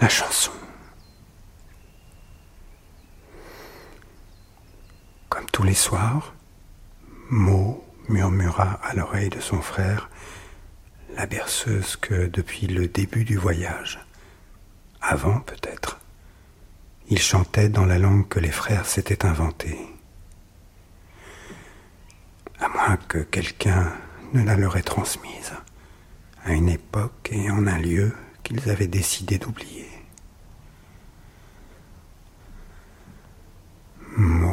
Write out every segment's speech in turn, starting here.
la chanson. Comme tous les soirs, Mo murmura à l'oreille de son frère la berceuse que depuis le début du voyage, avant peut-être, il chantait dans la langue que les frères s'étaient inventée. À moins que quelqu'un ne la leur ait transmise, à une époque et en un lieu qu'ils avaient décidé d'oublier. Mm-hmm.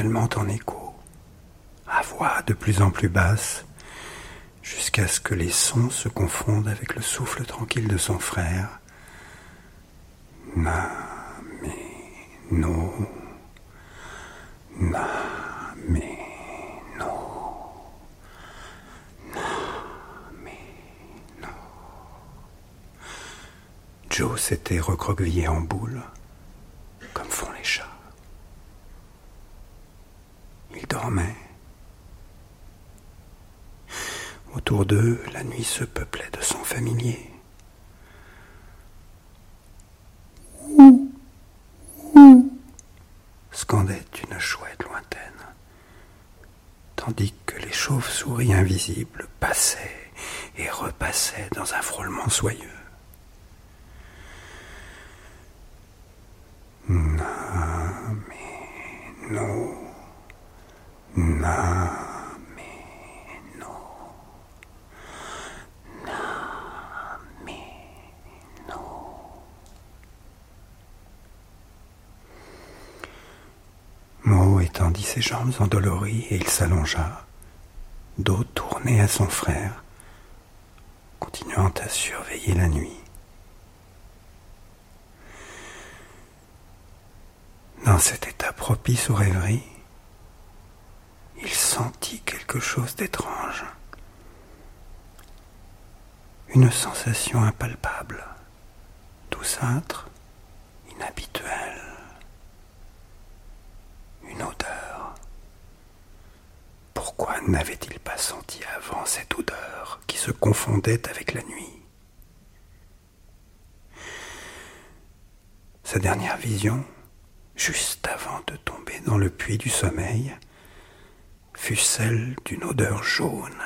En écho, à voix de plus en plus basse, jusqu'à ce que les sons se confondent avec le souffle tranquille de son frère. Na, me, no. Na, me, no. Na, me, no. Joe s'était recroquevillé en boule, comme font les chats. Il dormait. Autour d'eux, la nuit se peuplait de sons familiers. Scandait une chouette lointaine, tandis que les chauves-souris invisibles passaient et repassaient dans un frôlement soyeux. Na, me, no. Na, me, no. Na, me, no. Mo étendit ses jambes endolories et il s'allongea, dos tourné à son frère, continuant à surveiller la nuit. Dans cet état propice aux rêveries, il sentit quelque chose d'étrange. Une sensation impalpable, douceâtre, inhabituelle. Une odeur. Pourquoi n'avait-il pas senti avant cette odeur qui se confondait avec la nuit? Sa dernière vision, juste avant de tomber dans le puits du sommeil, fut celle d'une odeur jaune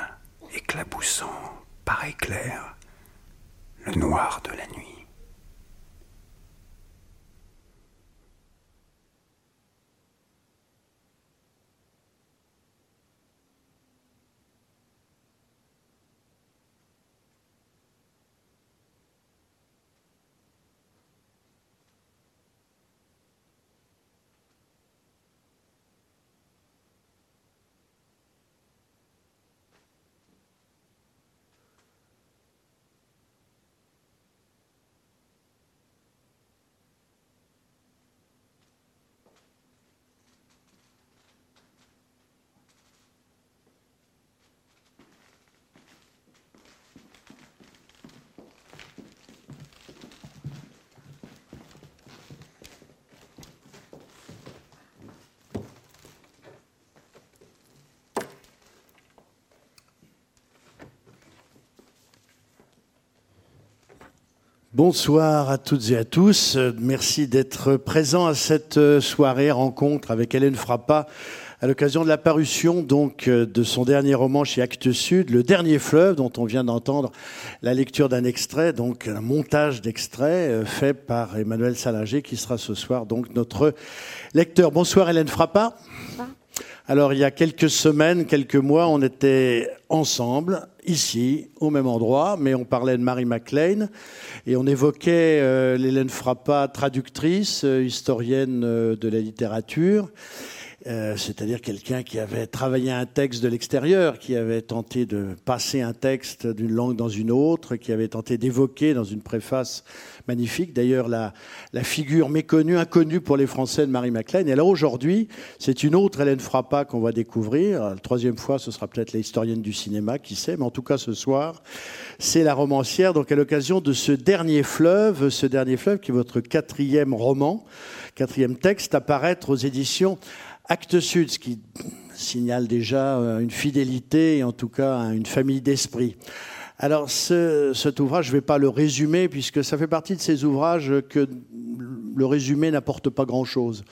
éclaboussant par éclair le noir de la nuit. Bonsoir à toutes et à tous. Merci d'être présents à cette euh, soirée rencontre avec Hélène Frappa à l'occasion de la parution donc euh, de son dernier roman chez Actes Sud, Le Dernier Fleuve, dont on vient d'entendre la lecture d'un extrait, donc un montage d'extraits euh, fait par Emmanuel Salinger, qui sera ce soir donc notre lecteur. Bonsoir Hélène Frappa. Alors, il y a quelques semaines, quelques mois, on était ensemble, ici, au même endroit, mais on parlait de Marie MacLean et on évoquait euh, l'Hélène Frappa, traductrice, euh, historienne euh, de la littérature. Euh, c'est-à-dire quelqu'un qui avait travaillé un texte de l'extérieur, qui avait tenté de passer un texte d'une langue dans une autre, qui avait tenté d'évoquer dans une préface magnifique, d'ailleurs la, la, figure méconnue, inconnue pour les Français de Marie MacLean. Et alors aujourd'hui, c'est une autre Hélène Frappa qu'on va découvrir. La troisième fois, ce sera peut-être l'historienne du cinéma, qui sait, mais en tout cas ce soir, c'est la romancière. Donc à l'occasion de ce dernier fleuve, ce dernier fleuve qui est votre quatrième roman, quatrième texte, à paraître aux éditions Acte Sud, ce qui signale déjà euh, une fidélité et en tout cas une famille d'esprit. Alors cet ouvrage, je ne vais pas le résumer puisque ça fait partie de ces ouvrages que le résumé n'apporte pas grand-chose.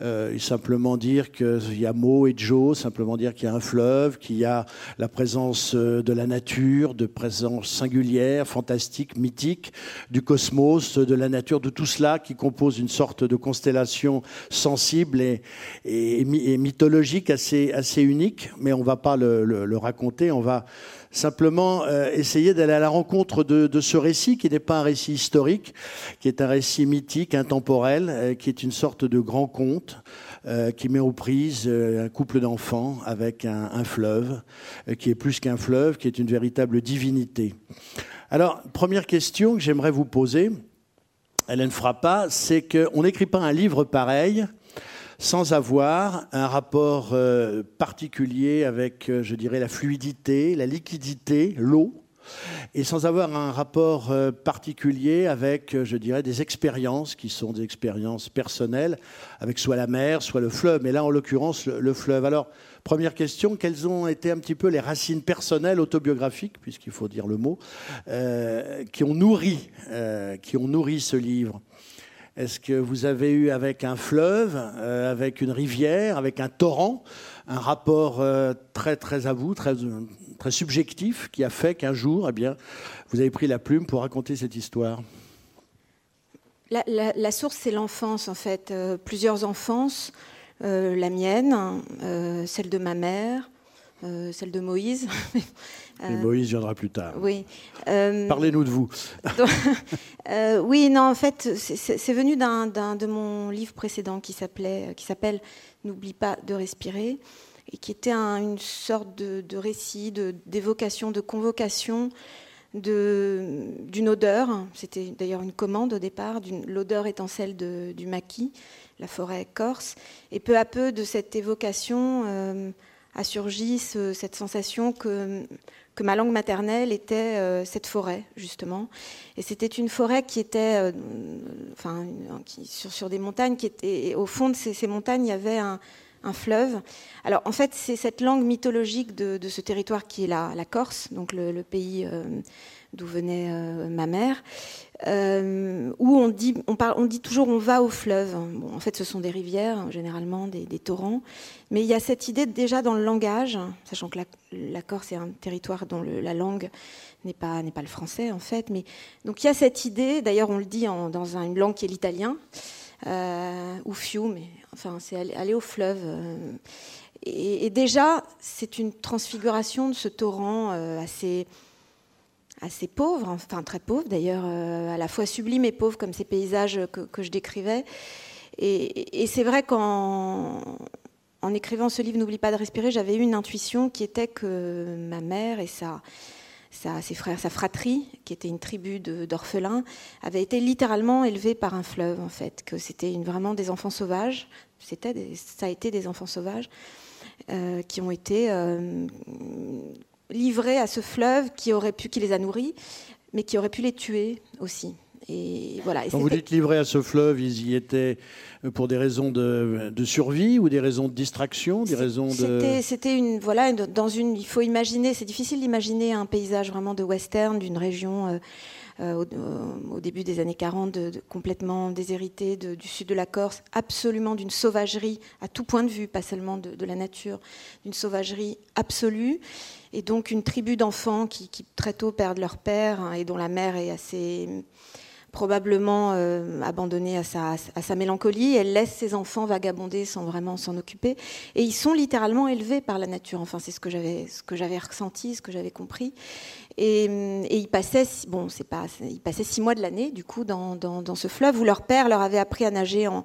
Euh, simplement dire qu'il y a Mo et Joe, simplement dire qu'il y a un fleuve, qu'il y a la présence euh, de la nature, de présence singulière, fantastique, mythique, du cosmos, de la nature, de tout cela qui compose une sorte de constellation sensible et, et, mythologique assez, assez unique. Mais on ne va pas le, le raconter, on va simplement euh, essayer d'aller à la rencontre de, ce récit qui n'est pas un récit historique, qui est un récit mythique, intemporel, euh, qui est une sorte de grand conte. Euh, qui met aux prises un couple d'enfants avec un, fleuve, qui est plus qu'un fleuve, qui est une véritable divinité. Alors, première question que j'aimerais vous poser, Hélène Frappa, c'est qu'on n'écrit pas un livre pareil sans avoir un rapport euh, particulier avec, euh, je dirais, la fluidité, la liquidité, l'eau, et sans avoir un rapport euh, particulier avec, je dirais, des expériences qui sont des expériences personnelles, avec soit la mer, soit le fleuve, mais là, en l'occurrence, le, fleuve. Alors, première question, quelles ont été un petit peu les racines personnelles, autobiographiques, puisqu'il faut dire le mot, qui, ont nourri, qui ont nourri ce livre? Est-ce que vous avez eu avec un fleuve, euh, avec une rivière, avec un torrent, un rapport euh, très très à vous, très, subjectif, qui a fait qu'un jour, eh vous avez pris la plume pour raconter cette histoire? La, source, c'est l'enfance, en fait. Euh, plusieurs enfances. la mienne, celle de ma mère, celle de Moïse. Euh, Moïse viendra plus tard. Oui. Euh, Parlez-nous de vous. Euh, oui, non, en fait, c'est venu d'un de mon livre précédent qui s'appelait, qui s'appelle N'oublie pas de respirer, et qui était une sorte de, récit, d'évocation, de, convocation d'une odeur. C'était d'ailleurs une commande au départ, l'odeur étant celle du maquis, la forêt corse. Et peu à peu, de cette évocation a surgi cette sensation que que ma langue maternelle était euh, cette forêt, justement. Et c'était une forêt qui était, euh, enfin, sur, sur, des montagnes, qui étaient, au fond de ces, montagnes, il y avait un, fleuve. Alors, en fait, c'est cette langue mythologique de, ce territoire qui est la, la Corse, donc le, pays euh, d'où venait ma mère, euh, où on dit, on, parle, on dit toujours on va au fleuve. Bon, en fait, ce sont des rivières, généralement des, torrents. Mais il y a cette idée déjà dans le langage, sachant que la, Corse est un territoire dont la langue n'est pas, pas le français, en fait. Mais, donc il y a cette idée, d'ailleurs on le dit dans une langue qui est l'italien, euh, ou enfin c'est aller, au fleuve. Euh. et, déjà, c'est une transfiguration de ce torrent euh, assez assez pauvre, enfin très pauvre d'ailleurs, euh, à la fois sublime et pauvre comme ces paysages que, je décrivais. Et, c'est vrai qu'en en écrivant ce livre N'oublie pas de respirer, j'avais eu une intuition qui était que ma mère et sa, ses frères, sa fratrie, qui était une tribu d'orphelins, avaient été littéralement élevés par un fleuve en fait, que c'était vraiment des enfants sauvages. Ça a été des enfants sauvages. Euh, qui ont été euh, livrés à ce fleuve qui aurait pu, qui les a nourris, mais qui aurait pu les tuer aussi. Et voilà. Quand vous dites livrés à ce fleuve, ils y étaient pour des raisons de, survie ou des raisons de distraction, des raisons de. C'était une voilà dans une. Il faut imaginer. C'est difficile d'imaginer un paysage vraiment de western d'une région. Euh, euh, au, début des années 40, de, complètement déshéritée du sud de la Corse, absolument d'une sauvagerie à tout point de vue, pas seulement de, la nature, d'une sauvagerie absolue, et donc une tribu d'enfants qui, très tôt perdent leur père hein, et dont la mère est assez probablement euh, abandonnée à sa, à sa, mélancolie. Elle laisse ses enfants vagabonder sans vraiment s'en occuper. Et ils sont littéralement élevés par la nature. Enfin, c'est ce que j'avais, ce que j'avais ressenti, ce que j'avais compris. Et, et ils passaient, bon, c'est pas, ils passaient six mois de l'année, du coup, dans, dans, dans, ce fleuve où leur père leur avait appris à nager en,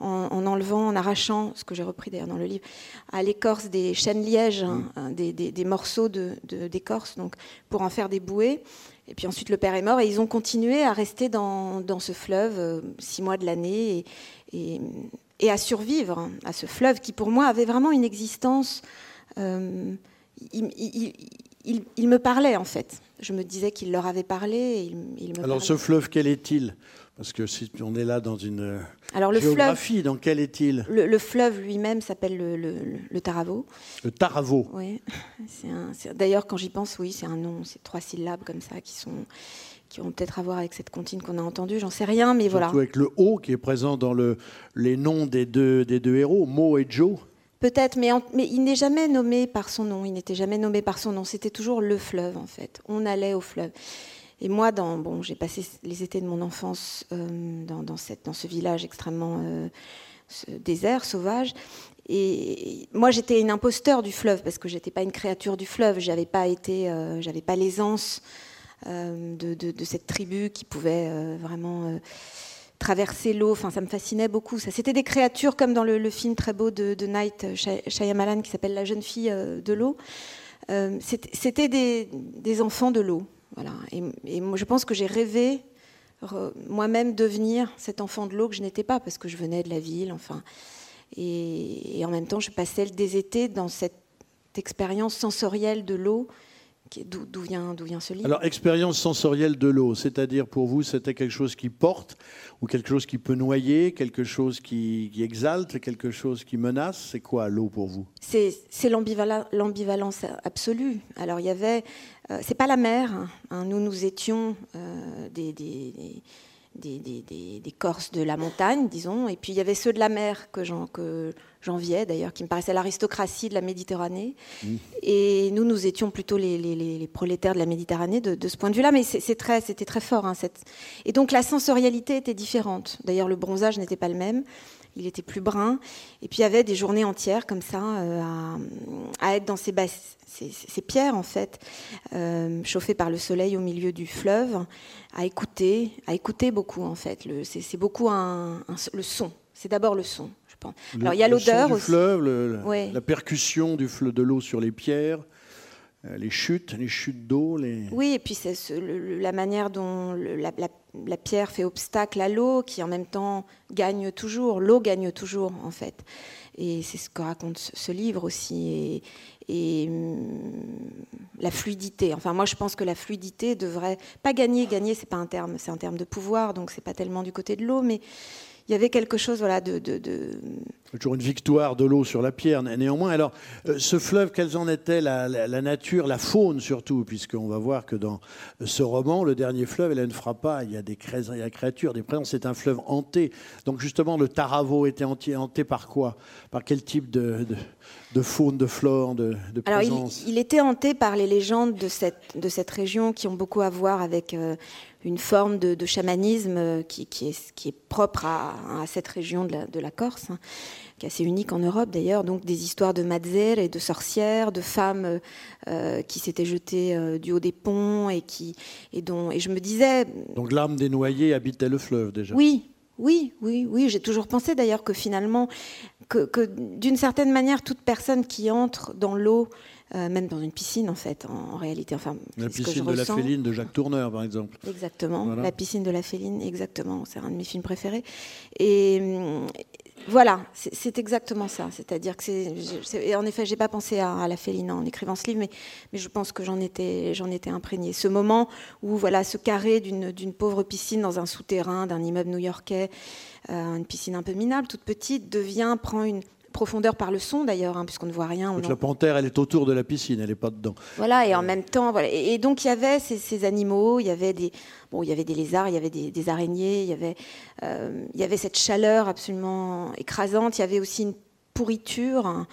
en, en enlevant, en arrachant, ce que j'ai repris d'ailleurs dans le livre, à l'écorce des chênes lièges, hein, mmh. des, des, des, morceaux de, de, d'écorce, donc pour en faire des bouées. Et puis ensuite, le père est mort et ils ont continué à rester dans, dans ce fleuve euh, six mois de l'année et, et, et, à survivre hein, à ce fleuve qui, pour moi, avait vraiment une existence. Euh, il, il, il, il, me parlait en fait. Je me disais qu'il leur avait parlé. Et il, me Alors, parlait. ce fleuve, quel est-il? Parce que si on est là dans une Alors, le géographie, fleuve, dans quel est-il? Le, le, fleuve lui-même s'appelle le, le, le, Taravo. Le Taravo. Oui. D'ailleurs, quand j'y pense, oui, c'est un nom, c'est trois syllabes comme ça qui sont qui ont peut-être à voir avec cette comptine qu'on a entendue, j'en sais rien, mais Surtout voilà. avec le O qui est présent dans le, les noms des deux, des deux héros, Mo et Joe. Peut-être, mais, en, mais, il n'est jamais nommé par son nom. Il n'était jamais nommé par son nom. C'était toujours le fleuve, en fait. On allait au fleuve. Et moi, bon, j'ai passé les étés de mon enfance euh, dans, ce village extrêmement euh, désert, sauvage. Et moi, j'étais une imposteur du fleuve parce que j'étais pas une créature du fleuve. J'avais pas euh, pas l'aisance de, cette tribu qui pouvait vraiment traverser l'eau. Enfin, ça me fascinait beaucoup. Ça, c'était des créatures comme dans le, film très beau de, de Night Shyamalan qui s'appelle La jeune fille de l'eau. c'était des, enfants de l'eau. Voilà. Et, et, moi, je pense que j'ai rêvé moi-même devenir cet enfant de l'eau que je n'étais pas parce que je venais de la ville. Enfin, et, et en même temps, je passais des étés dans cette expérience sensorielle de l'eau d'où vient, vient ce livre. Alors, expérience sensorielle de l'eau, c'est-à-dire pour vous, c'était quelque chose qui porte, ou quelque chose qui peut noyer, quelque chose qui, qui exalte, quelque chose qui menace C'est quoi l'eau pour vous? C'est l'ambivalence absolue. Alors, il y avait. Euh, c'est pas la mer. Hein. Nous, nous étions euh, des, des, des des, des, des, des, Corses de la montagne, disons, et puis il y avait ceux de la mer que j'enviais d'ailleurs, qui me paraissaient l'aristocratie de la Méditerranée. Mmh. Et nous, nous étions plutôt les, les, les prolétaires de la Méditerranée de, de ce point de vue-là, mais c'était très, très fort. Hein, cette... Et donc la sensorialité était différente. D'ailleurs, le bronzage n'était pas le même. Il était plus brun. Et puis il y avait des journées entières comme ça euh, à, à, être dans ces, basses, ces, ces pierres, en fait, euh, chauffées par le soleil au milieu du fleuve, à écouter, à écouter beaucoup, en fait. C'est beaucoup un, un, le son. C'est d'abord le son, je Alors il y a l'odeur aussi. fleuve, le, ouais. la percussion du fleuve de l'eau sur les pierres. Euh, les chutes, les chutes d'eau. Oui, et puis c'est la manière dont la, pierre fait obstacle à l'eau, qui en même temps gagne toujours. L'eau gagne toujours, en fait. Et c'est ce que raconte ce, livre aussi. Et, et hum, la fluidité. Enfin, moi, je pense que la fluidité devrait pas gagner. Gagner, c'est pas un terme, c'est un terme de pouvoir, donc c'est pas tellement du côté de l'eau, mais il y avait quelque chose voilà, de. Toujours une victoire de l'eau sur la pierre, néanmoins. Alors, euh, ce fleuve, quelles en étaient la, nature, la faune surtout, puisqu'on va voir que dans ce roman, le dernier fleuve, elle ne fera pas, il y a des créatures, des présences, c'est un fleuve hanté. Donc justement, le Taravo était hanté, hanté par quoi? Par quel type de, de, faune, de flore, de, de Alors, présence il, il, était hanté par les légendes de cette, de cette région qui ont beaucoup à voir avec... Euh, une forme de, de chamanisme qui, qui, est, qui, est, propre à, à cette région de la, de la Corse, hein, qui est assez unique en Europe d'ailleurs. Donc des histoires de mazères et de sorcières, de femmes euh, qui s'étaient jetées euh, du haut des ponts et qui et dont et je me disais. Donc l'âme des noyés habitait le fleuve déjà. Oui. Oui, oui, oui. J'ai toujours pensé d'ailleurs que finalement, que, que d'une certaine manière, toute personne qui entre dans l'eau euh, même dans une piscine en fait, en, en réalité. Enfin, la piscine de ressens. la Féline de Jacques Tourneur, par exemple. Exactement, voilà. la piscine de la Féline, exactement. C'est un de mes films préférés. Et voilà, c'est exactement ça. C'est-à-dire que c'est, en effet, j'ai pas pensé à, la Féline en écrivant ce livre, mais, je pense que j'en étais, imprégnée. Ce moment où voilà, ce carré d'une, d'une pauvre piscine dans un souterrain d'un immeuble new-yorkais, euh, une piscine un peu minable, toute petite, devient prend une profondeur par le son d'ailleurs, hein, puisqu'on ne voit rien. Donc la panthère, elle est autour de la piscine, elle n'est pas dedans. Voilà, et en même temps, voilà. Et, et donc il y avait ces, ces, animaux, il y avait des, bon, il y avait des lézards, il y avait des, des araignées, il y avait, euh, il y avait cette chaleur absolument écrasante. Il y avait aussi une pourriture. Hein,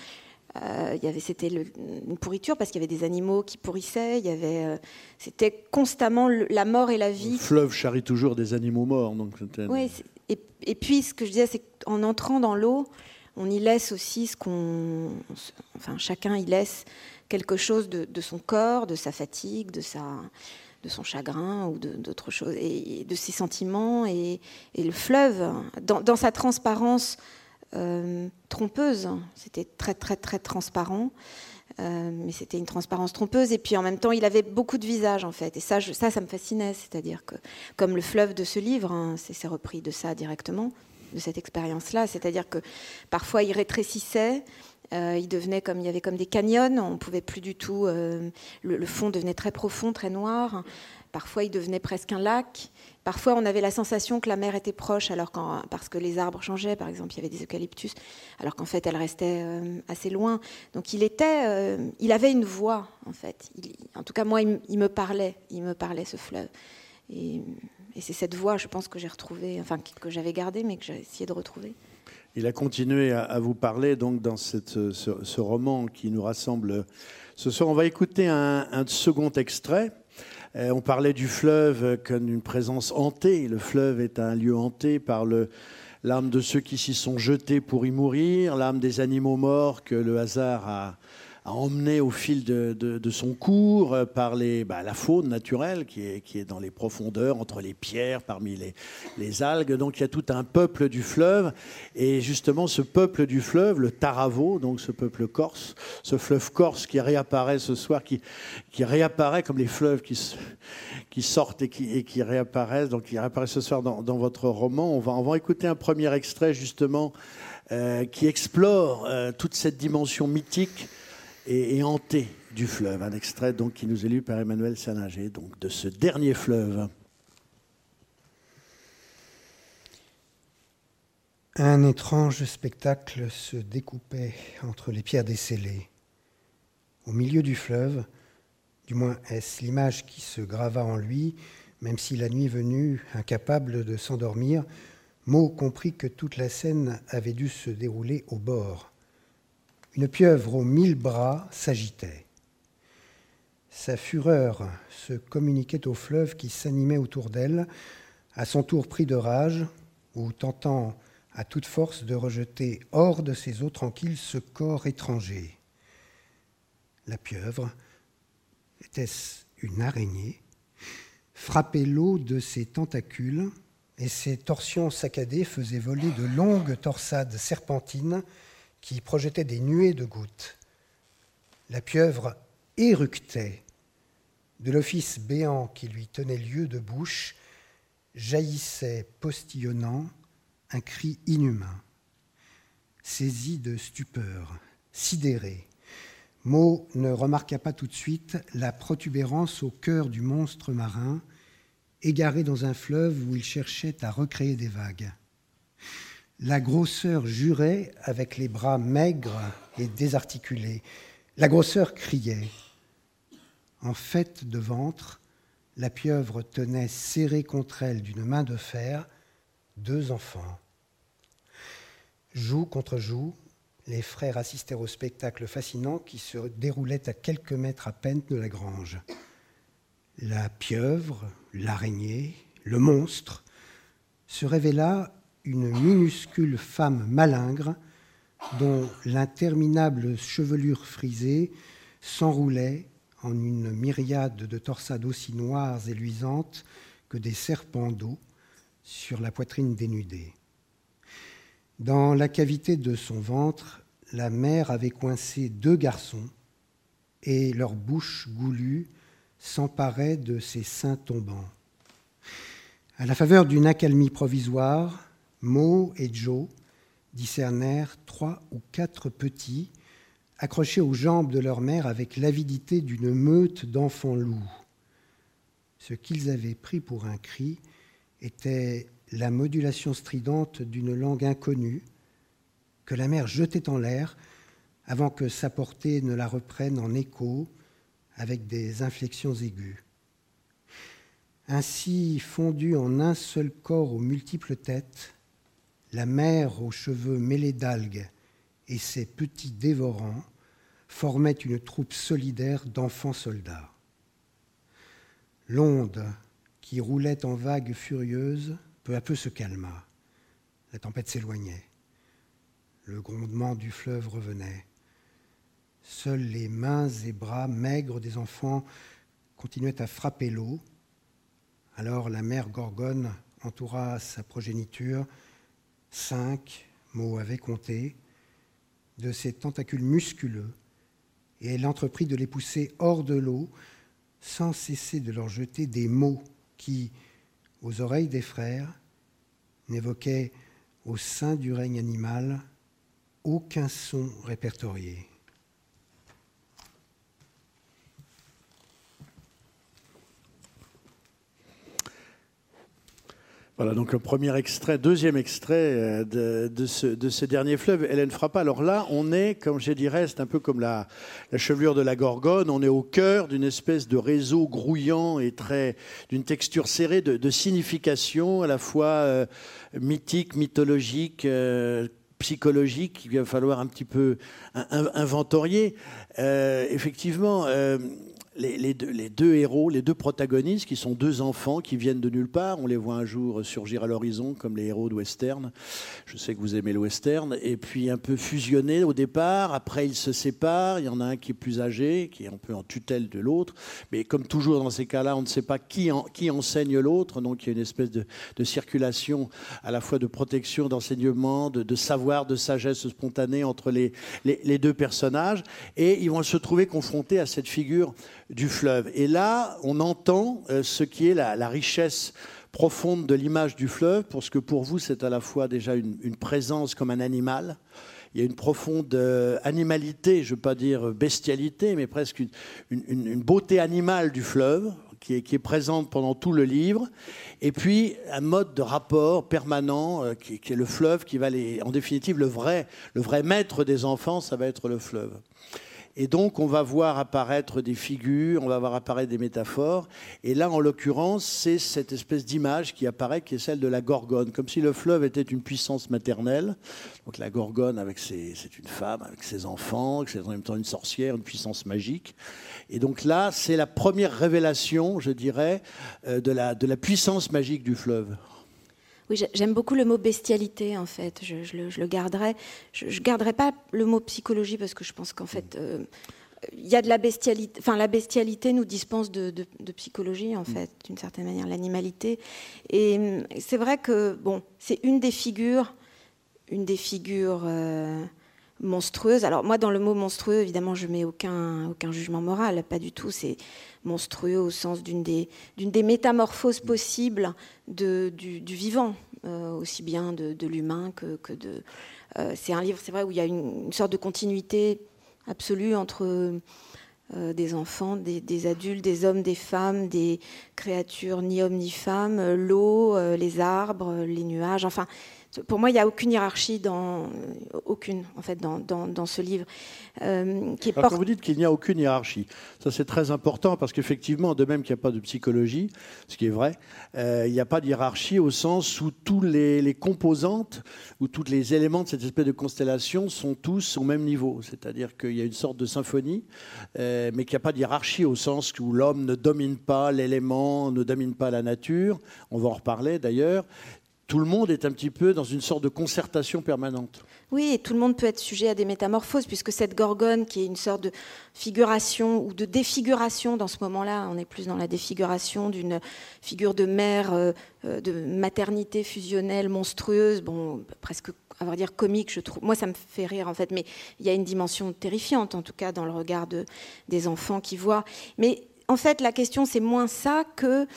Euh, il y avait, c'était une pourriture parce qu'il y avait des animaux qui pourrissaient. Il y avait, euh, c'était constamment la mort et la vie. Le fleuve charrie toujours des animaux morts, donc. Oui, et, et, puis ce que je disais, c'est qu'en entrant dans l'eau, on y laisse aussi ce qu'on, enfin, chacun y laisse quelque chose de, son corps, de sa fatigue, de sa, de son chagrin ou d'autres choses, et, de ses sentiments. Et, le fleuve, dans, dans sa transparence euh, trompeuse. C'était très très très transparent. Euh, mais c'était une transparence trompeuse. Et puis en même temps, il avait beaucoup de visages en fait. Et ça, ça, ça me fascinait. C'est-à-dire que, comme le fleuve de ce livre, hein, c'est repris de ça directement, de cette expérience-là. C'est-à-dire que parfois, il rétrécissait. Euh, il devenait comme il y avait comme des canyons. On pouvait plus du tout. le, le, fond devenait très profond, très noir. Parfois, il devenait presque un lac. Parfois, on avait la sensation que la mer était proche, alors parce que les arbres changeaient, par exemple, il y avait des eucalyptus, alors qu'en fait, elle restait euh, assez loin. Donc, il était, euh, il avait une voix, en fait. en tout cas, moi, il, me parlait, il me parlait ce fleuve. Et, c'est cette voix, je pense, que j'ai retrouvée, enfin, que, j'avais gardée, mais que j'ai essayé de retrouver. Il a continué à, vous parler donc dans ce, roman qui nous rassemble ce soir. On va écouter un, un second extrait. Euh, on parlait du fleuve comme une présence hantée. Le fleuve est un lieu hanté par l'âme de ceux qui s'y sont jetés pour y mourir, l'âme des animaux morts que le hasard a, a emmené au fil de, son cours euh, par bah, la faune naturelle qui est, dans les profondeurs, entre les pierres, parmi les, algues. Donc il y a tout un peuple du fleuve. Et justement, ce peuple du fleuve, le Taravo, donc ce peuple corse, ce fleuve corse qui réapparaît ce soir, qui, réapparaît comme les fleuves qui, sortent et qui, réapparaissent, donc qui réapparaît ce soir dans, dans, votre roman. On va, on va écouter un premier extrait justement euh, qui explore euh, toute cette dimension mythique et, hanté du fleuve. Un extrait donc qui nous est lu par Emmanuel Sanager, donc de ce dernier fleuve. Un étrange spectacle se découpait entre les pierres décellées. Au milieu du fleuve, du moins est-ce l'image qui se grava en lui, même si la nuit venue, incapable de s'endormir, Mo comprit que toute la scène avait dû se dérouler au bord. Une pieuvre aux mille bras s'agitait. Sa fureur se communiquait au fleuve qui s'animait autour d'elle, à son tour pris de rage, ou tentant à toute force de rejeter hors de ses eaux tranquilles ce corps étranger. La pieuvre, était-ce une araignée, frappait l'eau de ses tentacules, et ses torsions saccadées faisaient voler de longues torsades serpentines qui projetait des nuées de gouttes. La pieuvre éructait. De l'office béant qui lui tenait lieu de bouche, jaillissait, postillonnant, un cri inhumain. Saisi de stupeur, sidéré, Mo ne remarqua pas tout de suite la protubérance au cœur du monstre marin, égaré dans un fleuve où il cherchait à recréer des vagues. La grosseur jurait avec les bras maigres et désarticulés. La grosseur criait. En fait de ventre, la pieuvre tenait serrée contre elle d'une main de fer deux enfants. Joue contre joue, les frères assistèrent au spectacle fascinant qui se déroulait à quelques mètres à peine de la grange. La pieuvre, l'araignée, le monstre se révéla une minuscule femme malingre dont l'interminable chevelure frisée s'enroulait en une myriade de torsades aussi noires et luisantes que des serpents d'eau sur la poitrine dénudée. Dans la cavité de son ventre, la mère avait coincé deux garçons et leur bouche goulue s'emparait de ses seins tombants. À la faveur d'une accalmie provisoire, Mo et Joe discernèrent trois ou quatre petits accrochés aux jambes de leur mère avec l'avidité d'une meute d'enfants loups. Ce qu'ils avaient pris pour un cri était la modulation stridente d'une langue inconnue que la mère jetait en l'air avant que sa portée ne la reprenne en écho avec des inflexions aiguës. Ainsi fondue en un seul corps aux multiples têtes, la mère aux cheveux mêlés d'algues et ses petits dévorants formaient une troupe solidaire d'enfants soldats. L'onde qui roulait en vagues furieuses peu à peu se calma. La tempête s'éloignait. Le grondement du fleuve revenait. Seuls les mains et bras maigres des enfants continuaient à frapper l'eau. Alors la mère Gorgone entoura sa progéniture. Cinq mots avaient compté de ses tentacules musculeux et elle entreprit de les pousser hors de l'eau sans cesser de leur jeter des mots qui, aux oreilles des frères, n'évoquaient au sein du règne animal aucun son répertorié. Voilà donc le premier extrait, deuxième extrait euh, de, ce, de ce, dernier fleuve, Hélène Frappa. Alors là, on est, comme je dirais, c'est un peu comme la, la, chevelure de la Gorgone, on est au cœur d'une espèce de réseau grouillant et très d'une texture serrée de, de, signification à la fois euh, mythique, mythologique, euh, psychologique qu'il va falloir un petit peu inventorier. Euh, effectivement, les, deux, héros, les deux protagonistes, qui sont deux enfants qui viennent de nulle part. On les voit un jour surgir à l'horizon comme les héros de western. Je sais que vous aimez le western. Et puis un peu fusionnés au départ. Après, ils se séparent. Il y en a un qui est plus âgé, qui est un peu en tutelle de l'autre. Mais comme toujours dans ces cas-là, on ne sait pas qui, en, qui enseigne l'autre. Donc il y a une espèce de, circulation à la fois de protection, d'enseignement, de, savoir, de sagesse spontanée entre les deux personnages. Et ils vont se trouver confrontés à cette figure du fleuve. Et là, on entend euh, ce qui est la, richesse profonde de l'image du fleuve, parce que pour vous, c'est à la fois déjà une, présence comme un animal. Il y a une profonde euh, animalité, je ne veux pas dire bestialité, mais presque une, beauté animale du fleuve, qui est, présente pendant tout le livre, et puis un mode de rapport permanent euh, qui, qui, est le fleuve, qui va les, en définitive, le vrai, le vrai maître des enfants, ça va être le fleuve. Et donc, on va voir apparaître des figures, on va voir apparaître des métaphores. Et là, en l'occurrence, c'est cette espèce d'image qui apparaît, qui est celle de la Gorgone, comme si le fleuve était une puissance maternelle. Donc, la Gorgone, avec ses, c'est une femme, avec ses enfants, c'est en même temps une sorcière, une puissance magique. Et donc là, c'est la première révélation, je dirais, euh, de la, de la puissance magique du fleuve. Oui, j'aime beaucoup le mot bestialité, en fait. Je, je, le, je le, garderai. Je ne garderai pas le mot psychologie parce que je pense qu'en fait, euh, il y a de la bestialité. Enfin, la bestialité nous dispense de, de, de psychologie, en fait, d'une certaine manière, l'animalité. Et c'est vrai que, bon, c'est une des figures, une des figures. Euh, monstrueuse. Alors moi, dans le mot monstrueux, évidemment, je mets aucun, jugement moral, pas du tout. C'est monstrueux au sens d'une des, d'une des métamorphoses possibles de, du, vivant, euh, aussi bien de, l'humain que, de... Euh, c'est un livre, c'est vrai, où il y a une, sorte de continuité absolue entre euh, des enfants, des, des, adultes, des hommes, des femmes, des créatures ni hommes ni femmes, l'eau, les arbres, les nuages, enfin pour moi, il n'y a aucune hiérarchie dans aucune en fait dans, dans, dans ce livre. Euh, qui est Alors, quand vous dites qu'il n'y a aucune hiérarchie, ça c'est très important parce qu'effectivement, de même qu'il n'y a pas de psychologie, ce qui est vrai, euh, il n'y a pas de hiérarchie au sens où tous les, les, composantes ou tous les éléments de cette espèce de constellation sont tous au même niveau. C'est-à-dire qu'il y a une sorte de symphonie, euh, mais qu'il n'y a pas de hiérarchie au sens où l'homme ne domine pas l'élément, ne domine pas la nature. On va en reparler d'ailleurs tout le monde est un petit peu dans une sorte de concertation permanente. Oui, et tout le monde peut être sujet à des métamorphoses, puisque cette gorgone, qui est une sorte de figuration ou de défiguration dans ce moment-là, on est plus dans la défiguration d'une figure de mère, euh, de maternité fusionnelle monstrueuse, bon, presque à vrai dire comique, je trouve. Moi, ça me fait rire en fait, mais il y a une dimension terrifiante, en tout cas, dans le regard de, des enfants qui voient. Mais en fait, la question, c'est moins ça que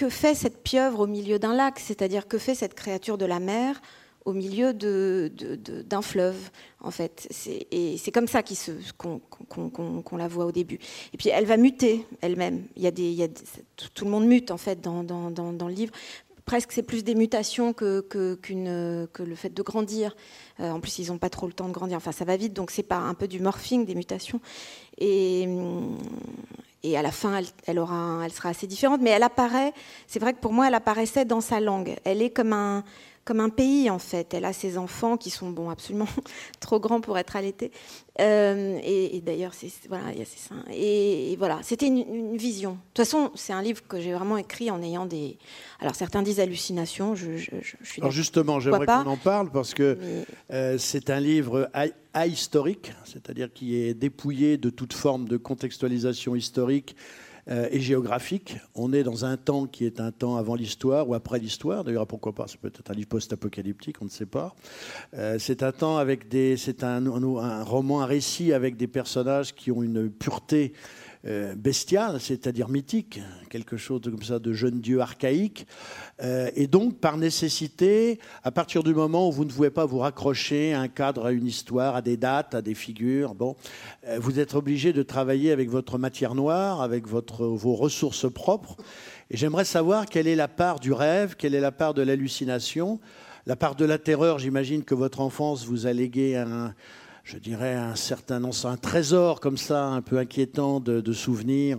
que fait cette pieuvre au milieu d'un lac C'est-à-dire que fait cette créature de la mer au milieu de, d'un fleuve, en fait. C'est, et c'est comme ça qu'on, la voit au début. Et puis elle va muter elle-même. Tout le monde mute, en fait, dans, le livre. Presque c'est plus des mutations que le fait de grandir. Euh, en plus, ils n'ont pas trop le temps de grandir. Enfin, ça va vite, donc c'est pas un peu du morphing, des mutations. Et, et à la fin, elle, aura elle sera assez différente, mais elle apparaît, c'est vrai que pour moi, elle apparaissait dans sa langue. Elle est comme un, comme un pays en fait. Elle a ses enfants qui sont bon absolument trop grands pour être allaités. Euh, et, d'ailleurs, c'est voilà, il y a ces seins. Et, voilà, c'était une, vision. De toute façon, c'est un livre que j'ai vraiment écrit en ayant des. Alors certains disent hallucinations. Je, je, suis. Alors justement, j'aimerais qu'on en parle parce que euh, c'est un livre ahistorique, c'est-à-dire qui est dépouillé de toute forme de contextualisation historique et géographique. On est dans un temps qui est un temps avant l'histoire ou après l'histoire. D'ailleurs, pourquoi pas C'est peut-être un livre post-apocalyptique, on ne sait pas. Euh, c'est un temps avec des, c'est un, un, roman, un récit avec des personnages qui ont une pureté euh, bestial, c'est-à-dire mythique, quelque chose comme ça de jeune dieu archaïque. Euh, et donc, par nécessité, à partir du moment où vous ne pouvez pas vous raccrocher à un cadre, à une histoire, à des dates, à des figures, bon, euh, vous êtes obligé de travailler avec votre matière noire, avec votre, vos ressources propres. Et j'aimerais savoir quelle est la part du rêve, quelle est la part de l'hallucination. La part de la terreur, j'imagine que votre enfance vous a légué un, je dirais, un certain un trésor comme ça, un peu inquiétant de, souvenirs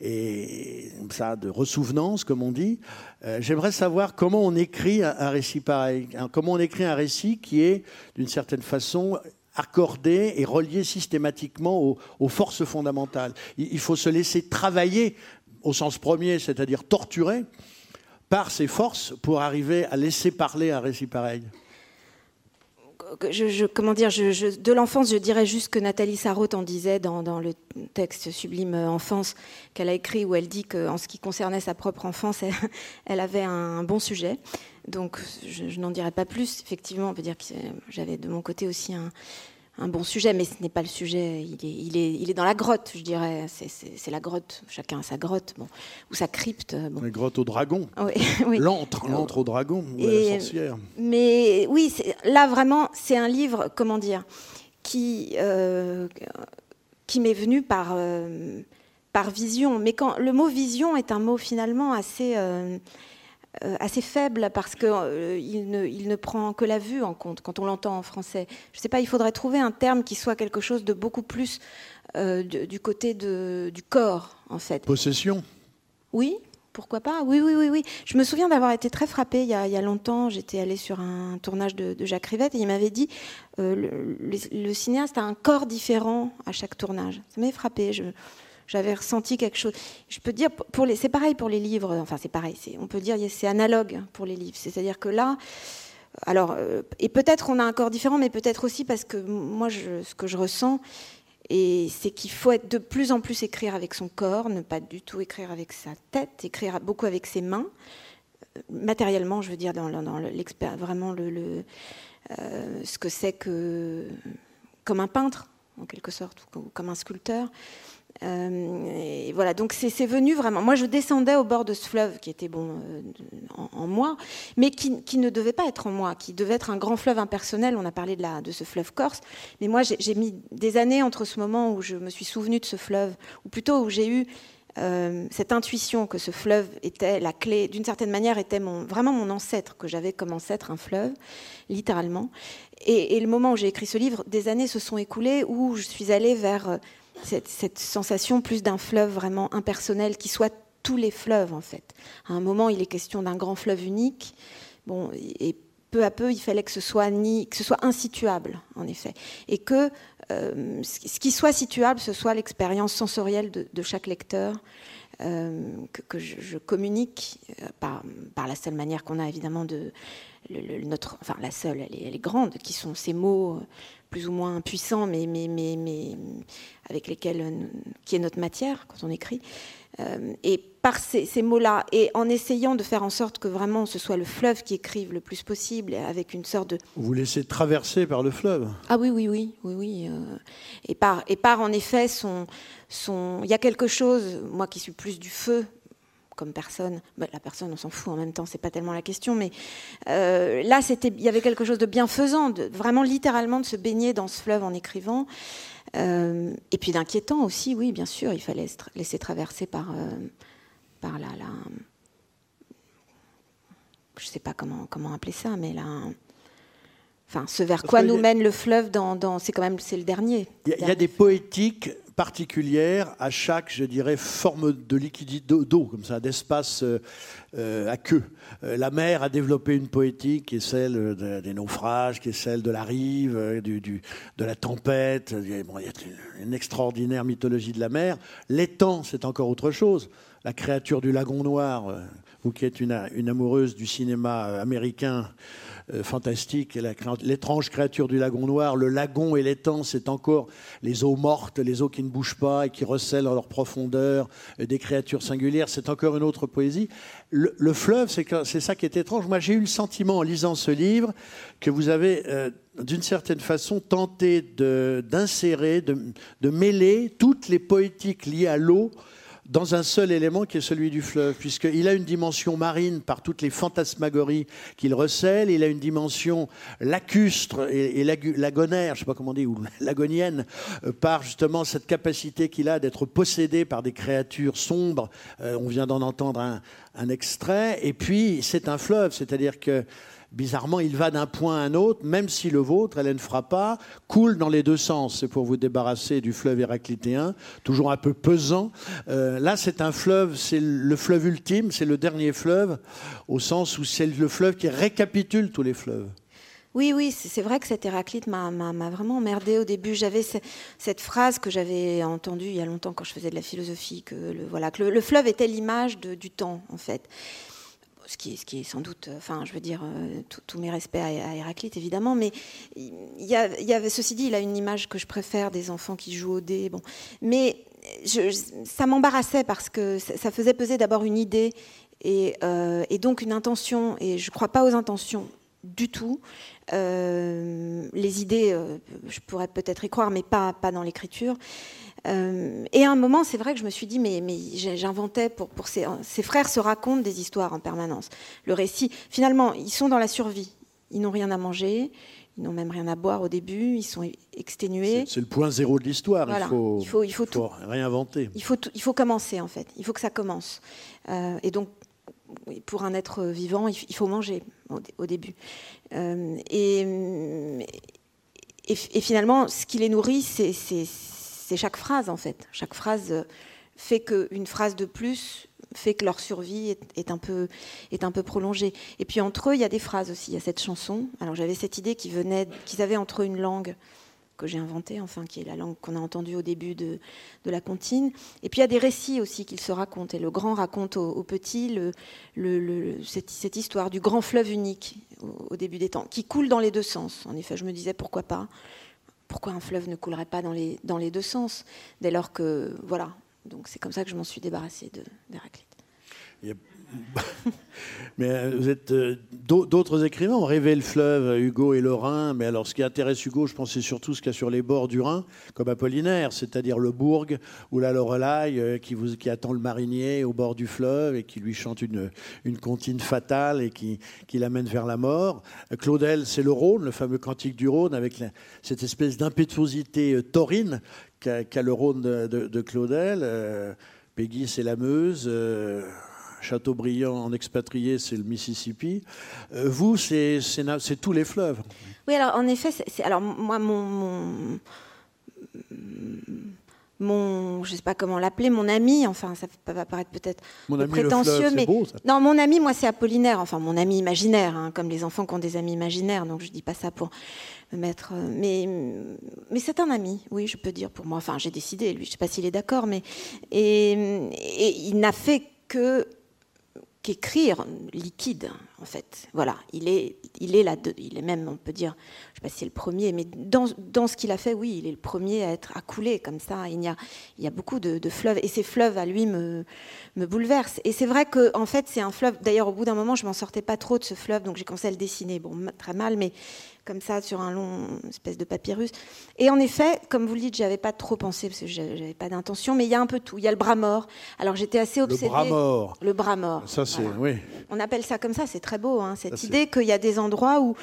et ça, de ressouvenance, comme on dit. Euh, j'aimerais savoir comment on écrit un, récit pareil, comment on écrit un récit qui est, d'une certaine façon, accordé et relié systématiquement aux, forces fondamentales. il, faut se laisser travailler au sens premier, c'est-à-dire torturer par ces forces pour arriver à laisser parler un récit pareil comment dire, de l'enfance, je dirais juste que Nathalie Sarraute en disait dans, le texte sublime Enfance qu'elle a écrit, où elle dit qu'en ce qui concernait sa propre enfance, elle, avait un bon sujet. Donc je, n'en dirai pas plus. Effectivement, on peut dire que j'avais de mon côté aussi un, un bon sujet, mais ce n'est pas le sujet. Il est, il est, il est dans la grotte, je dirais. C'est la grotte. Chacun a sa grotte, bon, ou sa crypte. Bon. La grotte au dragon. Oui, oui. L'antre, l'antre au dragon, ou la sorcière. Mais oui, là vraiment, c'est un livre, comment dire, qui, euh, qui m'est venu par, euh, par vision. Mais quand le mot vision est un mot finalement assez. Euh, euh, assez faible parce qu'il euh, ne, il ne prend que la vue en compte quand on l'entend en français. Je ne sais pas, il faudrait trouver un terme qui soit quelque chose de beaucoup plus euh, du côté de, du corps, en fait. Possession Oui, pourquoi pas? Oui, oui, oui, oui. Je me souviens d'avoir été très frappée il y a, il y a longtemps. J'étais allée sur un tournage de, Jacques Rivette et il m'avait dit le, le, cinéaste a un corps différent à chaque tournage. Ça m'avait frappée. Je, j'avais ressenti quelque chose. Je peux dire, c'est pareil pour les livres, enfin c'est pareil, on peut dire c'est analogue pour les livres. C'est-à-dire que là, alors, euh, et peut-être on a un corps différent, mais peut-être aussi parce que moi, ce que je ressens, c'est qu'il faut être de plus en plus écrire avec son corps, ne pas du tout écrire avec sa tête, écrire beaucoup avec ses mains, euh, matériellement, je veux dire, dans vraiment euh, ce que c'est que comme un peintre, en quelque sorte, ou comme un sculpteur. Euh, et voilà, donc c'est venu vraiment. Moi, je descendais au bord de ce fleuve qui était bon euh, en, moi, mais qui, ne devait pas être en moi, qui devait être un grand fleuve impersonnel. On a parlé de, ce fleuve corse, mais moi, j'ai mis des années entre ce moment où je me suis souvenu de ce fleuve, ou plutôt où j'ai eu euh, cette intuition que ce fleuve était la clé, d'une certaine manière, était vraiment mon ancêtre, que j'avais comme ancêtre un fleuve, littéralement. Et le moment où j'ai écrit ce livre, des années se sont écoulées où je suis allée vers cette, sensation plus d'un fleuve vraiment impersonnel qui soit tous les fleuves en fait. À un moment, il est question d'un grand fleuve unique. Bon, et peu à peu, il fallait que ce soit ni, que ce soit insituable, en effet, et que euh, ce qui soit situable, ce soit l'expérience sensorielle de, chaque lecteur, euh, que, je, communique euh, par, la seule manière qu'on a évidemment de notre, enfin la seule, elle est, elle est, grande, qui sont ces mots plus ou moins puissants, mais, mais, mais, mais avec lesquels, euh, qui est notre matière quand on écrit. Euh, et par ces, mots-là, et en essayant de faire en sorte que vraiment ce soit le fleuve qui écrive le plus possible, avec une sorte de... Vous laissez traverser par le fleuve Ah oui, oui, oui, oui, oui. Euh, et, par, et par, en effet, son, son... il y a quelque chose, moi qui suis plus du feu, comme personne. Bah, la personne, on s'en fout en même temps, c'est pas tellement la question, mais euh, là, c'était, il y avait quelque chose de bienfaisant, de, vraiment littéralement de se baigner dans ce fleuve en écrivant, euh, et puis d'inquiétant aussi, oui, bien sûr, il fallait se laisser traverser par, euh, par la, la, je sais pas comment comment appeler ça, mais là. Enfin, ce vers quoi nous mène le fleuve, dans, dans c'est quand même c'est le dernier. Il y, a des poétiques particulière à chaque, je dirais, forme de liquidité d'eau, comme ça, d'espace euh, euh, à queue. Euh, la mer a développé une poétique qui est celle des naufrages, qui est celle de la rive, du, de la tempête. il y a une, extraordinaire mythologie de la mer. L'étang, c'est encore autre chose. La créature du lagon noir, vous qui êtes une, amoureuse du cinéma américain, fantastique, l'étrange créature du lagon noir. Le lagon et l'étang, c'est encore les eaux mortes, les eaux qui ne bougent pas et qui recèlent leur profondeur, euh, des créatures singulières. C'est encore une autre poésie. Le, fleuve, c'est ça qui est étrange. Moi, j'ai eu le sentiment en lisant ce livre que vous avez, euh, d'une certaine façon, tenté d'insérer, de mêler toutes les poétiques liées à l'eau dans un seul élément qui est celui du fleuve, puisqu'il a une dimension marine par toutes les fantasmagories qu'il recèle, il a une dimension lacustre et, lagonaire, je ne sais pas comment on dit, ou lagonienne, euh, par justement cette capacité qu'il a d'être possédé par des créatures sombres. Euh, on vient d'en entendre un, un extrait. Et puis, c'est un fleuve, c'est-à-dire que bizarrement, il va d'un point à un autre, même si le vôtre, Hélène Frappa, coule dans les deux sens. C'est pour vous débarrasser du fleuve héraclitéen, toujours un peu pesant. Euh, là, c'est un fleuve, c'est le fleuve ultime, c'est le dernier fleuve, au sens où c'est le fleuve qui récapitule tous les fleuves. Oui, oui, c'est vrai que cet Héraclite m'a vraiment emmerdé au début. J'avais cette phrase que j'avais entendue il y a longtemps quand je faisais de la philosophie, que le, voilà, que le fleuve était l'image du temps, en fait ce qui, est, sans doute, enfin, je veux dire, euh, tous mes respects à, Héraclite, évidemment, mais il y, avait, ceci dit, il a une image que je préfère des enfants qui jouent au dé, bon. Mais ça m'embarrassait parce que ça, faisait peser d'abord une idée et, euh, donc une intention, et je ne crois pas aux intentions du tout. Euh, les idées, je pourrais peut-être y croire, mais pas dans l'écriture. Euh, et à un moment, c'est vrai que je me suis dit, mais, mais j'inventais pour, pour ces, frères se racontent des histoires en permanence. Le récit, finalement, ils sont dans la survie. Ils n'ont rien à manger, ils n'ont même rien à boire au début, ils sont exténués. C'est le point zéro de l'histoire. Il, faut, il, faut, il faut, tout, réinventer. Il faut, il faut commencer, en fait. Il faut que ça commence. Euh, et donc, pour un être vivant, il faut manger au, début. Euh, et, et, et, finalement, ce qui les nourrit, c'est c'est chaque phrase en fait. Chaque phrase euh, fait qu'une phrase de plus fait que leur survie est, un peu, est un peu prolongée. Et puis entre eux, il y a des phrases aussi. Il y a cette chanson. Alors j'avais cette idée qu'ils venait, qu'ils avaient entre eux une langue que j'ai inventée, enfin qui est la langue qu'on a entendue au début de, de, la comptine. Et puis il y a des récits aussi qu'ils se racontent. Et le grand raconte au, petit le, cette, histoire du grand fleuve unique au, début des temps, qui coule dans les deux sens. En effet, je me disais pourquoi pas pourquoi un fleuve ne coulerait pas dans les, dans les deux sens Dès lors que, voilà, donc c'est comme ça que je m'en suis débarrassée d'Héraclite. mais euh, vous êtes euh, d'autres écrivains ont rêvé le fleuve, Hugo et le Rhin. Mais alors, ce qui intéresse Hugo, je pense, c'est surtout ce qu'il y a sur les bords du Rhin, comme Apollinaire, c'est-à-dire le bourg ou la Lorelai euh, qui, attend le marinier au bord du fleuve et qui lui chante une, une comptine fatale et qui, l'amène vers la mort. Claudel, c'est le Rhône, le fameux cantique du Rhône, avec cette espèce d'impétuosité taurine qu'a le Rhône de, de, Claudel. Peggy, c'est la Meuse. Châteaubriand en expatrié, c'est le Mississippi. Euh, vous, c'est tous les fleuves. Oui, alors en effet, c'est alors moi mon, mon je sais pas comment l'appeler, mon ami, enfin ça va paraître peut-être prétentieux, mais beau, non, mon ami, moi c'est Apollinaire, enfin mon ami imaginaire, hein, comme les enfants qui ont des amis imaginaires, donc je dis pas ça pour me mettre, euh, mais mais c'est un ami, oui, je peux dire pour moi. Enfin, j'ai décidé, lui, je sais pas s'il est d'accord, mais et, et il n'a fait que qu'écrire liquide, en fait. Voilà, il est, il est là, il est même, on peut dire, si c'est le premier, mais dans, dans ce qu'il a fait, oui, il est le premier à être à couler comme ça. Il y a, il y a beaucoup de, fleuves, et ces fleuves à lui me, me bouleversent. Et c'est vrai que, en fait, c'est un fleuve. D'ailleurs, au bout d'un moment, je m'en sortais pas trop de ce fleuve, donc j'ai commencé à le dessiner. Bon, très mal, mais comme ça sur un long espèce de papyrus. Et en effet, comme vous le dites, j'avais pas trop pensé parce que j'avais pas d'intention, mais il y a un peu tout. Il y a le bras mort. Alors j'étais assez obsédée. Le bras mort. Le bras mort. Ça c'est oui. On appelle ça comme ça. C'est très beau. Hein, cette idée qu'il y a des endroits où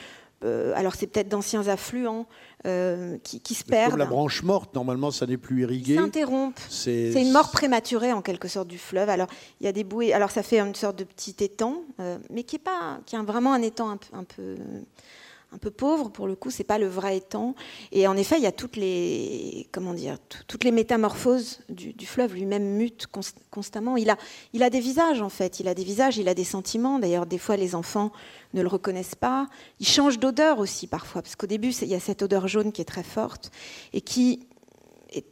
euh, alors c'est peut-être d'anciens affluents euh, qui, se perdent. Comme la branche morte, normalement, ça n'est plus irrigué. S'interrompent. C'est une mort prématurée en quelque sorte du fleuve. Alors il y a des bouées. Alors ça fait une sorte de petit étang, euh, mais qui est pas, qui a vraiment un étang un peu un peu pauvre pour le coup, c'est pas le vrai étang. Et en effet, il y a toutes les comment dire, toutes les métamorphoses du, fleuve lui-même mute constamment. Il a, il a des visages en fait, il a des visages, il a des sentiments. D'ailleurs, des fois, les enfants ne le reconnaissent pas. Il change d'odeur aussi parfois, parce qu'au début, il y a cette odeur jaune qui est très forte et qui est,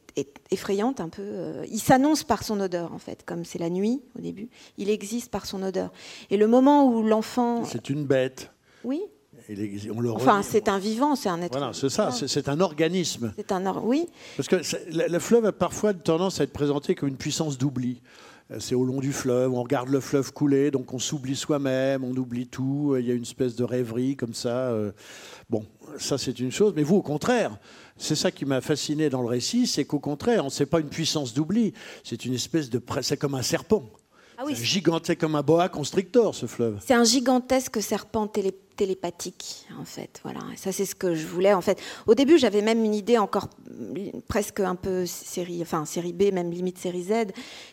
effrayante un peu. Euh, il s'annonce par son odeur en fait, comme c'est la nuit au début. Il existe par son odeur. Et le moment où l'enfant, c'est une bête. Oui, enfin, c'est un vivant, c'est un être. Voilà, c'est ça, c'est un organisme. C'est un oui. Parce que le fleuve a parfois tendance à être présenté comme une puissance d'oubli. Euh, c'est au long du fleuve, on regarde le fleuve couler, donc on s'oublie soi-même, on oublie tout. Il y a une espèce de rêverie comme ça. Euh. Bon, ça c'est une chose, mais vous, au contraire, c'est ça qui m'a fasciné dans le récit, c'est qu'au contraire, ce n'est pas une puissance d'oubli, c'est une espèce de, c'est comme un serpent. Ah oui, gigantesque comme un boa constrictor, ce fleuve. C'est un gigantesque serpent télé télépathique, en fait. Voilà. ça, c'est ce que je voulais. En fait, au début, j'avais même une idée encore presque un peu série, enfin série B, même limite série Z,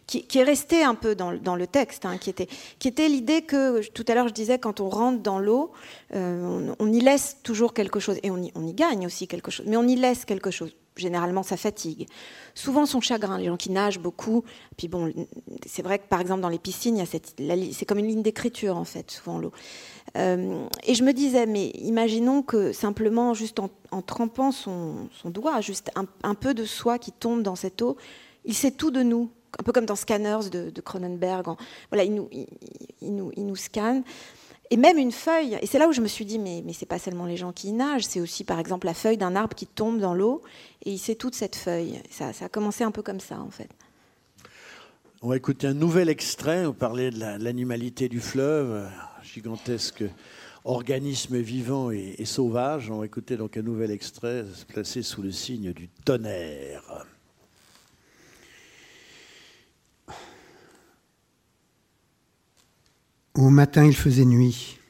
qui, est restée un peu dans, le texte, hein, qui était, qui était l'idée que tout à l'heure je disais, quand on rentre dans l'eau, euh, on, y laisse toujours quelque chose, et on y, on y gagne aussi quelque chose, mais on y laisse quelque chose généralement ça fatigue. Souvent son chagrin, les gens qui nagent beaucoup. Puis bon, c'est vrai que par exemple dans les piscines, c'est comme une ligne d'écriture en fait, souvent l'eau. Euh, et je me disais, mais imaginons que simplement juste en, trempant son, doigt, juste un, peu de soi qui tombe dans cette eau, il sait tout de nous, un peu comme dans Scanners de, Cronenberg. voilà, il nous, scanne. Et même une feuille, et c'est là où je me suis dit, mais, mais c'est pas seulement les gens qui nagent, c'est aussi par exemple la feuille d'un arbre qui tombe dans l'eau, et il sait toute cette feuille. Ça, ça, a commencé un peu comme ça, en fait. On va écouter un nouvel extrait, on parlait de l'animalité du fleuve, gigantesque organisme vivant et, et, sauvage. On écouter donc un nouvel extrait placé sous le signe du tonnerre. Au matin, il faisait nuit.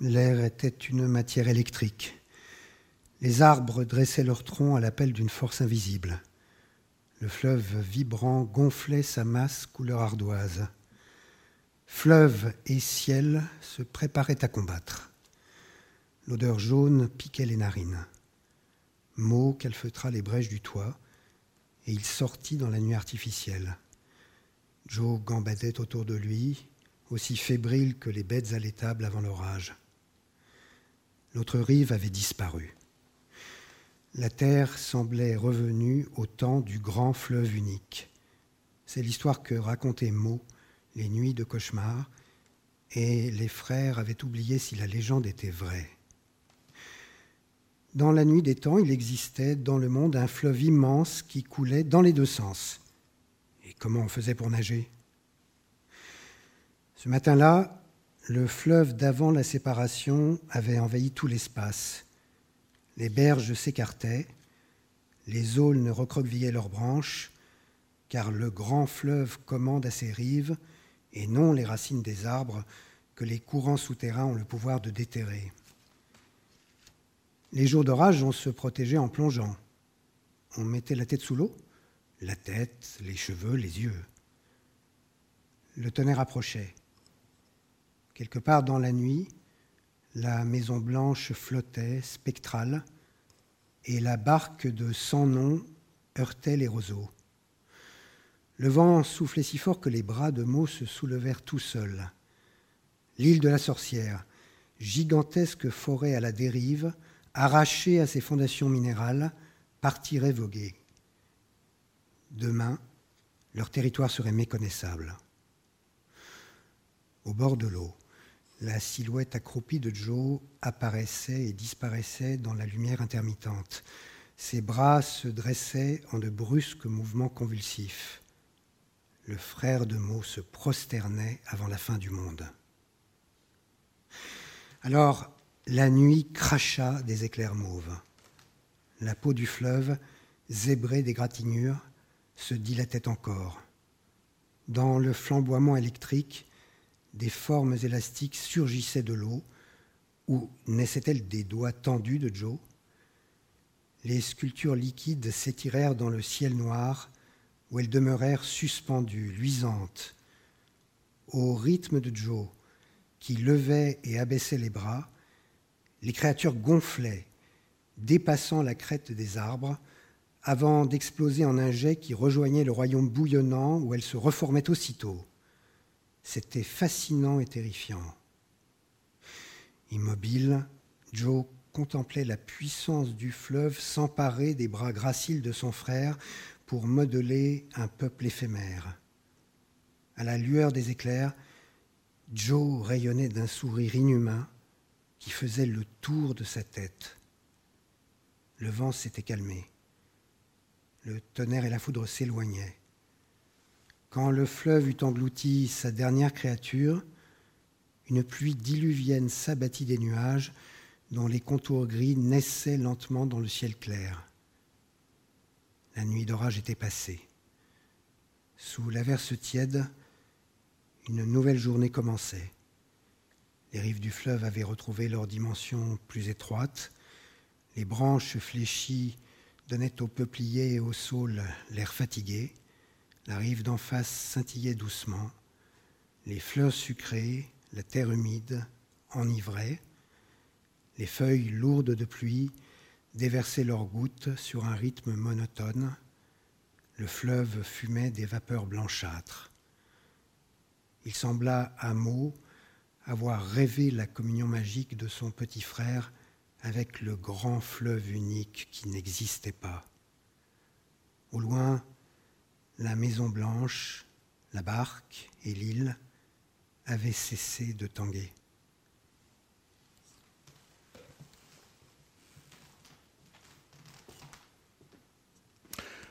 L'air était une matière électrique. Les arbres dressaient leurs troncs à l'appel d'une force invisible. Le fleuve vibrant gonflait sa masse couleur ardoise. Fleuve et ciel se préparaient à combattre. L'odeur jaune piquait les narines. Mo calfeutra les brèches du toit, et il sortit dans la nuit artificielle. Joe gambadait autour de lui, aussi fébrile que les bêtes à l'étable avant l'orage. L'autre rive avait disparu. La terre semblait revenue au temps du grand fleuve unique. C'est l'histoire que racontait Mo les nuits de cauchemar, et les frères avaient oublié si la légende était vraie. Dans la nuit des temps, il existait dans le monde un fleuve immense qui coulait dans les deux sens. Et comment on faisait pour nager? Ce matin-là, le fleuve d'avant la séparation avait envahi tout l'espace. Les berges s'écartaient, les aulnes recroquevillaient leurs branches, car le grand fleuve commande à ses rives, et non les racines des arbres que les courants souterrains ont le pouvoir de déterrer. Les jours d'orage, on se protégeait en plongeant. On mettait la tête sous l'eau, la tête, les cheveux, les yeux. Le tonnerre approchait. Quelque part dans la nuit, la maison blanche flottait, spectrale, et la barque de sans nom heurtait les roseaux. Le vent soufflait si fort que les bras de Meaux se soulevèrent tout seuls. L'île de la sorcière, gigantesque forêt à la dérive, arrachée à ses fondations minérales, partirait voguer. Demain, leur territoire serait méconnaissable. Au bord de l'eau, la silhouette accroupie de Joe apparaissait et disparaissait dans la lumière intermittente. Ses bras se dressaient en de brusques mouvements convulsifs. Le frère de Mo se prosternait avant la fin du monde. Alors, la nuit cracha des éclairs mauves. La peau du fleuve, zébrée d'égratignures, se dilatait encore. Dans le flamboiement électrique, des formes élastiques surgissaient de l'eau, ou naissaient-elles des doigts tendus de Joe? Les sculptures liquides s'étirèrent dans le ciel noir, où elles demeurèrent suspendues, luisantes. Au rythme de Joe, qui levait et abaissait les bras, Les créatures gonflaient, dépassant la crête des arbres, avant d'exploser en un jet qui rejoignait le royaume bouillonnant où elles se reformaient aussitôt. C'était fascinant et terrifiant. Immobile, Joe contemplait la puissance du fleuve s'emparer des bras graciles de son frère pour modeler un peuple éphémère. À la lueur des éclairs, Joe rayonnait d'un sourire inhumain qui faisait le tour de sa tête. Le vent s'était calmé. Le tonnerre et la foudre s'éloignaient. Quand le fleuve eut englouti sa dernière créature, une pluie diluvienne s'abattit des nuages dont les contours gris naissaient lentement dans le ciel clair. La nuit d'orage était passée. Sous l'averse tiède, une nouvelle journée commençait. Les rives du fleuve avaient retrouvé leur dimension plus étroite. Les branches fléchies donnaient aux peupliers et aux saules l'air fatigué. La rive d'en face scintillait doucement. Les fleurs sucrées, la terre humide enivraient. Les feuilles lourdes de pluie déversaient leurs gouttes sur un rythme monotone. Le fleuve fumait des vapeurs blanchâtres. Il sembla à Meaux avoir rêvé la communion magique de son petit frère avec le grand fleuve unique qui n'existait pas. Au loin, la maison blanche, la barque et l'île avaient cessé de tanguer.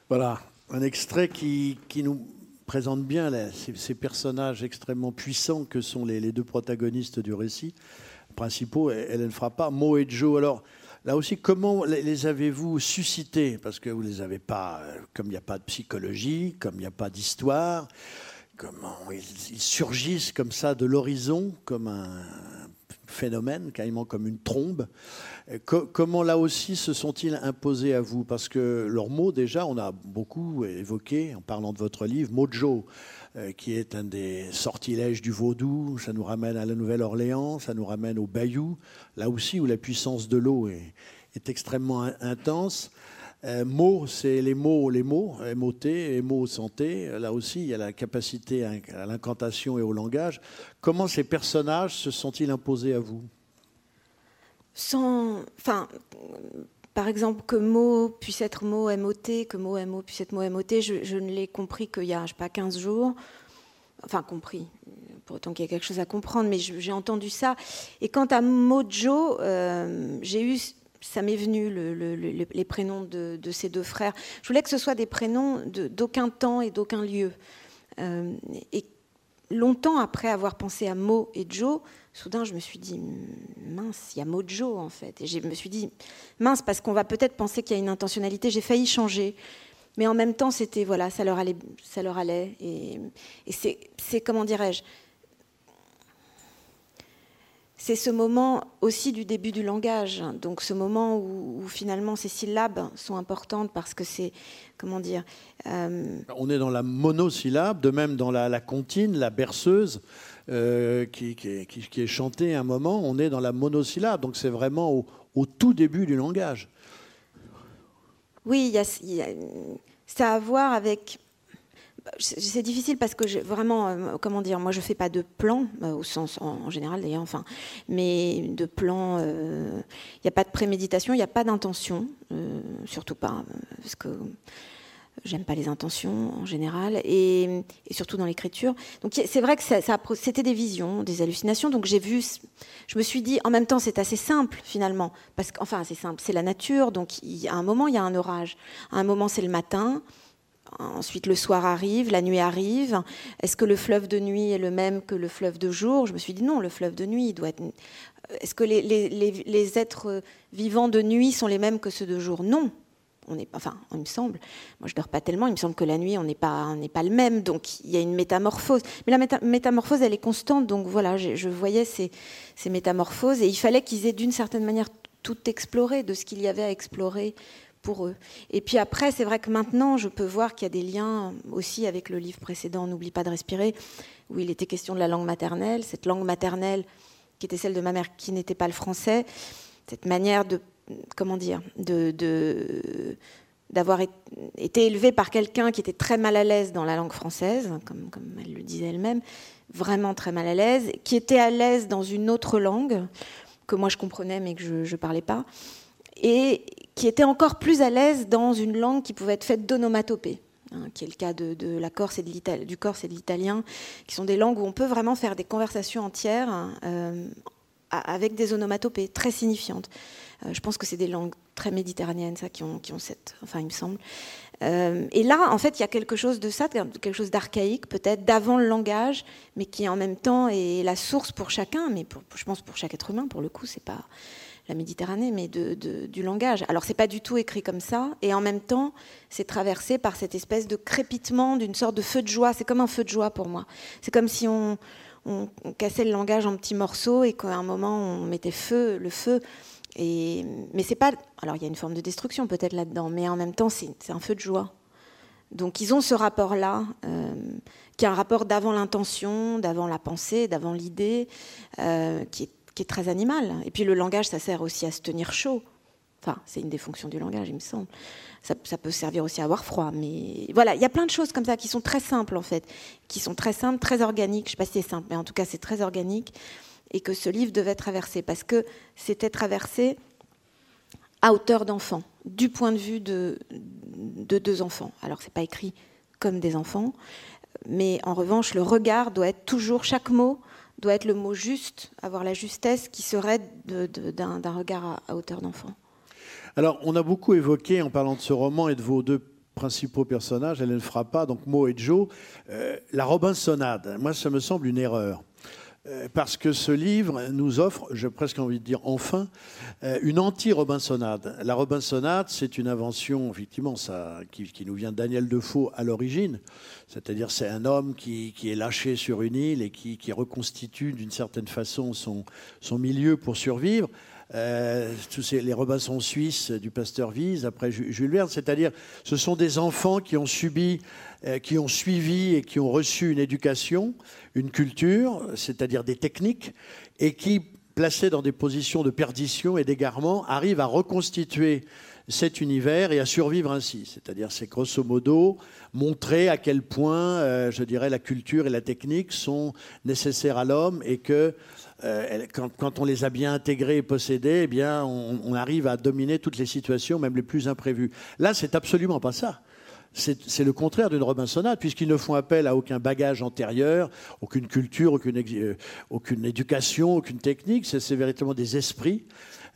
Voilà, un extrait qui, qui nous présente bien ces, personnages extrêmement puissants que sont les, deux protagonistes du récit principaux, Hélène Frappa, Mo et Joe. Alors, là aussi, comment les avez-vous suscités? Parce que vous ne les avez pas, euh, comme il n'y a pas de psychologie, comme il n'y a pas d'histoire, comment ils, surgissent comme ça de l'horizon, comme un phénomène, carrément comme une trombe. comment là aussi se sont-ils imposés à vous? Parce que leurs mots, déjà, on a beaucoup évoqué en parlant de votre livre, Mojo, euh, qui est un des sortilèges du vaudou, ça nous ramène à la Nouvelle-Orléans, ça nous ramène au Bayou, là aussi où la puissance de l'eau est extrêmement intense. Euh, mots, c'est les mots, les mots, MOT, mots santé. Là aussi, il y a la capacité à l'incantation et au langage. Comment ces personnages se sont-ils imposés à vous? Sans, enfin, par exemple, que mot puisse être mot MOT, que mot MO puisse être mot MOT, je, ne l'ai compris qu'il y a, je sais pas, 15 jours. Enfin, compris, pour autant qu'il y ait quelque chose à comprendre, mais j'ai entendu ça. Et quant à Mojo, euh, j'ai eu ça m'est venu les prénoms de, ces deux frères. Je voulais que ce soit des prénoms d'aucun temps et d'aucun lieu. Euh, et longtemps après avoir pensé à Mo et Joe, soudain je me suis dit mince, il y a Mojo en fait. Et je me suis dit mince parce qu'on va peut-être penser qu'il y a une intentionnalité. J'ai failli changer. Mais en même temps, c'était voilà, ça leur allait, ça leur allait, et c'est comment dirais-je, c'est ce moment aussi du début du langage, donc ce moment où, finalement ces syllabes sont importantes parce que c'est, comment dire... Euh, On est dans la monosyllabe, de même dans la, comptine, la berceuse, euh, qui, est chantée à un moment, on est dans la monosyllabe, donc c'est vraiment au, tout début du langage. Oui, ça a à voir avec c'est difficile parce que vraiment, euh, comment dire, moi je fais pas de plan euh, au sens en, général d'ailleurs, enfin, mais de plan, il euh, n'y a pas de préméditation, il n'y a pas d'intention, surtout pas parce que j'aime pas les intentions en général et, surtout dans l'écriture. Donc c'est vrai que c'était des visions, des hallucinations. Donc j'ai vu, je me suis dit, en même temps c'est assez simple finalement, parce qu'enfin c'est simple, c'est la nature. Donc à un moment il y a un orage, à un moment c'est le matin. Ensuite, le soir arrive, la nuit arrive. Est-ce que le fleuve de nuit est le même que le fleuve de jour? Je me suis dit non, le fleuve de nuit doit être. Est-ce que les, êtres vivants de nuit sont les mêmes que ceux de jour? Non. On est, enfin, il me semble. Moi, je dors pas tellement. Il me semble que la nuit, on n'est pas, on n'est pas le même. Donc, il y a une métamorphose. Mais la métamorphose, elle est constante. Donc, voilà, je, voyais ces, ces, métamorphoses et il fallait qu'ils aient d'une certaine manière tout exploré de ce qu'il y avait à explorer eux. Et puis après, c'est vrai que maintenant, je peux voir qu'il y a des liens aussi avec le livre précédent, N'oublie pas de respirer, où il était question de la langue maternelle, cette langue maternelle qui était celle de ma mère, qui n'était pas le français. cette manière de, comment dire, de, d'avoir été élevée par quelqu'un qui était très mal à l'aise dans la langue française, comme, comme elle le disait elle-même, vraiment très mal à l'aise, qui était à l'aise dans une autre langue que moi je comprenais mais que je ne parlais pas, et qui était encore plus à l'aise dans une langue qui pouvait être faite d'onomatopées. Hein, qui est le cas de, la Corse et de du Corse et de l'italien, qui sont des langues où on peut vraiment faire des conversations entières euh, avec des onomatopées très signifiantes. Euh, je pense que c'est des langues très méditerranéennes, ça, qui ont, qui ont cette. Enfin, il me semble. Euh, et là, en fait, il y a quelque chose de ça, quelque chose d'archaïque, peut-être, d'avant le langage, mais qui en même temps est la source pour chacun, mais je pense pour chaque être humain, pour le coup, c'est pas la Méditerranée, mais du langage. Alors c'est pas du tout écrit comme ça, et en même temps c'est traversé par cette espèce de crépitement, d'une sorte de feu de joie. C'est comme un feu de joie pour moi. C'est comme si on, cassait le langage en petits morceaux et qu'à un moment on mettait feu, le feu. Et, mais c'est pas. Alors il y a une forme de destruction peut-être là-dedans, mais en même temps c'est un feu de joie. Donc ils ont ce rapport-là, euh, qui est un rapport d'avant l'intention, d'avant la pensée, d'avant l'idée, euh, qui est qui est très animal. Et puis le langage, ça sert aussi à se tenir chaud. Enfin, c'est une des fonctions du langage, il me semble. Ça, peut servir aussi à avoir froid. Mais voilà, il y a plein de choses comme ça qui sont très simples, en fait. Qui sont très simples, très organiques. Je ne sais pas si c'est simple, mais en tout cas, c'est très organique. Et que ce livre devait traverser. Parce que c'était traversé à hauteur d'enfant, du point de vue de, de deux enfants. Alors, ce n'est pas écrit comme des enfants. Mais en revanche, le regard doit être toujours, chaque mot doit être le mot juste, avoir la justesse qui serait d'un regard à, hauteur d'enfant. Alors, on a beaucoup évoqué, en parlant de ce roman et de vos deux principaux personnages, Hélène Frappa, donc Mo et Joe, euh, la Robinsonade. Moi, ça me semble une erreur. Euh, parce que ce livre nous offre, j'ai presque envie de dire enfin, euh, une anti-Robinsonade. La Robinsonade, c'est une invention, effectivement, ça, qui, nous vient de Daniel Defoe à l'origine. C'est-à-dire, c'est un homme qui, est lâché sur une île et qui, reconstitue d'une certaine façon son, milieu pour survivre. Euh, tous les Robinson suisses du pasteur Vise, après Jules Verne, c'est-à-dire ce sont des enfants qui ont subi, qui ont suivi et qui ont reçu une éducation, une culture, c'est-à-dire des techniques, et qui, placés dans des positions de perdition et d'égarement, arrivent à reconstituer cet univers et à survivre ainsi. C'est-à-dire, c'est grosso modo montrer à quel point, euh, je dirais, la culture et la technique sont nécessaires à l'homme et que euh, quand, on les a bien intégrés et possédés, eh bien, on, arrive à dominer toutes les situations, même les plus imprévues. Là, c'est absolument pas ça. C'est le contraire d'une Robinsonade, puisqu'ils ne font appel à aucun bagage antérieur, aucune culture, aucune, euh, aucune éducation, aucune technique. C'est véritablement des esprits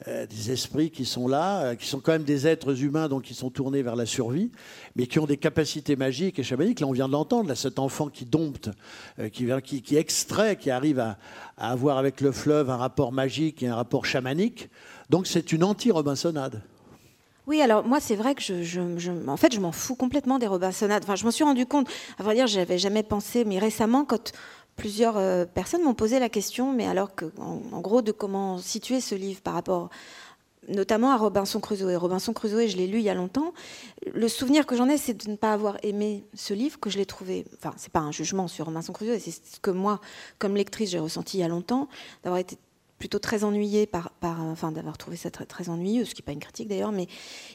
euh, des esprits qui sont là, euh, qui sont quand même des êtres humains, donc qui sont tournés vers la survie, mais qui ont des capacités magiques et chamaniques. Là, on vient de l'entendre, là, cet enfant qui dompte, euh, qui, qui, qui, extrait, qui arrive à, avoir avec le fleuve un rapport magique et un rapport chamanique. Donc, c'est une anti-Robinsonade. Oui, alors moi, c'est vrai que je, je, en fait, je m'en fous complètement des Robinsonades. Enfin, je m'en suis rendu compte. À vrai dire, j'avais jamais pensé, mais récemment, quand plusieurs euh, personnes m'ont posé la question, mais alors que, en, gros, de comment situer ce livre par rapport notamment à Robinson Crusoe. Et Robinson Crusoe, je l'ai lu il y a longtemps. Le souvenir que j'en ai, c'est de ne pas avoir aimé ce livre, que je l'ai trouvé. Enfin, c'est pas un jugement sur Robinson Crusoe, c'est ce que moi, comme lectrice, j'ai ressenti il y a longtemps, d'avoir été plutôt très ennuyée par, par enfin d'avoir trouvé ça très, très ennuyeux, ce qui n'est pas une critique d'ailleurs, mais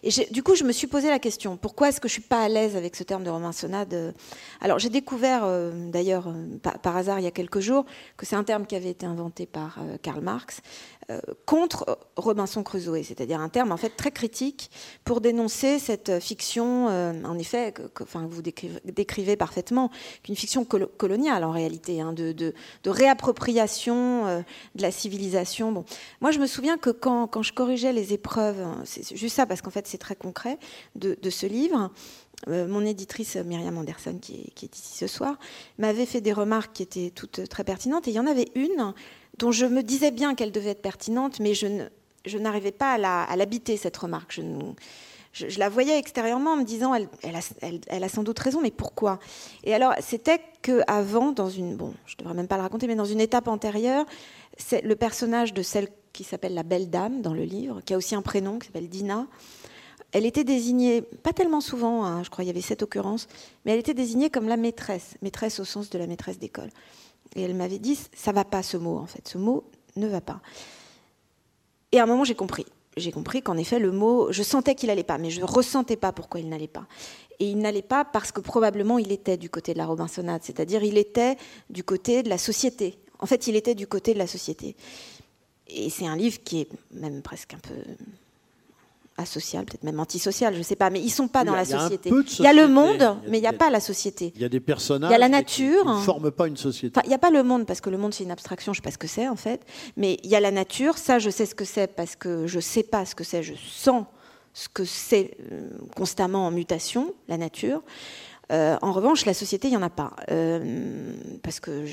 et du coup je me suis posé la question pourquoi est-ce que je suis pas à l'aise avec ce terme de romansonnade Alors j'ai découvert euh, d'ailleurs euh, par, hasard il y a quelques jours que c'est un terme qui avait été inventé par euh, Karl Marx euh, contre Robinson Crusoe, c'est-à-dire un terme en fait très critique pour dénoncer cette fiction, euh, en effet, que, vous décrivez, parfaitement, qu'une fiction coloniale en réalité, hein, de, réappropriation euh, de la civilisation. Bon, moi je me souviens que quand, je corrigeais les épreuves, hein, c'est juste ça parce qu'en fait c'est très concret de, ce livre. mon éditrice Myriam Anderson, qui est, ici ce soir, m'avait fait des remarques qui étaient toutes très pertinentes. Et il y en avait une dont je me disais bien qu'elle devait être pertinente, mais je, n'arrivais pas à l'habiter, cette remarque. Je, la voyais extérieurement en me disant, elle, a, sans doute raison, mais pourquoi? Et alors, c'était qu'avant, dans une, bon, je ne devrais même pas le raconter, mais dans une étape antérieure, c'est le personnage de celle qui s'appelle la Belle Dame dans le livre, qui a aussi un prénom qui s'appelle Dina, elle était désignée, pas tellement souvent, hein, je crois qu'il y avait sept occurrences, mais elle était désignée comme la maîtresse, maîtresse au sens de la maîtresse d'école. Et elle m'avait dit, ça va pas ce mot en fait, ce mot ne va pas. Et à un moment, j'ai compris. J'ai compris qu'en effet, le mot, je sentais qu'il n'allait pas, mais je ne ressentais pas pourquoi il n'allait pas. Et il n'allait pas parce que probablement il était du côté de la Robinsonade, c'est-à-dire il était du côté de la société. En fait, il était du côté de la société. Et c'est un livre qui est même presque un peu asocial, peut-être même antisocial, je ne sais pas, mais ils ne sont pas dans la société. Il y a le monde, mais il n'y a, pas la société. Il y a des personnages. Il y a la nature. Qui ne forment pas une société. il n'y a pas le monde, parce que le monde, c'est une abstraction, je ne sais pas ce que c'est, en fait. Mais il y a la nature, ça, je sais ce que c'est, parce que je ne sais pas ce que c'est, je sens ce que c'est euh, constamment en mutation, la nature. Euh, en revanche, la société, il n'y en a pas. Euh, parce que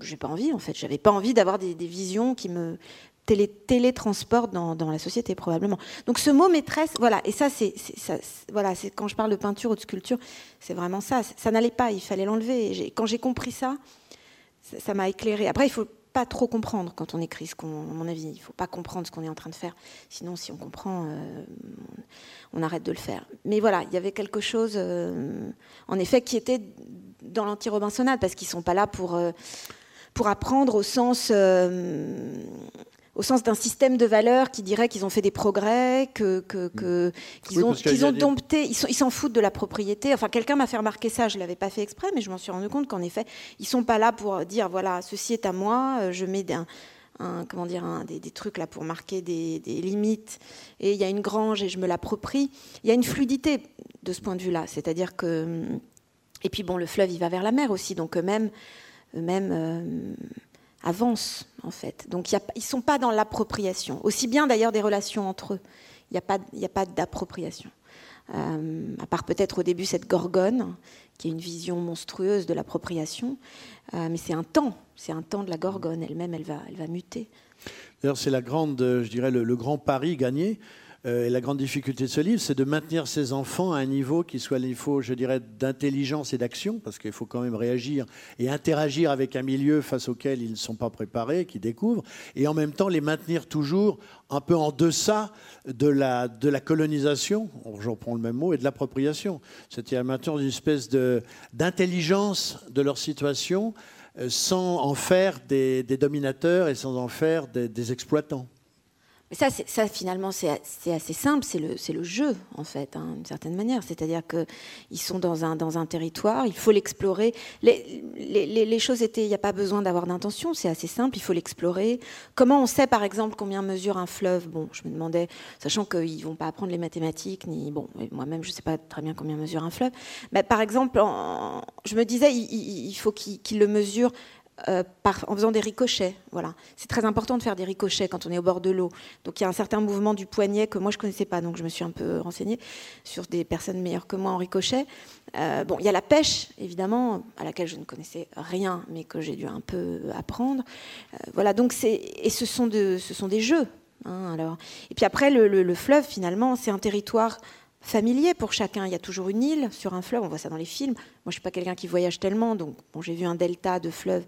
j'ai pas envie, en fait. J'avais pas envie d'avoir des, visions qui me télé, télétransportent dans, dans, la société, probablement. Donc ce mot maîtresse, voilà, et ça, c'est voilà, quand je parle de peinture ou de sculpture, c'est vraiment ça. Ça n'allait pas, il fallait l'enlever. Quand j'ai compris ça, ça m'a éclairé. Après, il faut pas trop comprendre quand on écrit ce qu'on, à mon avis. Il faut pas comprendre ce qu'on est en train de faire. Sinon, si on comprend, euh, on arrête de le faire. Mais voilà, il y avait quelque chose, euh, en effet, qui était dans l'anti-Robinsonade, parce qu'ils sont pas là pour, euh, pour apprendre au sens au sens d'un système de valeurs qui dirait qu'ils ont fait des progrès, que, mm. qu'ils ont, qu'ils ont dompté, ils, s'en foutent de la propriété. Enfin, quelqu'un m'a fait remarquer ça, je ne l'avais pas fait exprès, mais je m'en suis rendu compte qu'en effet, ils sont pas là pour dire, voilà, ceci est à moi, euh, je mets un, comment dire, des, trucs là pour marquer des, limites, et il y a une grange et je me l'approprie. Il y a une fluidité de ce point de vue-là, c'est-à-dire que... Et puis bon, le fleuve, il va vers la mer aussi, donc eux-mêmes... Eux-mêmes euh, avancent, en fait. Donc, ils ne sont pas dans l'appropriation. Aussi bien, d'ailleurs, des relations entre eux. Il n'y a pas, a pas d'appropriation. Euh, à part peut-être au début cette gorgone, qui est une vision monstrueuse de l'appropriation. Euh, mais c'est un temps, c'est un temps de la gorgone. Elle-même, elle va, elle va muter. D'ailleurs, c'est la grande, je dirais, le, le grand pari gagné euh, la grande difficulté de ce livre, c'est de maintenir ces enfants à un niveau qui soit niveau, je dirais, d'intelligence et d'action, parce qu'il faut quand même réagir et interagir avec un milieu face auquel ils ne sont pas préparés, qu'ils découvrent, et en même temps les maintenir toujours un peu en deçà de la, colonisation, j'en prends le même mot, et de l'appropriation. C'est-à-dire maintenir une espèce d'intelligence de, leur situation euh, sans en faire des, dominateurs et sans en faire des exploitants ça, ça, finalement, c'est assez simple, c'est le, le, jeu, en fait, hein, d'une certaine manière. C'est-à-dire qu'ils sont dans un, dans un territoire, il faut l'explorer. Les, les, les, choses étaient, il n'y a pas besoin d'avoir d'intention, c'est assez simple, il faut l'explorer. Comment on sait, par exemple, combien mesure un fleuve? Bon, je me demandais, sachant qu'ils ne vont pas apprendre les mathématiques, ni. Bon, moi-même, je ne sais pas très bien combien mesure un fleuve. Mais par exemple, je me disais, il, il faut qu'ils le mesurent euh, en faisant des ricochets. Voilà. C'est très important de faire des ricochets quand on est au bord de l'eau. Donc il y a un certain mouvement du poignet que moi je ne connaissais pas, donc je me suis un peu renseignée sur des personnes meilleures que moi en ricochet. Euh, bon, il y a la pêche, évidemment, à laquelle je ne connaissais rien, mais que j'ai dû un peu apprendre. Euh, voilà, donc c'est et ce sont, de, ce sont des jeux. Hein, alors. Et puis après, le, le fleuve, finalement, c'est un territoire familier pour chacun. Il y a toujours une île sur un fleuve, on voit ça dans les films. Moi, je ne suis pas quelqu'un qui voyage tellement, donc bon, j'ai vu un delta de fleuves.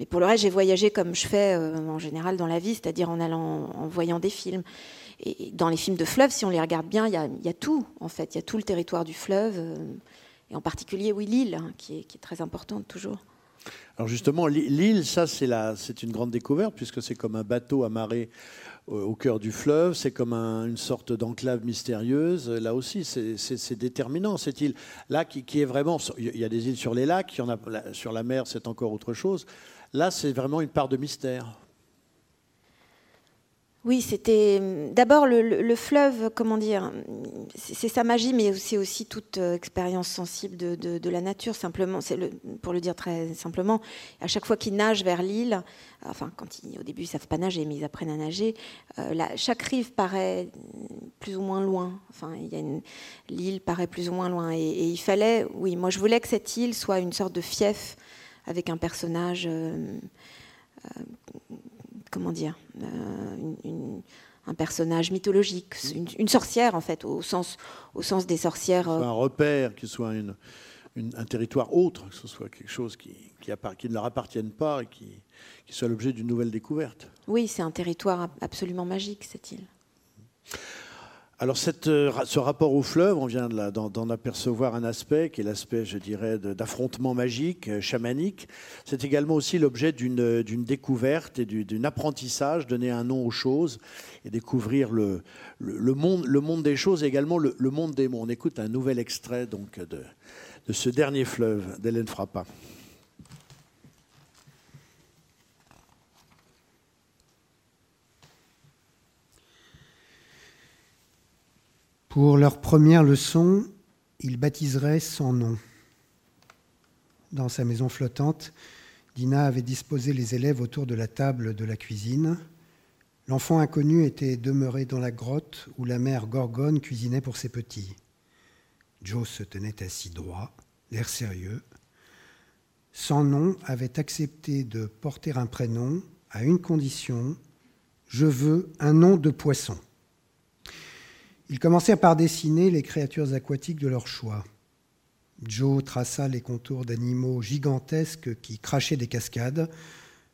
Mais pour le reste, j'ai voyagé comme je fais euh, en général dans la vie, c'est-à-dire en allant, en voyant des films. Et dans les films de fleuve, si on les regarde bien, il y a, tout, en fait. Il y a tout le territoire du fleuve, euh, et en particulier, oui, l'île, hein, qui, est, qui est très importante toujours. Alors justement, l'île, ça, c'est une grande découverte, puisque c'est comme un bateau amarré au cœur du fleuve, c'est comme une sorte d'enclave mystérieuse. Là aussi, c'est déterminant, cette île. Là, qui, est vraiment... Il y a des îles sur les lacs, il y en a, sur la mer, c'est encore autre chose. Là, c'est vraiment une part de mystère. Oui, c'était d'abord le, fleuve, comment dire, c'est sa magie, mais c'est aussi toute euh, expérience sensible de, la nature. Simplement, pour le dire très simplement, à chaque fois qu'ils nagent vers l'île, enfin, quand ils, au début ils savent pas nager, mais ils apprennent à nager, euh, chaque rive paraît plus ou moins loin. Enfin, l'île paraît plus ou moins loin, et, il fallait, oui, moi je voulais que cette île soit une sorte de fief avec un personnage. Euh, comment dire, euh, un personnage mythologique, une, sorcière en fait, au sens, au sens des sorcières. Un repère, qui soit une, un territoire autre, que ce soit quelque chose qui, qui, qui ne leur appartienne pas et qui, qui soit l'objet d'une nouvelle découverte. Oui, c'est un territoire absolument magique, cette île. Alors euh, ce rapport au fleuve, on vient d'en apercevoir un aspect qui est l'aspect, je dirais, d'affrontement magique, euh, chamanique. C'est également aussi l'objet d'une découverte et d'un apprentissage, donner un nom aux choses et découvrir le, monde, le monde des choses et également le, monde des mots. On écoute un nouvel extrait donc de, de ce dernier fleuve d'Hélène Frappa. Pour leur première leçon, il baptiserait son nom. Dans sa maison flottante, Dina avait disposé les élèves autour de la table de la cuisine. L'enfant inconnu était demeuré dans la grotte où la mère Gorgone cuisinait pour ses petits. Joe se tenait assis droit, l'air sérieux. Sans nom avait accepté de porter un prénom à une condition je veux un nom de poisson. Ils commencèrent par dessiner les créatures aquatiques de leur choix. Joe traça les contours d'animaux gigantesques qui crachaient des cascades.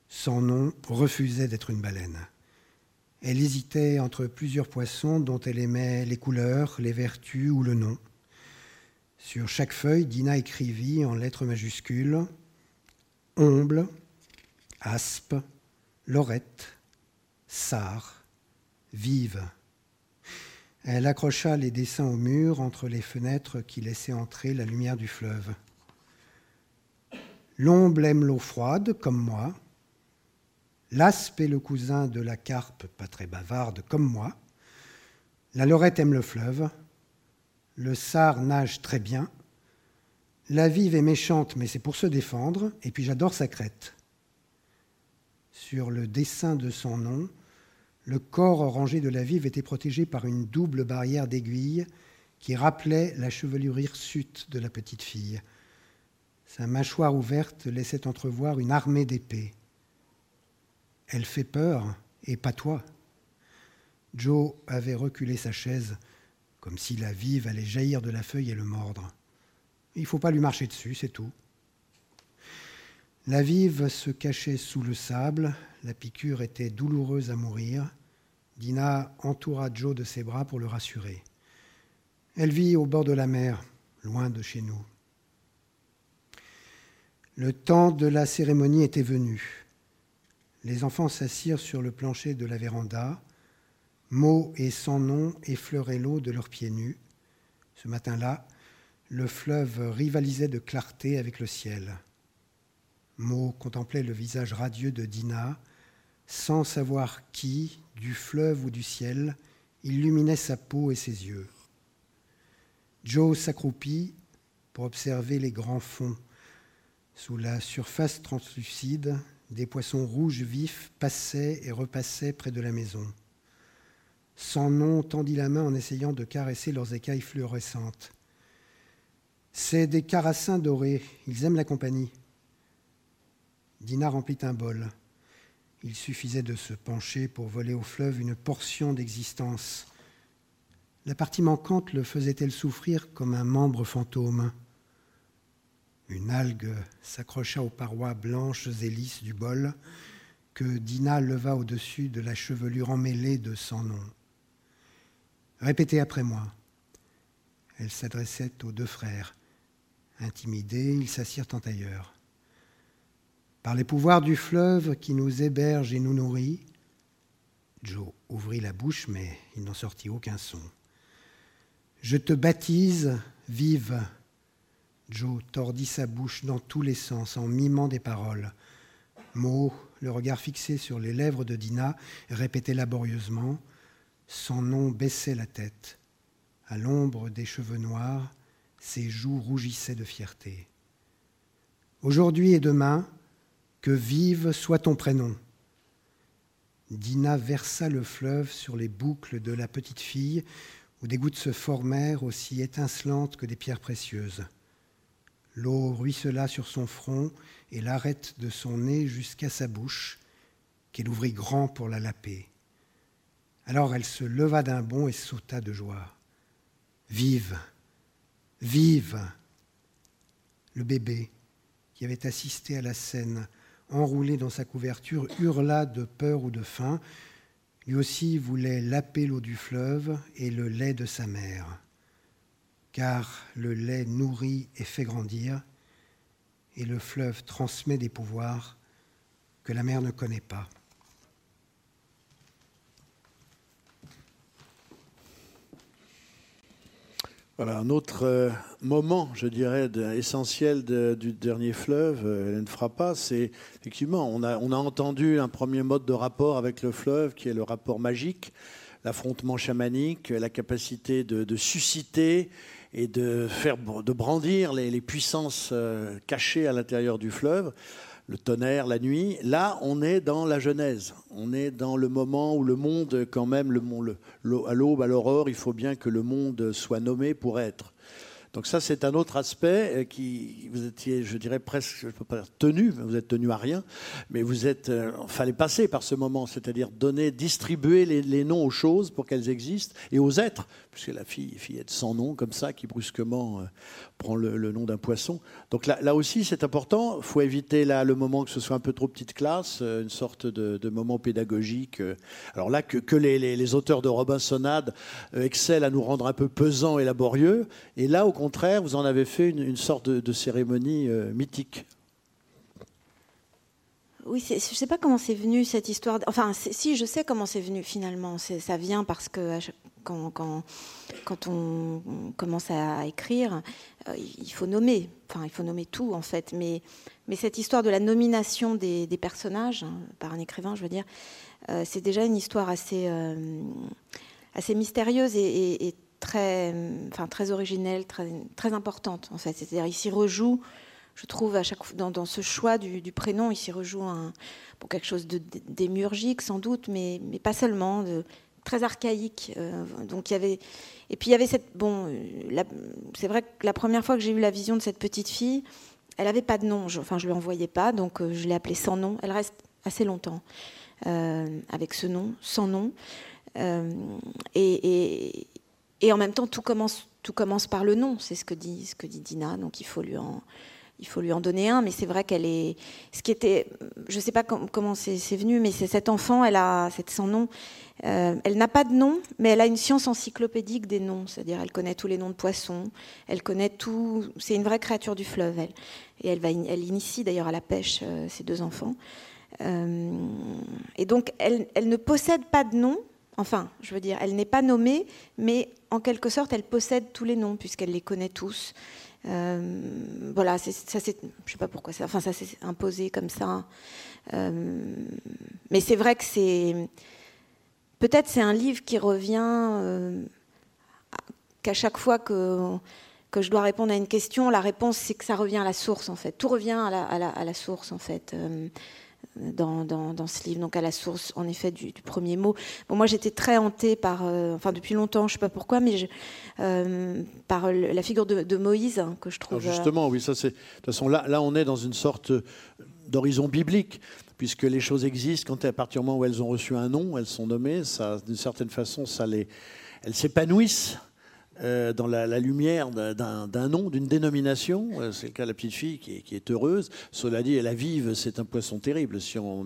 Son nom refusait d'être une baleine. Elle hésitait entre plusieurs poissons dont elle aimait les couleurs, les vertus ou le nom. Sur chaque feuille, Dina écrivit en lettres majuscules Omble, Aspe, Lorette, Sar, Vive. Elle accrocha les dessins au mur entre les fenêtres qui laissaient entrer la lumière du fleuve. L'omble aime l'eau froide, comme moi. L'aspe est le cousin de la carpe, pas très bavarde, comme moi. La lorette aime le fleuve. Le sar nage très bien. La vive est méchante, mais c'est pour se défendre. Et puis j'adore sa crête. Sur le dessin de son nom, le corps orangé de la vive était protégé par une double barrière d'aiguilles qui rappelait la chevelure hirsute de la petite fille. Sa mâchoire ouverte laissait entrevoir une armée d'épées. Elle fait peur, et pas toi. Joe avait reculé sa chaise, comme si la vive allait jaillir de la feuille et le mordre. Il ne faut pas lui marcher dessus, c'est tout. La vive se cachait sous le sable, la piqûre était douloureuse à mourir. Dina entoura Joe de ses bras pour le rassurer. Elle vit au bord de la mer, loin de chez nous. Le temps de la cérémonie était venu. Les enfants s'assirent sur le plancher de la véranda. Mots et sans nom effleuraient l'eau de leurs pieds nus. Ce matin-là, le fleuve rivalisait de clarté avec le ciel. Mo contemplait le visage radieux de Dina, sans savoir qui, du fleuve ou du ciel, illuminait sa peau et ses yeux. Joe s'accroupit pour observer les grands fonds. Sous la surface translucide, des poissons rouges vifs passaient et repassaient près de la maison. Sans nom tendit la main en essayant de caresser leurs écailles fluorescentes. C'est des carassins dorés, ils aiment la compagnie. Dina remplit un bol. Il suffisait de se pencher pour voler au fleuve une portion d'existence. La partie manquante le faisait-elle souffrir comme un membre fantôme? Une algue s'accrocha aux parois blanches et lisses du bol que Dina leva au-dessus de la chevelure emmêlée de son nom. Répétez après moi. Elle s'adressait aux deux frères. Intimidés, ils s'assirent en tailleur. Par les pouvoirs du fleuve qui nous héberge et nous nourrit, Joe ouvrit la bouche, mais il n'en sortit aucun son. Je te baptise, vive. Joe tordit sa bouche dans tous les sens en mimant des paroles. Mo, le regard fixé sur les lèvres de Dina, répétait laborieusement. Son nom baissait la tête. À l'ombre des cheveux noirs, ses joues rougissaient de fierté. Aujourd'hui et demain, que vive soit ton prénom. Dina versa le fleuve sur les boucles de la petite fille, où des gouttes se formèrent aussi étincelantes que des pierres précieuses. L'eau ruissela sur son front et l'arrête de son nez jusqu'à sa bouche, qu'elle ouvrit grand pour la laper. Alors elle se leva d'un bond et sauta de joie. Vive, vive Le bébé, qui avait assisté à la scène, enroulé dans sa couverture, hurla de peur ou de faim. Lui aussi voulait laper l'eau du fleuve et le lait de sa mère, car le lait nourrit et fait grandir, et le fleuve transmet des pouvoirs que la mère ne connaît pas. Voilà, un autre euh, moment, je dirais, essentiel du dernier fleuve, euh, Hélène Frappa, c'est effectivement, on a, entendu un premier mode de rapport avec le fleuve qui est le rapport magique, l'affrontement chamanique, la capacité de, susciter et de, faire, de brandir les, les puissances euh, cachées à l'intérieur du fleuve le tonnerre, la nuit. Là, on est dans la Genèse. On est dans le moment où le monde, quand même, le, le, à l'aube, à l'aurore, il faut bien que le monde soit nommé pour être. Donc ça, c'est un autre aspect euh, qui vous étiez, je dirais presque, je peux pas dire tenu, vous êtes tenu à rien, mais vous êtes, euh, fallait passer par ce moment, c'est-à-dire donner, distribuer les, noms aux choses pour qu'elles existent et aux êtres, puisque la fille, fillette sans nom comme ça, qui brusquement euh, prend le, nom d'un poisson. Donc là, aussi, c'est important. Il faut éviter là le moment que ce soit un peu trop petite classe, une sorte de, moment pédagogique. Alors là, que, les, auteurs de Robinsonade excellent à nous rendre un peu pesants et laborieux, et là, au contraire, vous en avez fait une, sorte de, cérémonie euh, mythique. Oui, je ne sais pas comment c'est venu cette histoire. Enfin, si, je sais comment c'est venu finalement. Ça vient parce que quand, on, commence à écrire, euh, il faut nommer. Enfin, il faut nommer tout en fait. Mais, cette histoire de la nomination des, personnages, hein, par un écrivain, je veux dire, euh, c'est déjà une histoire assez, assez mystérieuse et, très, originelle, très, importante en fait. C'est-à-dire, il s'y rejoue, je trouve, à chaque dans, dans ce choix du, prénom, il s'y rejoue un, pour quelque chose de démiurgique sans doute, mais, pas seulement, très archaïque. Euh, donc il y avait, et puis il y avait cette, bon, c'est vrai que la première fois que j'ai eu la vision de cette petite fille, elle avait pas de nom, je, enfin je lui envoyais pas, donc euh, je l'ai appelée sans nom. Elle reste assez longtemps euh, avec ce nom, sans nom. et, et en même temps, tout commence, tout commence par le nom, c'est ce que dit, ce que dit Dina, donc il faut lui en, il faut lui en donner un, mais c'est vrai qu'elle est. Ce qui était, je ne sais pas comment c'est venu, mais c'est cet enfant, elle a, c'est sans nom. Euh, elle n'a pas de nom, mais elle a une science encyclopédique des noms, c'est-à-dire elle connaît tous les noms de poissons, elle connaît tout. C'est une vraie créature du fleuve, elle. Et elle va, elle initie d'ailleurs à la pêche euh, ses deux enfants. Euh, et donc, elle, elle ne possède pas de nom, Enfin, je veux dire, elle n'est pas nommée, mais en quelque sorte, elle possède tous les noms puisqu'elle les connaît tous. Euh, voilà, ça c'est, je sais pas pourquoi ça, enfin ça s'est imposé comme ça. Euh, mais c'est vrai que c'est, peut-être c'est un livre qui revient euh, qu'à chaque fois que que je dois répondre à une question, la réponse c'est que ça revient à la source en fait. Tout revient à la, à la source en fait dans, dans, ce livre, donc à la source en effet du, premier mot. Bon, moi j'étais très hantée par, euh, enfin depuis longtemps, je sais pas pourquoi, mais je, euh, par la figure de, Moïse hein, que je trouve. justement, oui, ça c'est. De toute façon, là, là on est dans une sorte d'horizon biblique, puisque les choses existent quand à partir du moment où elles ont reçu un nom, elles sont nommées, ça, d'une certaine façon, ça les, elles s'épanouissent euh, dans la, lumière d'un nom, d'une dénomination. Euh, c'est le cas de la petite fille qui est, heureuse. Cela dit, la vive, c'est un poisson terrible. Si on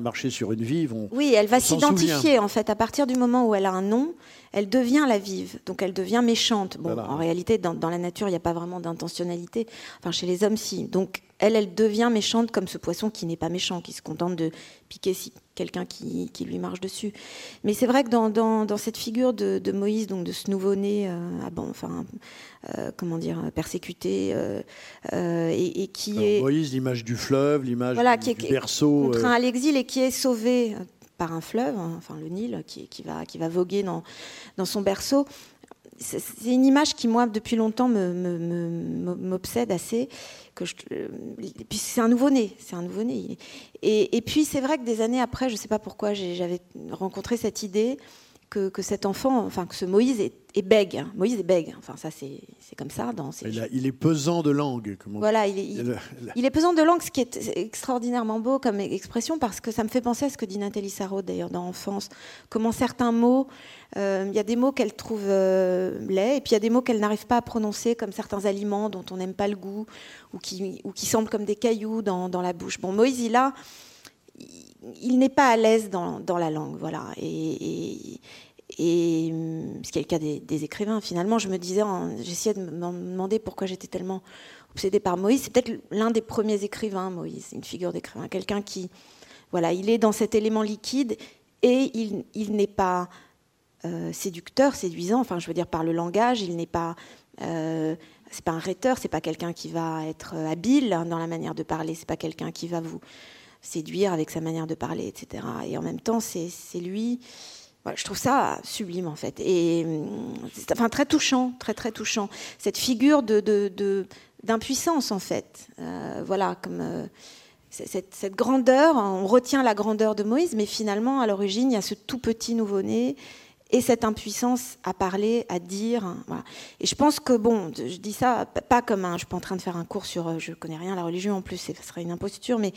marcher sur une vive, on. Oui, elle va s'identifier en fait. À partir du moment où elle a un nom, elle devient la vive. Donc elle devient méchante. Bon, en réalité, dans, dans la nature, il n'y a pas vraiment d'intentionnalité. Enfin, chez les hommes, si. Donc elle, elle devient méchante comme ce poisson qui n'est pas méchant, qui se contente de piquer quelqu'un qui, qui, lui marche dessus. Mais c'est vrai que dans, dans, cette figure de, Moïse, donc de ce nouveau-né, euh, enfin, euh, comment dire, persécuté, euh, et, qui est... Moïse, l'image du fleuve, l'image du, du, berceau. Contraint à l'exil et qui est sauvé par un fleuve, hein, enfin le Nil, qui, qui, va, qui va voguer dans, dans son berceau c'est une image qui, moi, depuis longtemps, m'obsède assez. Je, puis c'est un nouveau-né, et, puis c'est vrai que des années après, je ne sais pas pourquoi, j'avais rencontré cette idée que, que, cet enfant, enfin que ce Moïse est, est bègue. Moïse est bègue. Enfin ça c'est comme ça dans. Il, il, est pesant de langue. Comment... Voilà, il est, il, est, pesant de langue, ce qui est extraordinairement beau comme expression parce que ça me fait penser à ce que dit Nathalie Sarraud d'ailleurs dans Enfance. Comment certains mots, euh, il y a des mots qu'elle trouve euh, laids et puis il y a des mots qu'elle n'arrive pas à prononcer comme certains aliments dont on n'aime pas le goût ou qui, ou qui semblent comme des cailloux dans, dans la bouche. Bon, Moïse il a il n'est pas à l'aise dans, la langue, voilà. Et, et, c'est le cas des, écrivains. Finalement, je me disais, j'essayais de me demander pourquoi j'étais tellement obsédée par Moïse. C'est peut-être l'un des premiers écrivains, Moïse, une figure d'écrivain, quelqu'un qui, voilà, il est dans cet élément liquide et il, n'est pas euh, séducteur, séduisant. Enfin, je veux dire par le langage, il n'est pas euh, c'est pas un rhéteur, c'est pas quelqu'un qui va être habile dans la manière de parler, c'est pas quelqu'un qui va vous séduire avec sa manière de parler, etc. Et en même temps, c'est lui. je trouve ça sublime en fait, et enfin très touchant, très très touchant. Cette figure de d'impuissance en fait, euh, voilà comme. Euh, cette, grandeur, on retient la grandeur de Moïse, mais finalement, à l'origine, il y a ce tout petit nouveau-né et cette impuissance à parler, à dire. Voilà. Et je pense que, bon, je dis ça pas comme un. Je suis pas en train de faire un cours sur. Euh, je connais rien à la religion en plus, ce serait une imposture, mais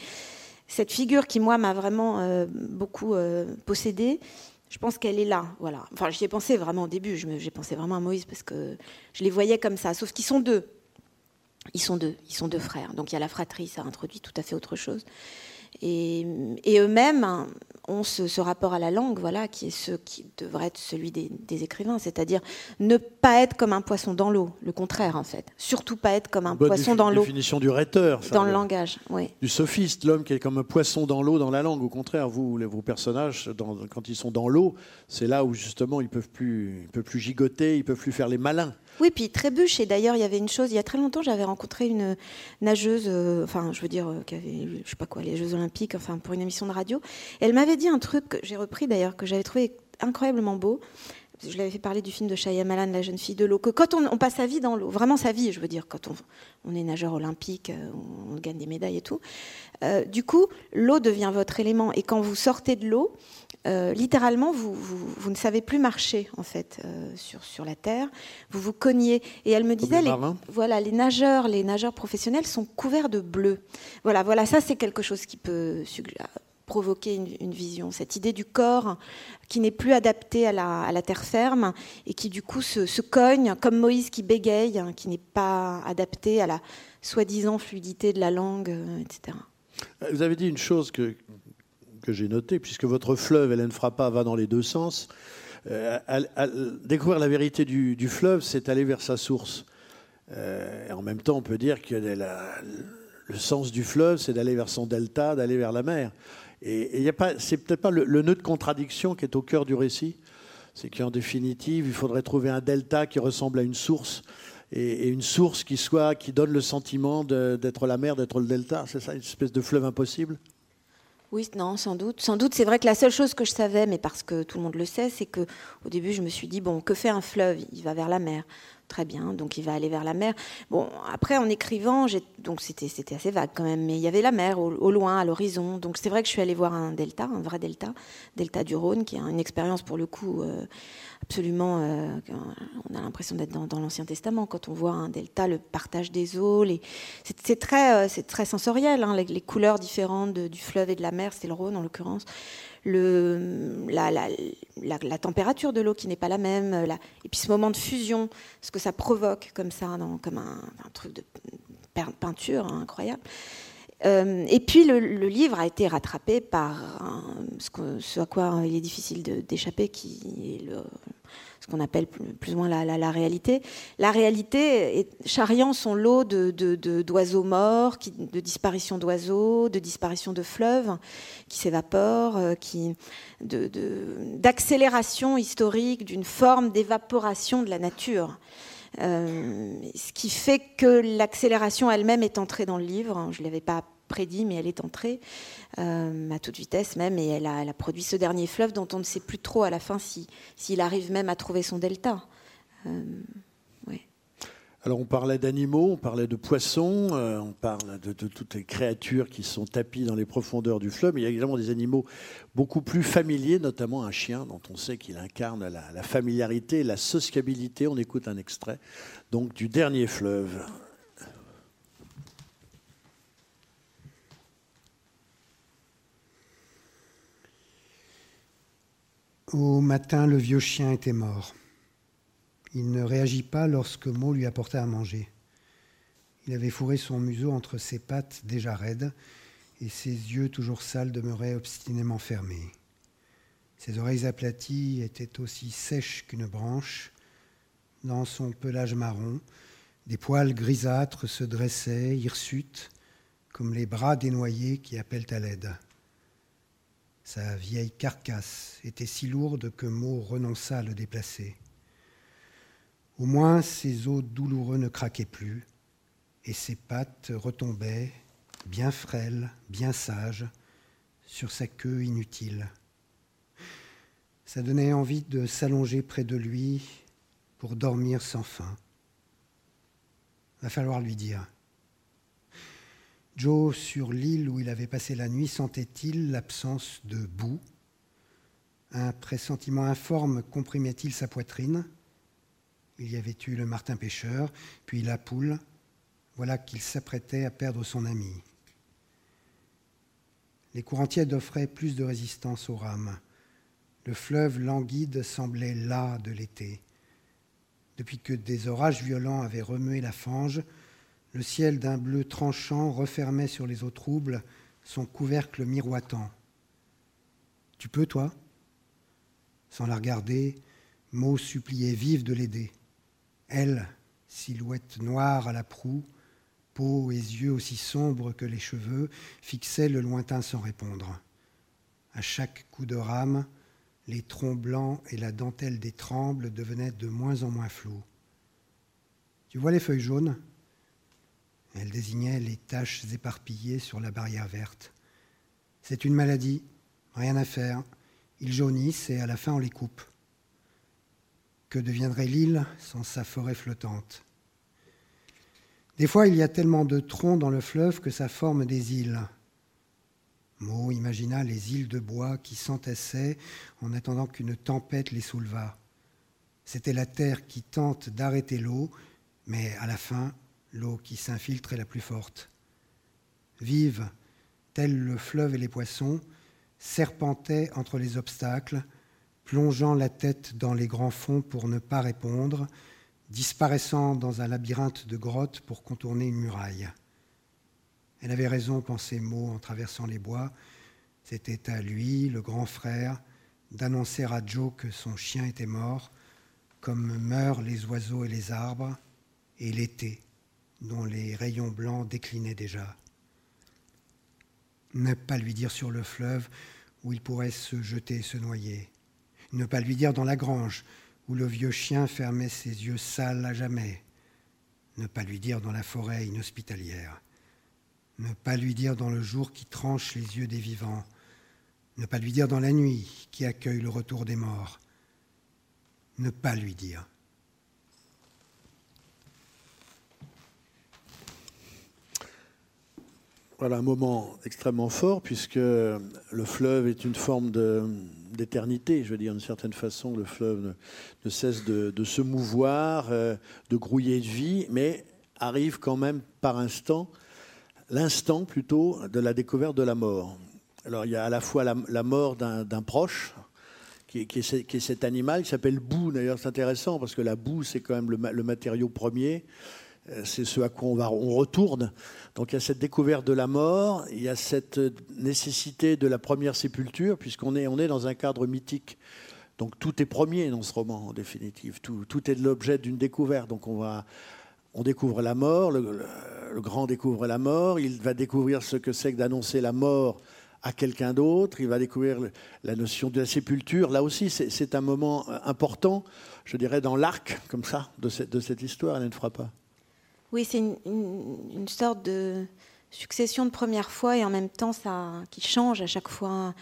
cette figure qui, moi, m'a vraiment euh, beaucoup euh, possédée, je pense qu'elle est là. Voilà. Enfin, j'y ai pensé vraiment au début. J'ai pensé vraiment à Moïse parce que je les voyais comme ça. Sauf qu'ils sont deux. Ils sont deux. Ils sont deux frères. Donc il y a la fratrie, ça introduit tout à fait autre chose. Et, eux-mêmes ont ce, rapport à la langue, voilà, qui est ce qui devrait être celui des, écrivains, c'est-à-dire ne pas être comme un poisson dans l'eau, le contraire en fait. Surtout pas être comme un poisson dans l'eau. Définition du rhéteur. dans le langage, oui. Du sophiste, l'homme qui est comme un poisson dans l'eau, dans la langue. Au contraire, vous, vos personnages, quand ils sont dans l'eau, c'est là où justement ils peuvent plus, ils peuvent plus gigoter, ils peuvent plus faire les malins. Oui, puis trébuche. Et d'ailleurs, il y avait une chose, il y a très longtemps, j'avais rencontré une nageuse, euh, enfin, je veux dire, euh, qui avait, je sais pas quoi, les Jeux Olympiques, enfin, pour une émission de radio. elle m'avait dit un truc que j'ai repris d'ailleurs, que j'avais trouvé incroyablement beau. Je l'avais fait parler du film de Shyamalan, La jeune fille de l'eau. Que quand on, passe sa vie dans l'eau, vraiment sa vie, je veux dire, quand on, est nageur olympique, euh, on, gagne des médailles et tout. du coup, l'eau devient votre élément. Et quand vous sortez de l'eau, euh, littéralement, vous, vous, ne savez plus marcher en fait euh, sur, sur la terre. Vous vous cognez. Et elle me disait, les, voilà, les nageurs, les nageurs professionnels sont couverts de bleu. Voilà, voilà, ça c'est quelque chose qui peut provoquer une, vision, cette idée du corps qui n'est plus adapté à la, terre ferme et qui du coup se, cogne, comme Moïse qui bégaye, hein, qui n'est pas adapté à la soi-disant fluidité de la langue, euh, etc. Vous avez dit une chose que, que j'ai noté, puisque votre fleuve, Hélène Frappa, va dans les deux sens. Euh, découvrir la vérité du, fleuve, c'est aller vers sa source. Euh, et en même temps, on peut dire que le sens du fleuve, c'est d'aller vers son delta, d'aller vers la mer. Et, et c'est peut-être pas le, nœud de contradiction qui est au cœur du récit. C'est qu'en définitive, il faudrait trouver un delta qui ressemble à une source et, une source qui soit qui donne le sentiment d'être la mer, d'être le delta. C'est ça, une espèce de fleuve impossible? Oui, non, sans doute. Sans doute, c'est vrai que la seule chose que je savais, mais parce que tout le monde le sait, c'est que au début, je me suis dit bon, que fait un fleuve? Il va vers la mer. Très bien, donc il va aller vers la mer. Bon, après, en écrivant, donc c'était c'était assez vague quand même, mais il y avait la mer au, loin, à l'horizon. Donc c'est vrai que je suis allée voir un delta, un vrai delta, delta du Rhône, qui a une expérience pour le coup. Euh, absolument. Euh, on a l'impression d'être dans, l'Ancien Testament quand on voit un delta, le partage des eaux. C'est très, euh, c'est très sensoriel, hein, les, couleurs différentes du fleuve et de la mer, c'est le Rhône en l'occurrence. La, température de l'eau qui n'est pas la même, et puis ce moment de fusion, ce que ça provoque comme ça, comme un, truc de peinture hein, incroyable. Euh, et puis le, livre a été rattrapé par ce, à quoi il est difficile d'échapper, qui est le, ce qu'on appelle plus, ou moins la, réalité. La réalité est charriant son lot d'oiseaux de, morts, qui, de disparition d'oiseaux, de disparition de fleuves qui s'évaporent, euh, d'accélération historique, d'une forme d'évaporation de la nature. Euh, ce qui fait que l'accélération elle-même est entrée dans le livre. Je ne l'avais pas prédit, mais elle est entrée euh, à toute vitesse même, et elle a, produit ce dernier fleuve dont on ne sait plus trop à la fin s'il si, arrive même à trouver son delta. Euh, alors on parlait d'animaux, on parlait de poissons, on parle de, toutes les créatures qui sont tapies dans les profondeurs du fleuve, mais il y a également des animaux beaucoup plus familiers, notamment un chien dont on sait qu'il incarne la, la familiarité, la sociabilité. On écoute un extrait donc du dernier fleuve. Au matin, le vieux chien était mort. Il ne réagit pas lorsque Mo lui apporta à manger. Il avait fourré son museau entre ses pattes déjà raides et ses yeux toujours sales demeuraient obstinément fermés. Ses oreilles aplaties étaient aussi sèches qu'une branche. Dans son pelage marron, des poils grisâtres se dressaient, hirsutes, comme les bras des noyés qui appellent à l'aide. Sa vieille carcasse était si lourde que Mo renonça à le déplacer. Au moins ses os douloureux ne craquaient plus, et ses pattes retombaient, bien frêles, bien sages, sur sa queue inutile. Ça donnait envie de s'allonger près de lui pour dormir sans fin. Va falloir lui dire. Joe, sur l'île où il avait passé la nuit, sentait-il l'absence de boue? Un pressentiment informe comprimait-il sa poitrine? Il y avait eu le martin pêcheur, puis la poule. Voilà qu'il s'apprêtait à perdre son ami. Les courants tièdes offraient plus de résistance aux rames. Le fleuve languide semblait las de l'été. Depuis que des orages violents avaient remué la fange, le ciel d'un bleu tranchant refermait sur les eaux troubles son couvercle miroitant. Tu peux, toi? Sans la regarder, Mo suppliait vive de l'aider. Elle, silhouette noire à la proue, peau et yeux aussi sombres que les cheveux, fixait le lointain sans répondre. À chaque coup de rame, les troncs blancs et la dentelle des trembles devenaient de moins en moins flous. Tu vois les feuilles jaunes? Elle désignait les taches éparpillées sur la barrière verte. C'est une maladie, rien à faire. Ils jaunissent et à la fin on les coupe. Que deviendrait l'île sans sa forêt flottante? Des fois, il y a tellement de troncs dans le fleuve que ça forme des îles. Mo imagina les îles de bois qui s'entassaient en attendant qu'une tempête les soulevât. C'était la terre qui tente d'arrêter l'eau, mais à la fin, l'eau qui s'infiltre est la plus forte. Vive, tel le fleuve et les poissons, serpentait entre les obstacles, plongeant la tête dans les grands fonds pour ne pas répondre, disparaissant dans un labyrinthe de grottes pour contourner une muraille. Elle avait raison, pensait Mo en traversant les bois. C'était à lui, le grand frère, d'annoncer à Joe que son chien était mort, comme meurent les oiseaux et les arbres, et l'été dont les rayons blancs déclinaient déjà. Ne pas lui dire sur le fleuve où il pourrait se jeter et se noyer. Ne pas lui dire dans la grange où le vieux chien fermait ses yeux sales à jamais. Ne pas lui dire dans la forêt inhospitalière. Ne pas lui dire dans le jour qui tranche les yeux des vivants. Ne pas lui dire dans la nuit qui accueille le retour des morts. Ne pas lui dire. Voilà un moment extrêmement fort puisque le fleuve est une forme d'éternité. Je veux dire, d'une certaine façon, le fleuve ne, cesse de, se mouvoir, euh, de grouiller de vie, mais arrive quand même par instant, l'instant plutôt, de la découverte de la mort. Alors il y a à la fois la, mort d'un proche, qui est, cet animal qui s'appelle boue. D'ailleurs, c'est intéressant parce que la boue, c'est quand même le matériau premier. Euh, c'est ce à quoi on, retourne. Donc il y a cette découverte de la mort, il y a cette nécessité de la première sépulture, puisqu'on est, on est dans un cadre mythique. Donc tout est premier dans ce roman, en définitive. Tout, tout est l'objet d'une découverte. Donc on, va, on découvre la mort, le, grand découvre la mort, il va découvrir ce que c'est que d'annoncer la mort à quelqu'un d'autre, il va découvrir la notion de la sépulture. Là aussi, c'est un moment important, je dirais, dans l'arc, comme ça, de cette, de cette histoire, elle ne fera pas. Oui, c'est une, sorte de succession de premières fois et en même temps ça qui change à chaque fois.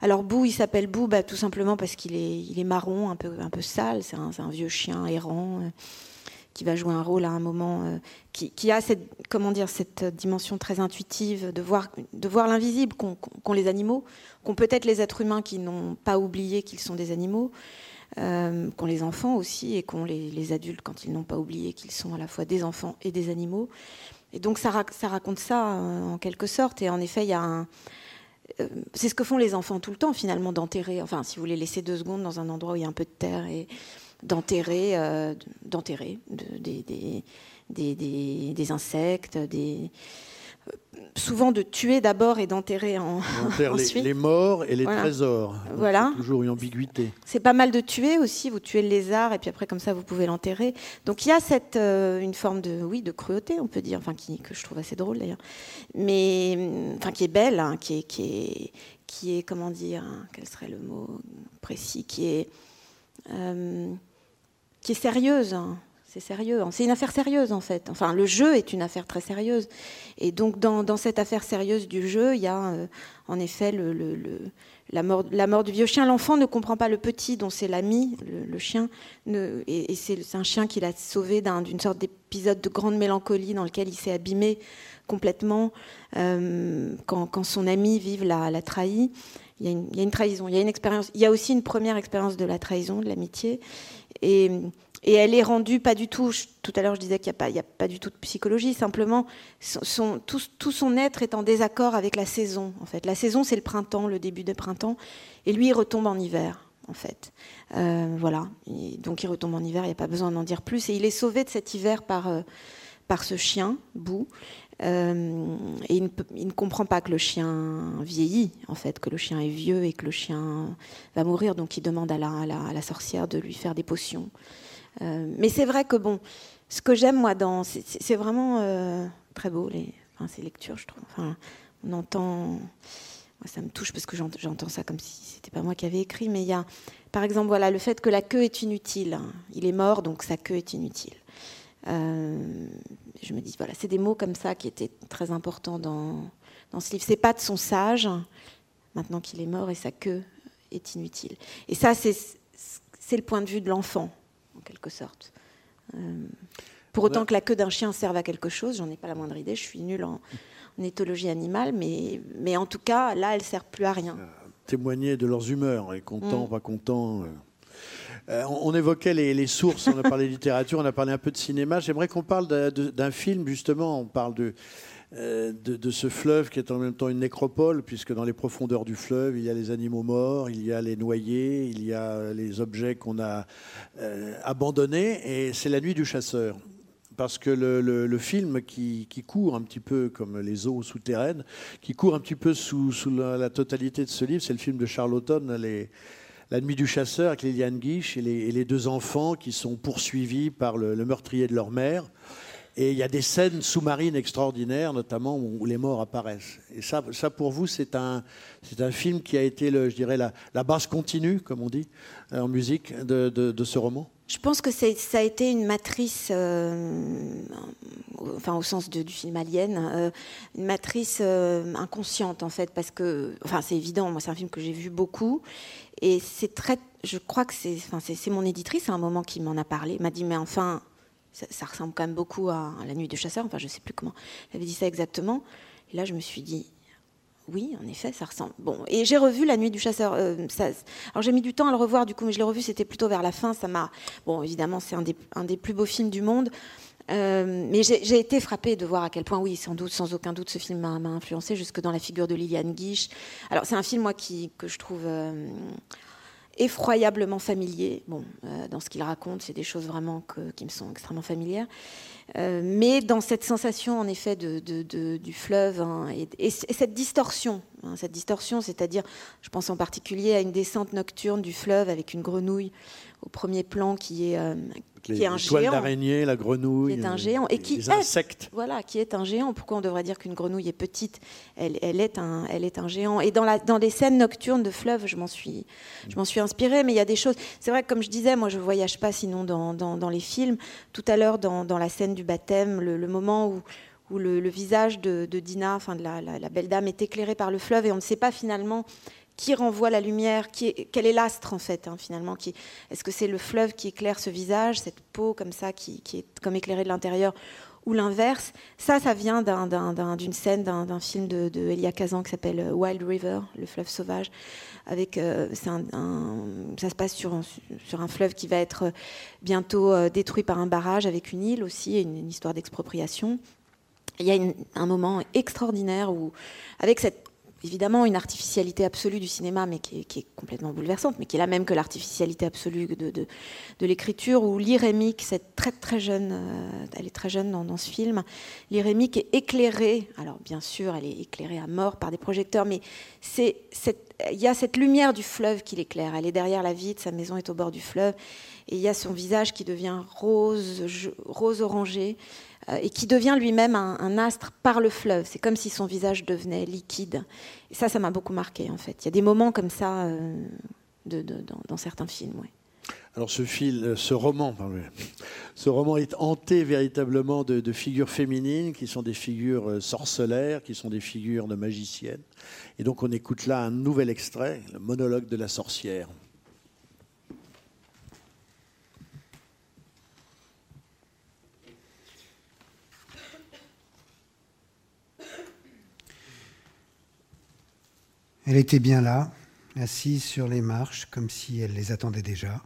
Alors Bou, il s'appelle Bou bah, tout simplement parce qu'il est, il est marron, un peu, un peu sale. C'est un, vieux chien errant euh, qui va jouer un rôle à un moment, euh, qui, qui, a cette, comment dire, cette dimension très intuitive de voir, de voir l'invisible qu'ont les animaux, qu'ont peut-être les êtres humains qui n'ont pas oublié qu'ils sont des animaux euh, qu'ont les enfants aussi et qu'ont les, adultes quand ils n'ont pas oublié qu'ils sont à la fois des enfants et des animaux. Et donc ça, raconte ça euh, en quelque sorte. Et en effet, il y a un... Euh, c'est ce que font les enfants tout le temps finalement, d'enterrer, enfin si vous les laissez deux secondes dans un endroit où il y a un peu de terre et d'enterrer, euh, d'enterrer des, des, insectes, des souvent de tuer d'abord et d'enterrer en, enterre les, ensuite. les morts et les Voilà. trésors. Donc, Voilà. c'est Toujours une ambiguïté. C'est pas mal de tuer aussi. Vous tuez le lézard et puis après comme ça vous pouvez l'enterrer. Donc il y a cette euh, une forme de oui de cruauté on peut dire, enfin qui que je trouve assez drôle d'ailleurs, mais hum, enfin qui est belle, hein, qui est qui est qui est comment dire, hein, quel serait le mot précis, qui est euh, qui est sérieuse. hein. C'est sérieux, hein. c'est une affaire sérieuse en fait. Enfin, le jeu est une affaire très sérieuse. Et donc, dans, cette affaire sérieuse du jeu, il y a euh, en effet la, mort, du vieux chien. L'enfant ne comprend pas le petit dont c'est l'ami, le, chien. et c'est un chien qu'il a sauvé d'un- d'une sorte d'épisode de grande mélancolie dans lequel il s'est abîmé complètement euh, quand, son ami vive l'a, l'a trahi. Il y, a une, il y a une trahison, il y a une expérience. Il y a aussi une première expérience de la trahison, de l'amitié. Et, et elle est rendue pas du tout. tout à l'heure, je disais qu'il n'y a, pas- du tout de psychologie. Simplement, tout, son être est en désaccord avec la saison. En fait, la saison, c'est le printemps, le début de printemps, et lui, il retombe en hiver. En fait, Euh, voilà. Donc, il retombe en hiver. Il n'y a pas besoin d'en dire plus. Et il est sauvé de cet hiver par euh, par ce chien, Bou. Euh, et il ne, comprend pas que le chien vieillit, en fait, que le chien est vieux et que le chien va mourir. Donc il demande à la sorcière de lui faire des potions. Euh, mais c'est vrai que, bon, ce que j'aime, moi, dans. C'est c'est vraiment euh, très beau, les, ces lectures, je trouve. Enfin, on entend. Moi, ça me touche parce que j'ent- j'entends ça comme si c'était pas moi qui avais écrit. Mais il y a, par exemple, voilà, le fait que la queue est inutile. Il est mort, donc sa queue est inutile. Euh, je me dis, voilà, c'est des mots comme ça qui étaient très importants dans, dans ce livre. Ses pattes sont sages, maintenant qu'il est mort, et sa queue est inutile. Et ça, c'est c'est le point de vue de l'enfant, en quelque sorte. Euh, pour autant que la queue d'un chien serve à quelque chose, j'en ai pas la moindre idée, je suis nulle en, en éthologie animale, mais, mais en tout cas, là, elle sert plus à rien. témoigner de leurs humeurs, et content, Mm. pas content. euh. Euh, on, évoquait les, les sources, on a parlé de littérature, on a parlé un peu de cinéma. J'aimerais qu'on parle d'un- film, justement. On parle de, euh, de, de ce fleuve qui est en même temps une nécropole, puisque dans les profondeurs du fleuve, il y a les animaux morts, il y a les noyés, il y a les objets qu'on a euh, abandonnés, et c'est la nuit du chasseur. Parce que le, film qui, court un petit peu comme les eaux souterraines, qui court un petit peu sous, la, totalité de ce livre, c'est le film de Charlotten, les, La nuit du chasseur, avec Liliane Guiche et les, deux enfants qui sont poursuivis par le meurtrier de leur mère. Et il y a des scènes sous-marines extraordinaires, notamment où les morts apparaissent. Et ça, ça pour vous, c'est un, c'est un film qui a été, le, je dirais, la, base continue, comme on dit euh, en musique, de, de- ce roman? Je pense que ça a été une matrice, euh, enfin au sens du film Alien, euh, une matrice inconsciente en fait, parce que, enfin c'est évident, moi c'est un film que j'ai vu beaucoup, et c'est très, je crois que c'est, enfin c'est c'est mon éditrice à un moment qui m'en a parlé, m'a dit mais enfin ça, ressemble quand même beaucoup à, La Nuit de chasseur, enfin je sais plus comment, elle avait dit ça exactement, et là je me suis dit oui, en effet, ça ressemble. Bon, et j'ai revu La Nuit du Chasseur. euh, alors j'ai mis du temps à le revoir, du coup, mais je l'ai revu, c'était plutôt vers la fin. Ça m'a. Bon, évidemment, c'est un des, un des plus beaux films du monde. Euh, mais j'ai été frappée de voir à quel point, oui, sans doute, sans aucun doute, ce film m'a influencé jusque dans la figure de Liliane Guiche. Alors, c'est un film, moi, que je trouve euh, effroyablement familier. Bon, euh, dans ce qu'il raconte, c'est des choses vraiment qui me sont extrêmement familières. Euh, mais dans cette sensation, en effet, de, de- de- du fleuve hein, et, et c- et cette distorsion, hein, cette distorsion, c'est-à-dire, je pense en particulier à une descente nocturne du fleuve avec une grenouille au premier plan qui est, euh, Les, qui est un les toiles géant. d'araignée, la grenouille, Qui est un euh, géant et qui les est- insectes. Voilà, qui est un géant. Pourquoi on devrait dire qu'une grenouille est petite? Elle, elle est un, elle est un géant. Et dans, la, dans les scènes nocturnes de fleuve, je m'en suis, je m'en suis inspirée. Mais il y a des choses. C'est vrai que, comme je disais, moi, je voyage pas sinon dans, dans, dans les films. Tout à l'heure, dans, dans la scène du baptême, le, moment où, le, visage de, Dina, la, belle dame, est éclairé par le fleuve et on ne sait pas finalement qui renvoie la lumière, quel est l'astre en fait, hein, finalement. Est-ce que c'est le fleuve qui éclaire ce visage, cette peau comme ça, qui est comme éclairée de l'intérieur, ou l'inverse Ça, ça vient d'un- d'un- d'un- d'une scène d'un film de, de Elia Kazan qui s'appelle euh, Wild River, le fleuve sauvage. Avec, euh, un- ça se passe sur un, fleuve qui va être euh, bientôt euh, détruit par un barrage avec une île aussi, une, une histoire d'expropriation. Il y a un moment extraordinaire où, avec cette évidemment une artificialité absolue du cinéma, mais qui est, complètement bouleversante, mais qui est la même que l'artificialité absolue de, l'écriture, où l'Irémique, cette très très jeune, euh, elle est très jeune dans, ce film, l'Irémique est éclairée, alors bien sûr elle est éclairée à mort par des projecteurs, mais il y a cette lumière du fleuve qui l'éclaire, elle est derrière la vitre, sa maison est au bord du fleuve, et il y a son visage qui devient rose, rose orangé, et qui devient lui-même un, astre par le fleuve. C'est comme si son visage devenait liquide. Et ça, ça m'a beaucoup marqué, en fait. Il y a des moments comme ça euh, dans, certains films. Alors ce, film, euh, ce roman, ce roman est hanté véritablement de, de, figures féminines qui sont des figures sorcelaires, qui sont des figures de magiciennes. Et donc on écoute là un nouvel extrait, le monologue de la sorcière. Elle était bien là, assise sur les marches, comme si elle les attendait déjà.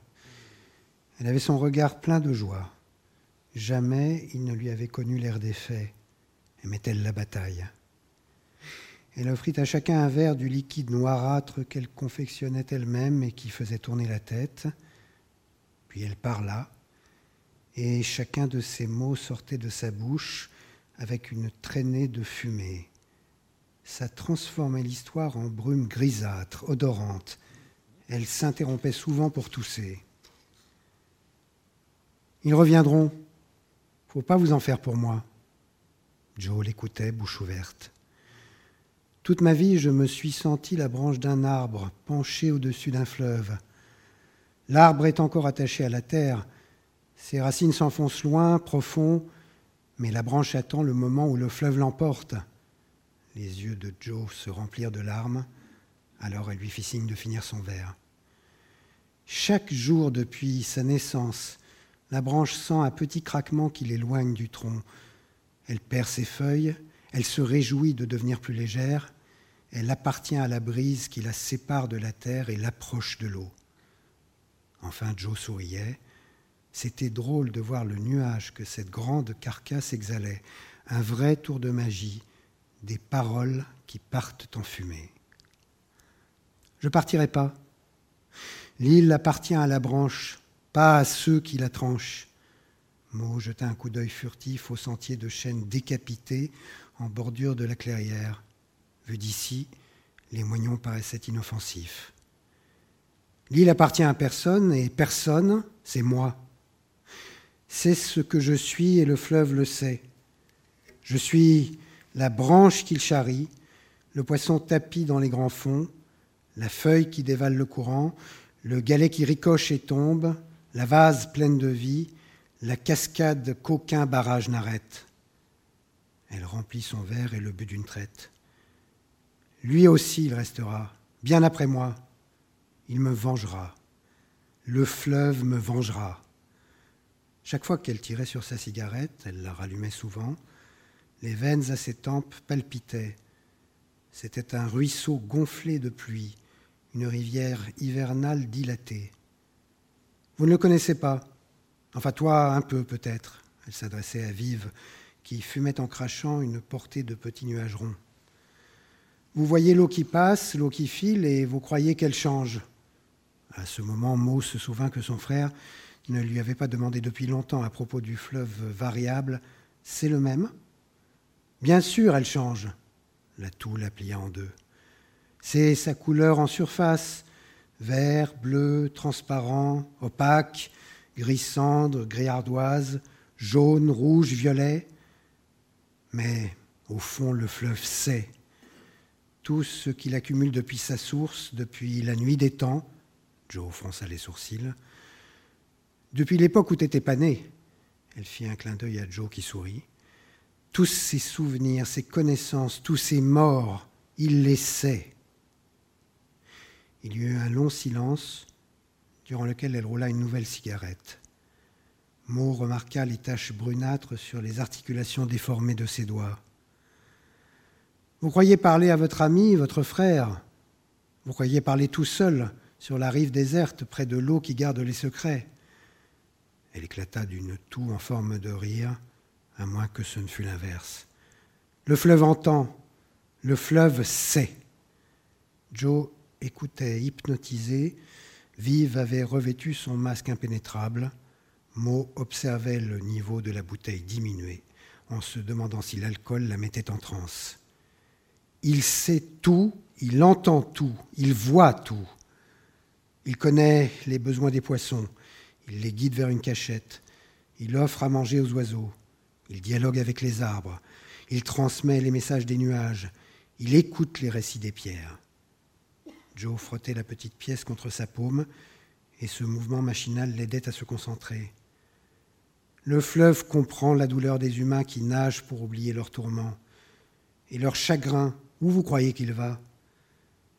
Elle avait son regard plein de joie. Jamais il ne lui avait connu l'air défait. Aimait-elle la bataille Elle offrit à chacun un verre du liquide noirâtre qu'elle confectionnait elle-même et qui faisait tourner la tête. Puis elle parla, et chacun de ses mots sortait de sa bouche avec une traînée de fumée ça transformait l'histoire en brume grisâtre, odorante. Elle s'interrompait souvent pour tousser. Ils reviendront. Faut pas vous en faire pour moi. Joe l'écoutait, bouche ouverte. Toute ma vie, je me suis senti la branche d'un arbre penchée au-dessus d'un fleuve. L'arbre est encore attaché à la terre. Ses racines s'enfoncent loin, profond, mais la branche attend le moment où le fleuve l'emporte. Les yeux de Joe se remplirent de larmes, alors elle lui fit signe de finir son verre. Chaque jour depuis sa naissance, la branche sent un petit craquement qui l'éloigne du tronc. Elle perd ses feuilles, elle se réjouit de devenir plus légère, elle appartient à la brise qui la sépare de la terre et l'approche de l'eau. Enfin Joe souriait. C'était drôle de voir le nuage que cette grande carcasse exhalait, un vrai tour de magie, des paroles qui partent en fumée. Je partirai pas. L'île appartient à la branche, pas à ceux qui la tranchent. Mo jeta un coup d'œil furtif au sentier de chêne décapité en bordure de la clairière. Vu d'ici, les moignons paraissaient inoffensifs. L'île appartient à personne et personne, c'est moi. C'est ce que je suis et le fleuve le sait. Je suis la branche qu'il charrie, le poisson tapi dans les grands fonds, la feuille qui dévale le courant, le galet qui ricoche et tombe, la vase pleine de vie, la cascade qu'aucun barrage n'arrête. Elle remplit son verre et le but d'une traite. Lui aussi il restera, bien après moi. Il me vengera. Le fleuve me vengera. Chaque fois qu'elle tirait sur sa cigarette, elle la rallumait souvent, les veines à ses tempes palpitaient. C'était un ruisseau gonflé de pluie, une rivière hivernale dilatée. Vous ne le connaissez pas Enfin, toi, un peu peut-être. Elle s'adressait à Vive, qui fumait en crachant une portée de petits nuages ronds. Vous voyez l'eau qui passe, l'eau qui file, et vous croyez qu'elle change. À ce moment, Mo se souvint que son frère ne lui avait pas demandé depuis longtemps à propos du fleuve variable. C'est le même Bien sûr, elle change. La toux la plia en deux. C'est sa couleur en surface, vert, bleu, transparent, opaque, gris cendre, gris ardoise, jaune, rouge, violet. Mais au fond, le fleuve sait tout ce qu'il accumule depuis sa source, depuis la nuit des temps. Joe fronça les sourcils. Depuis l'époque où t'étais pas né. Elle fit un clin d'œil à Joe qui sourit tous ces souvenirs, ces connaissances, tous ces morts, il les sait. Il y eut un long silence durant lequel elle roula une nouvelle cigarette. Mo remarqua les taches brunâtres sur les articulations déformées de ses doigts. Vous croyez parler à votre ami, votre frère? Vous croyez parler tout seul sur la rive déserte près de l'eau qui garde les secrets? Elle éclata d'une toux en forme de rire à moins que ce ne fût l'inverse. Le fleuve entend, le fleuve sait. Joe écoutait hypnotisé. Vive avait revêtu son masque impénétrable. Mo observait le niveau de la bouteille diminuer en se demandant si l'alcool la mettait en transe. Il sait tout, il entend tout, il voit tout. Il connaît les besoins des poissons, il les guide vers une cachette, il offre à manger aux oiseaux, il dialogue avec les arbres, il transmet les messages des nuages, il écoute les récits des pierres. Joe frottait la petite pièce contre sa paume et ce mouvement machinal l'aidait à se concentrer. Le fleuve comprend la douleur des humains qui nagent pour oublier leurs tourments et leur chagrin. Où vous croyez qu'il va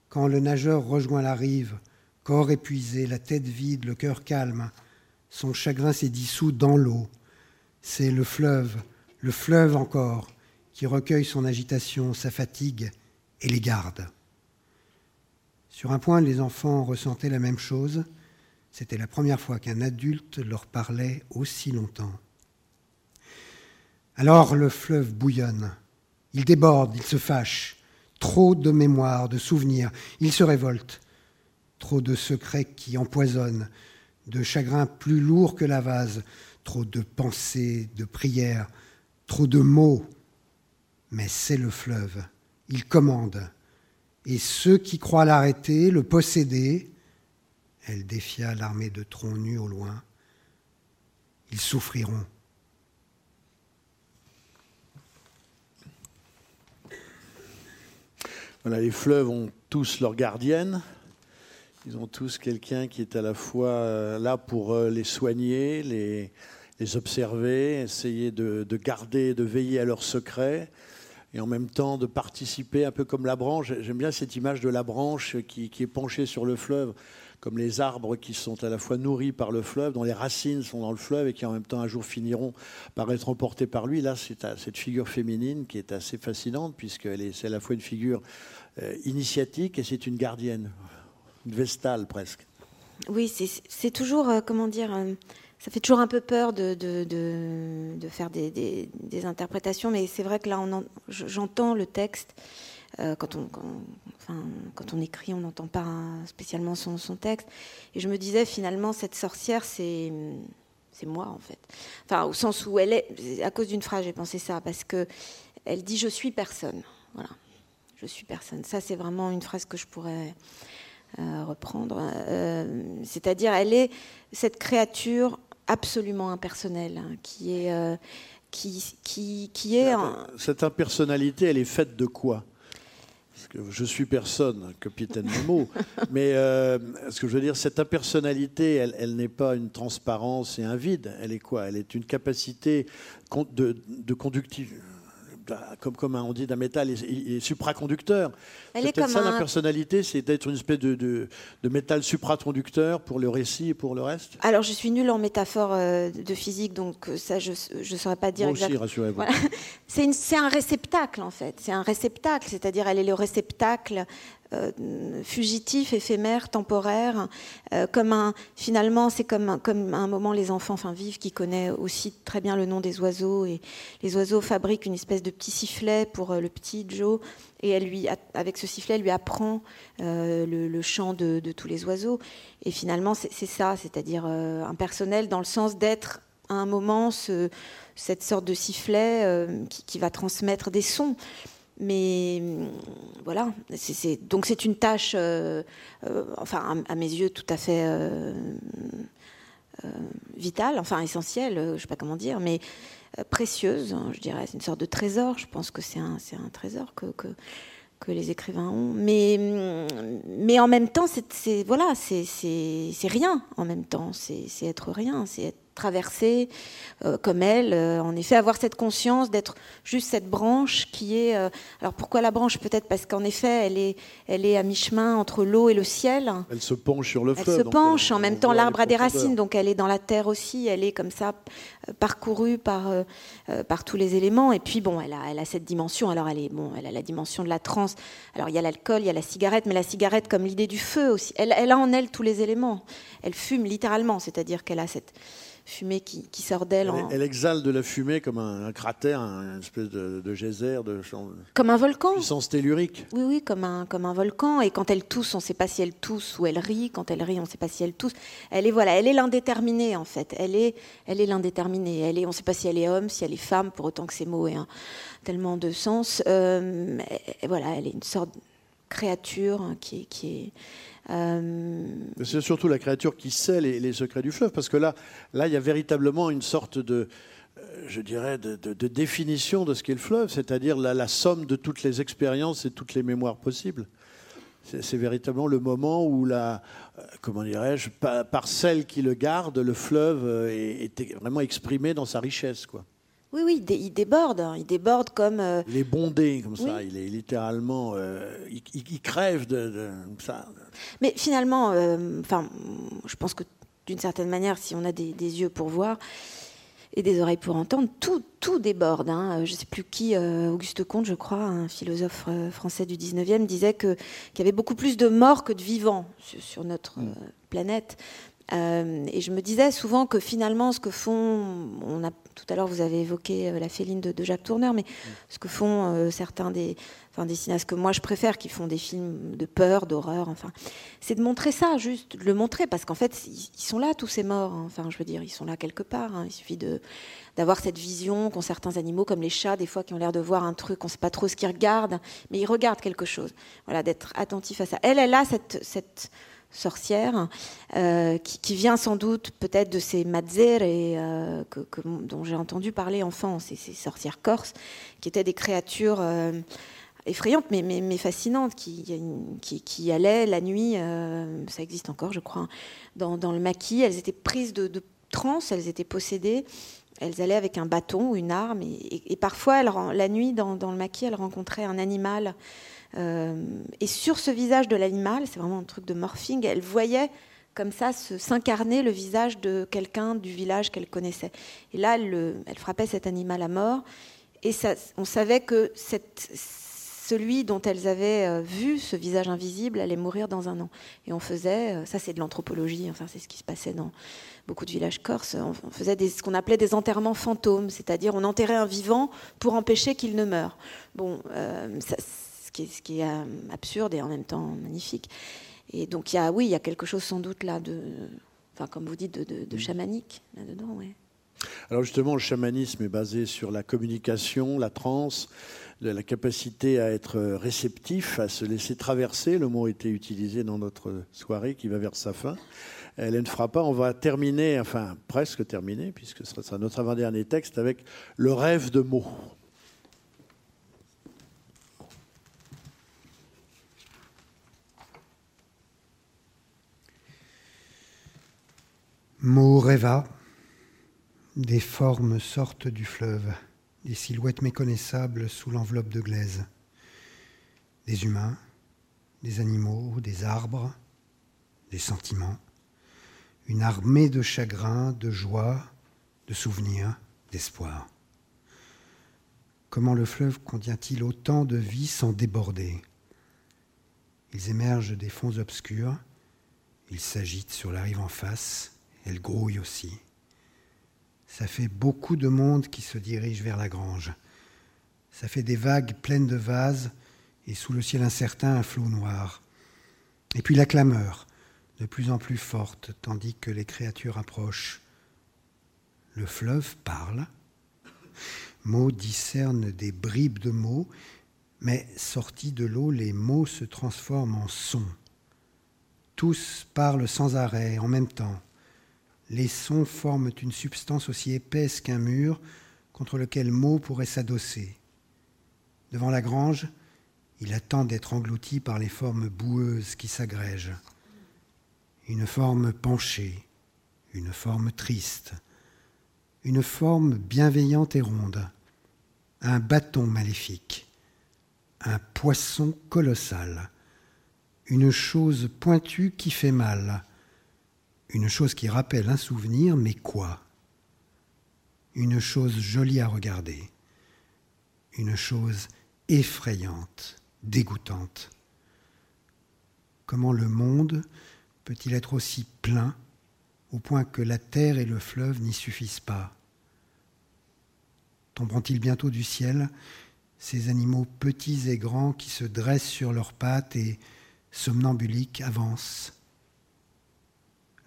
Quand le nageur rejoint la rive, corps épuisé, la tête vide, le cœur calme, son chagrin s'est dissous dans l'eau. C'est le fleuve, le fleuve encore, qui recueille son agitation, sa fatigue et les garde. Sur un point, les enfants ressentaient la même chose. C'était la première fois qu'un adulte leur parlait aussi longtemps. Alors le fleuve bouillonne. Il déborde, il se fâche. Trop de mémoire, de souvenirs. Il se révolte. Trop de secrets qui empoisonnent, de chagrins plus lourds que la vase, trop de pensées, de prières, trop de mots. Mais c'est le fleuve. Il commande. Et ceux qui croient l'arrêter, le posséder, elle défia l'armée de troncs nus au loin. Ils souffriront. Voilà, les fleuves ont tous leur gardienne. Ils ont tous quelqu'un qui est à la fois euh, là pour euh, les soigner, les, les observer, essayer de, de, garder, de veiller à leurs secrets, et en même temps de participer, un peu comme la branche. J'aime bien cette image de la branche qui, est penchée sur le fleuve comme les arbres qui sont à la fois nourris par le fleuve, dont les racines sont dans le fleuve et qui en même temps un jour finiront par être emportés par lui. Là, c'est cette figure féminine qui est assez fascinante puisqu'elle est, à la fois une figure euh, initiatique et c'est une gardienne, une vestale presque. Oui, c'est toujours, euh, comment dire, euh, ça fait toujours un peu peur de, de, de, de faire des, des, des, interprétations, mais c'est vrai que là, j'entends le texte. Euh, quand, on, quand, enfin, quand on écrit, on n'entend pas spécialement son, son, texte. Et je me disais, finalement, cette sorcière, c'est c'est moi, en fait. Enfin, au sens où elle est... À cause d'une phrase, j'ai pensé ça, parce que elle dit « je suis personne ». Voilà. « Je suis personne ». Ça, c'est vraiment une phrase que je pourrais euh, reprendre. Euh, C'est-à-dire, elle est cette créature absolument impersonnelle, hein, qui est... Euh, qui, qui, qui est un... Cette impersonnalité, elle est faite de quoi? Que je suis personne, capitaine Nemo, mais euh, ce que je veux dire, cette impersonnalité, elle, elle n'est pas une transparence et un vide. Elle est quoi? Elle est une capacité de, de conductivité comme, comme on dit d'un métal, il est, supraconducteur. C'est peut-être ça un... la personnalité, c'est d'être une espèce de, de, de, métal supraconducteur pour le récit et pour le reste Alors je suis nulle en métaphore euh, de physique, donc euh, ça je ne saurais pas dire Moi aussi, rassurez-vous. Voilà. C'est un réceptacle en fait, c'est un réceptacle, c'est-à-dire elle est le réceptacle euh, fugitif, éphémère, temporaire, euh, comme un finalement c'est comme comme un moment les enfants enfin vivent qui connaît aussi très bien le nom des oiseaux et les oiseaux fabriquent une espèce de petit sifflet pour euh, le petit Joe et elle lui avec ce sifflet elle lui apprend le, chant de, tous les oiseaux. Et finalement c'est ça, c'est-à-dire impersonnel dans le sens d'être à un moment ce, cette sorte de sifflet qui va transmettre des sons mais voilà, c est, donc c'est une tâche, euh, euh, enfin à, mes yeux, tout à fait euh, vitale, enfin essentielle, je ne sais pas comment dire, mais précieuse, hein, je dirais. C'est une sorte de trésor. Je pense que c'est un, un trésor que, que, les écrivains ont. Mais, mais en même temps, c'est voilà, c'est rien en même temps. C'est être rien, c'est être traverser euh, comme elle, euh, en effet, avoir cette conscience d'être juste cette branche qui est. Euh, alors pourquoi la branche? Peut-être parce qu'en effet, elle est, elle est à mi-chemin entre l'eau et le ciel. Elle se penche sur le elle fleuve. Elle se penche, en même temps, l'arbre a des racines, donc elle est dans la terre aussi. Elle est comme ça, parcourue par, par tous les éléments. Et puis, bon, elle a, elle a cette dimension. Alors, elle, est, bon, elle a la dimension de la transe. Alors, il y a l'alcool, il y a la cigarette, mais la cigarette comme l'idée du feu aussi. Elle, elle a en elle tous les éléments. Elle fume littéralement, c'est-à-dire qu'elle a cette fumée qui, qui sort d'elle. Elle, elle, exhale de la fumée comme un, un cratère, une espèce de, de geyser, de comme un volcan. Puissance tellurique. Oui, oui, comme un, comme un volcan. Et quand elle tousse, on ne sait pas si elle tousse ou elle rit. Quand elle rit, on ne sait pas si elle tousse. Elle est voilà, elle est l'indéterminée en fait. Elle est, elle est l'indéterminée. Elle est, on ne sait pas si elle est homme, si elle est femme, pour autant que ces mots aient un, tellement de sens. Euh, voilà, elle est une sorte de créature qui est, qui est. C'est surtout la créature qui sait les, secrets du fleuve, parce que là, là, il y a véritablement une sorte de, euh, je dirais, de, définition de ce qu'est le fleuve, c'est-à-dire la, somme de toutes les expériences et toutes les mémoires possibles. C'est véritablement le moment où la, euh, comment dirais-je, par, celle qui le garde, le fleuve euh, est, est vraiment exprimé dans sa richesse, quoi. Oui, oui, il déborde. Il déborde comme. Euh... Il est bondé comme ça. Oui. Il est littéralement. Euh, il, il, crève de, de, ça. Mais finalement, euh, enfin, je pense que d'une certaine manière, si on a des, des, yeux pour voir et des oreilles pour entendre, tout, tout déborde. Hein. Je ne sais plus qui, Auguste Comte, je crois, un philosophe français du 19e, disait qu'il qu y avait beaucoup plus de morts que de vivants sur, sur notre mmh. planète. Euh, et je me disais souvent que finalement, ce que font, on a, tout à l'heure vous avez évoqué euh, la féline de, de Jacques Tourneur, mais mmh. ce que font euh, certains des, enfin, des cinéastes que moi je préfère, qui font des films de peur, d'horreur, enfin, c'est de montrer ça, juste de le montrer, parce qu'en fait, ils, ils, sont là tous ces morts. Hein. Enfin, je veux dire, ils sont là quelque part. Hein. Il suffit de d'avoir cette vision qu'ont certains animaux, comme les chats, des fois, qui ont l'air de voir un truc, on ne sait pas trop ce qu'ils regardent, mais ils regardent quelque chose. Voilà, d'être attentif à ça. Elle, elle a cette, cette sorcière, euh, qui, vient sans doute peut-être de ces mazzere euh, que, dont j'ai entendu parler enfant, ces, ces, sorcières corses, qui étaient des créatures euh, effrayantes mais, fascinantes, qui, allaient la nuit, ça existe encore je crois, dans, le maquis, elles étaient prises de, de transe, elles étaient possédées, elles allaient avec un bâton ou une arme, et, parfois la nuit dans, dans, le maquis, elles rencontraient un animal. Euh, et sur ce visage de l'animal, c'est vraiment un truc de morphing, elle voyait comme ça s'incarner le visage de quelqu'un du village qu'elle connaissait. Et là, elle, le, elle, frappait cet animal à mort. Et on savait que celui dont elles avaient euh, vu ce visage invisible allait mourir dans un an. Et on faisait, euh, ça c'est de l'anthropologie, enfin, c'est ce qui se passait dans beaucoup de villages corses, on, faisait ce qu'on appelait des enterrements fantômes, c'est-à-dire on enterrait un vivant pour empêcher qu'il ne meure. Bon, ça, qui est, ce qui est euh, absurde et en même temps magnifique. Et donc, il y a, oui, il y a quelque chose sans doute là de, enfin, comme vous dites, de, de, de chamanique là-dedans, ouais. Alors justement, le chamanisme est basé sur la communication, la transe, la capacité à être réceptif, à se laisser traverser. Le mot a été utilisé dans notre soirée qui va vers sa fin. Hélène Frappa, on va terminer, enfin presque terminer, puisque ce sera notre avant-dernier texte, avec le rêve de mots. Mo rêva, des formes sortent du fleuve, des silhouettes méconnaissables sous l'enveloppe de glaise. Des humains, des animaux, des arbres, des sentiments. Une armée de chagrin, de joie, de souvenirs, d'espoir. Comment le fleuve contient-il autant de vie sans déborder? Ils émergent des fonds obscurs, ils s'agitent sur la rive en face, elle grouille aussi. Ça fait beaucoup de monde qui se dirige vers la grange. Ça fait des vagues pleines de vases et sous le ciel incertain un flot noir. Et puis la clameur, de plus en plus forte, tandis que les créatures approchent. Le fleuve parle. Mots discernent des bribes de mots, mais sortis de l'eau, les mots se transforment en sons. Tous parlent sans arrêt, en même temps les sons forment une substance aussi épaisse qu'un mur contre lequel mot pourrait s'adosser. Devant la grange, il attend d'être englouti par les formes boueuses qui s'agrègent. Une forme penchée, une forme triste, une forme bienveillante et ronde, un bâton maléfique, un poisson colossal, une chose pointue qui fait mal, une chose qui rappelle un souvenir, mais quoi? Une chose jolie à regarder, une chose effrayante, dégoûtante. Comment le monde peut-il être aussi plein, au point que la terre et le fleuve n'y suffisent pas? Tomberont-ils bientôt du ciel, ces animaux petits et grands qui se dressent sur leurs pattes et, somnambuliques, avancent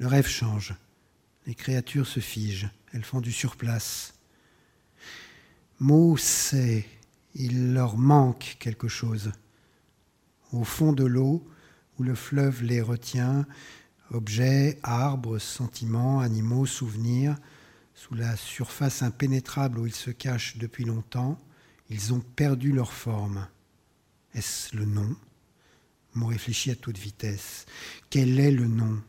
Le rêve change, les créatures se figent, elles font du surplace. Mots sait, il leur manque quelque chose. Au fond de l'eau, où le fleuve les retient, objets, arbres, sentiments, animaux, souvenirs, sous la surface impénétrable où ils se cachent depuis longtemps, ils ont perdu leur forme. Est-ce le nom? Mot réfléchi à toute vitesse. Quel est le nom?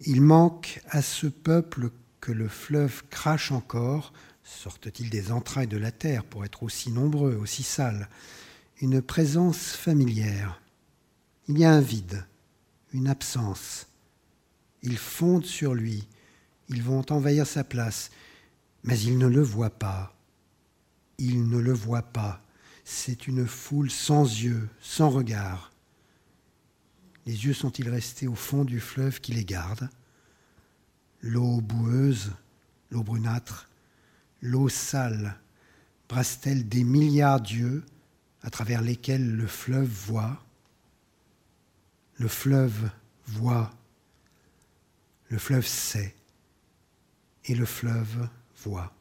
Il manque à ce peuple que le fleuve crache encore, sortent-ils des entrailles de la terre pour être aussi nombreux, aussi sales, une présence familière. Il y a un vide, une absence. Ils fondent sur lui, ils vont envahir sa place, mais ils ne le voient pas. Ils ne le voient pas. C'est une foule sans yeux, sans regard. Les yeux sont-ils restés au fond du fleuve qui les garde? L'eau boueuse, l'eau brunâtre, l'eau sale, brasse-t-elle des milliards d'yeux à travers lesquels le fleuve voit? Le fleuve voit, le fleuve sait, et le fleuve voit.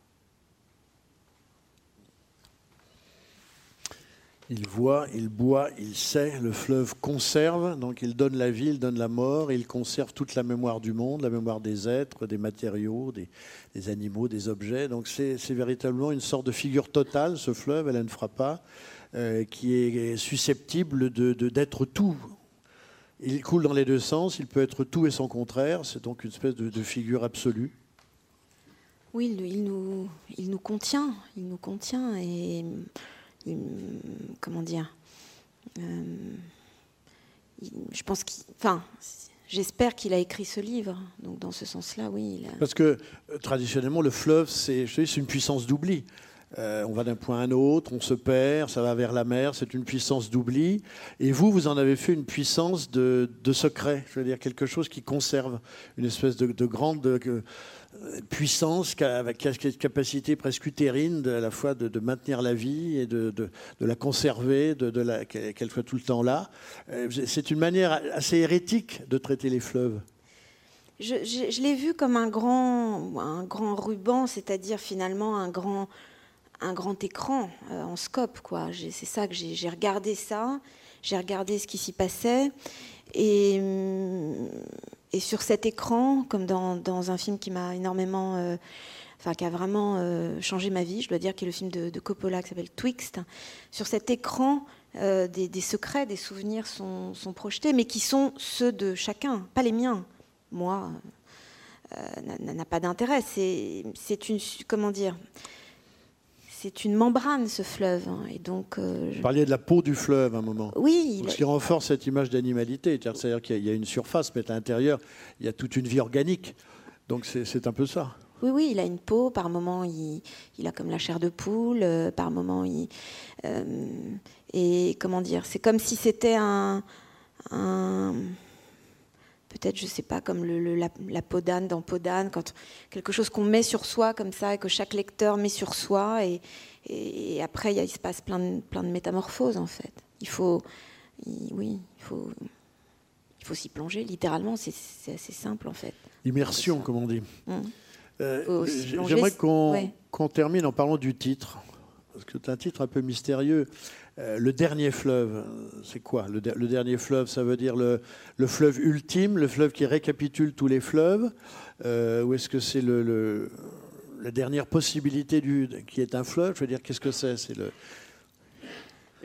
Il voit, il boit, il sait, le fleuve conserve, donc il donne la vie, il donne la mort, il conserve toute la mémoire du monde, la mémoire des êtres, des matériaux, des, animaux, des objets. Donc c'est véritablement une sorte de figure totale, ce fleuve, Hélène Frappa, euh, qui est susceptible d'être tout. Il coule dans les deux sens, il peut être tout et son contraire, c'est donc une espèce de, figure absolue. Oui, il, nous, il nous contient, il nous contient et comment dire, euh, je pense qu'il, enfin, j'espère qu'il a écrit ce livre. Donc dans ce sens-là, oui. Parce que euh, traditionnellement, le fleuve, c'est, une puissance d'oubli. Euh, on va d'un point à un autre, on se perd, ça va vers la mer, c'est une puissance d'oubli. Et vous, vous en avez fait une puissance de, secret, je veux dire quelque chose qui conserve une espèce de, grande puissance, avec une capacité presque utérine à la fois de, maintenir la vie et de, la conserver, de, qu'elle soit tout le temps là. Euh, c'est une manière assez hérétique de traiter les fleuves. Je, l'ai vu comme un grand, un grand ruban, c'est-à-dire finalement un grand, un grand écran euh, en scope. Quoi. C'est ça que j'ai regardé ça, j'ai regardé ce qui s'y passait. Et, hum, et sur cet écran, comme dans, un film qui m'a énormément, euh, enfin qui a vraiment euh, changé ma vie, je dois dire, qui est le film de, Coppola qui s'appelle Twixt, sur cet écran, euh, des, secrets, des souvenirs sont, projetés, mais qui sont ceux de chacun, pas les miens. Moi, n'a pas d'intérêt. C'est une, comment dire, c'est une membrane, ce fleuve. Hein, et donc, euh, Vous parliez de la peau du fleuve à un moment. Oui. Ce qui renforce cette image d'animalité. C'est-à-dire qu'il y a une surface, mais à l'intérieur, il y a toute une vie organique. Donc c'est un peu ça. Oui, oui, il a une peau. Par moment, il, il a comme la chair de poule. Euh, par moment, il. Euh, et comment dire C'est comme si c'était un peut-être, je sais pas, comme le, la, la, peau d'âne dans peau d'âne, quand quelque chose qu'on met sur soi comme ça et que chaque lecteur met sur soi, et, et, après il, se passe plein de, plein de métamorphoses en fait. Il faut, oui, il faut, il faut s'y plonger littéralement. C'est assez simple en fait. Immersion, comme on dit. Hum. Euh, j'aimerais qu'on termine en parlant du titre, c'est un titre un peu mystérieux. Euh, le dernier fleuve, c'est quoi le, dernier fleuve, ça veut dire le, fleuve ultime, le fleuve qui récapitule tous les fleuves euh, Ou est-ce que c'est le, la dernière possibilité du, qui est un fleuve Je veux dire, qu'est-ce que c'est C'est le,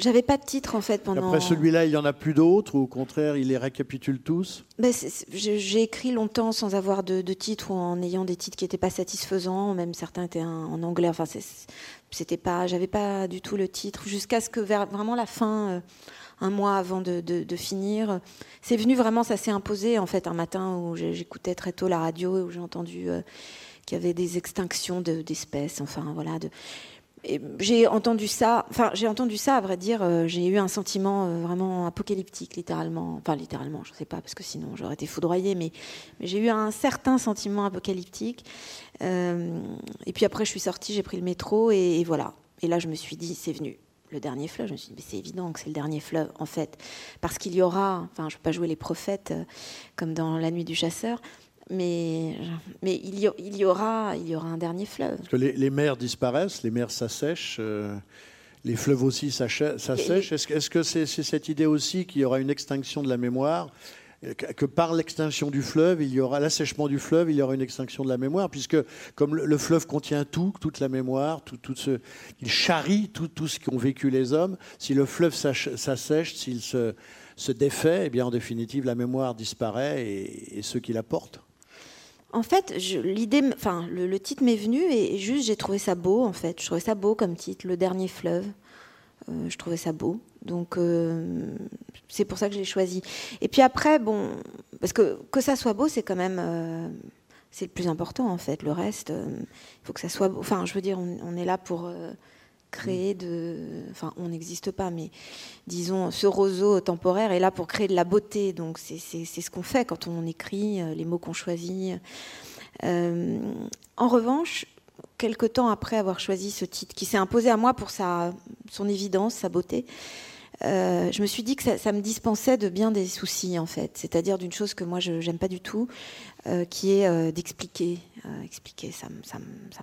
j'avais pas de titre en fait pendant. Après celui-là, il y en a plus d'autres ou au contraire, il les récapitule tous ben, J'ai écrit longtemps sans avoir de, titre ou en ayant des titres qui n'étaient pas satisfaisants, même certains étaient en anglais. Enfin, c'était pas, j'avais pas du tout le titre jusqu'à ce que vers vraiment la fin, euh, un mois avant de, finir, c'est venu vraiment, ça s'est imposé en fait un matin où j'écoutais très tôt la radio et où j'ai entendu euh, qu'il y avait des extinctions d'espèces. enfin voilà. J'ai entendu ça, enfin j'ai entendu ça, à vrai dire, euh, j'ai eu un sentiment euh, vraiment apocalyptique, littéralement. Enfin, littéralement, je ne sais pas, parce que sinon j'aurais été foudroyée, mais, j'ai eu un certain sentiment apocalyptique. Euh, et puis après, je suis sortie, j'ai pris le métro, et, voilà. Et là, je me suis dit, c'est venu. Le dernier fleuve, je me suis dit, mais c'est évident que c'est le dernier fleuve, en fait. Parce qu'il y aura, enfin, je ne peux pas jouer les prophètes comme dans La nuit du chasseur, mais, il, y, aura, un dernier fleuve. Parce que les, mers disparaissent, les mers s'assèchent, euh, les fleuves aussi s'assèchent. Est-ce que c'est cette idée aussi qu'il y aura une extinction de la mémoire? Que par l'extinction du fleuve, il y aura l'assèchement du fleuve, il y aura une extinction de la mémoire, puisque comme le, fleuve contient tout, toute la mémoire, tout, ce, il charrie tout, ce qu'ont vécu les hommes. Si le fleuve s'assèche, s'il se, défait, eh bien en définitive la mémoire disparaît et ceux qui la portent. En fait, l'idée, enfin, le, titre m'est venu et, juste j'ai trouvé ça beau. En fait, je trouvais ça beau comme titre, le dernier fleuve. Euh, je trouvais ça beau, donc euh, c'est pour ça que je l'ai choisi. Et puis après, bon, parce que que ça soit beau, c'est quand même euh, c'est le plus important en fait. Le reste, il faut que ça soit beau. Enfin, je veux dire, on est là pour créer de. Enfin, on n'existe pas, mais disons, ce roseau temporaire est là pour créer de la beauté. Donc, c'est ce qu'on fait quand on écrit, euh, les mots qu'on choisit. Euh, en revanche, quelque temps après avoir choisi ce titre, qui s'est imposé à moi pour sa, son évidence, sa beauté, euh, je me suis dit que ça, me dispensait de bien des soucis, en fait. C'est-à-dire d'une chose que moi, je n'aime pas du tout, euh, qui est euh, d'expliquer. expliquer, ça,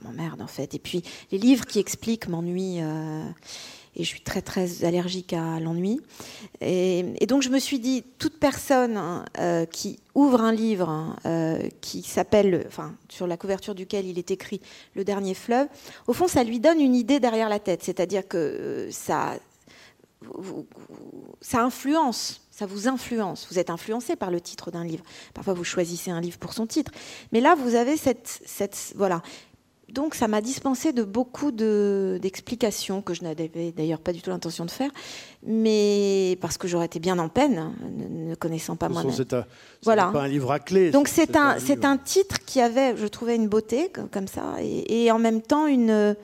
m'emmerde, en fait. Et puis, les livres qui expliquent m'ennuient. et je suis très, très allergique à l'ennui. Et, donc, je me suis dit, toute personne qui ouvre un livre qui s'appelle, enfin, sur la couverture duquel il est écrit Le dernier fleuve, au fond, ça lui donne une idée derrière la tête. C'est-à-dire que ça influence, ça vous influence. Vous êtes influencé par le titre d'un livre. Parfois, vous choisissez un livre pour son titre. Mais là, vous avez cette. cette voilà. Donc, ça m'a dispensé de beaucoup d'explications que je n'avais d'ailleurs pas du tout l'intention de faire, mais parce que j'aurais été bien en peine, ne, connaissant pas moi-même. Voilà. pas un livre à clé. Donc, c'est un, c'est un, titre qui avait, je trouvais, une beauté comme, ça, et, et en même temps, une,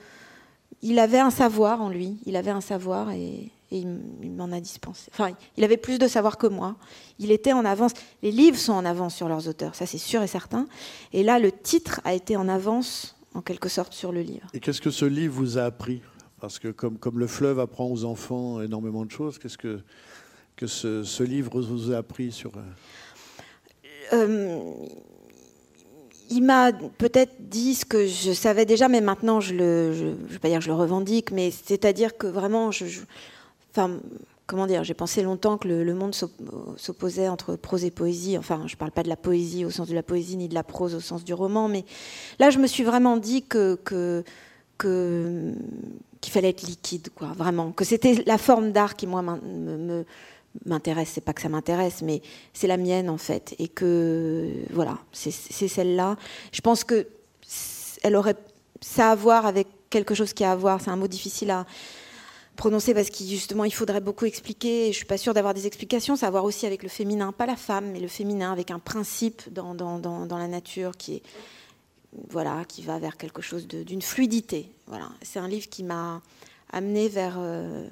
il avait un savoir en lui. Il avait un savoir et, et il, m'en a dispensé. Enfin, il avait plus de savoir que moi. Il était en avance. Les livres sont en avance sur leurs auteurs, ça c'est sûr et certain. Et là, le titre a été en avance, en quelque sorte, sur le livre. Et qu'est-ce que ce livre vous a appris? Parce que comme, comme le fleuve apprend aux enfants énormément de choses, qu'est-ce que, que ce, ce, livre vous a appris sur... Euh, euh il m'a peut-être dit ce que je savais déjà, mais maintenant je le, je, je vais pas dire que je le revendique, mais c'est-à-dire que vraiment, je, Enfin, comment dire, j'ai pensé longtemps que le, monde s'opposait entre prose et poésie. Enfin, je ne parle pas de la poésie au sens de la poésie, ni de la prose au sens du roman, mais là, je me suis vraiment dit que, qu'il fallait être liquide, quoi, vraiment. Que c'était la forme d'art qui, moi, m'intéresse. C'est pas que ça m'intéresse, mais c'est la mienne, en fait. Et que, voilà, c'est celle-là. Je pense que elle aurait ça à voir avec quelque chose qui a à voir. C'est un mot difficile à prononcé parce qu'il justement il faudrait beaucoup expliquer. Et je suis pas sûre d'avoir des explications. Ça a à voir aussi avec le féminin, pas la femme, mais le féminin avec un principe dans, dans, dans, la nature qui est voilà qui va vers quelque chose d'une fluidité. Voilà, c'est un livre qui m'a amené vers euh,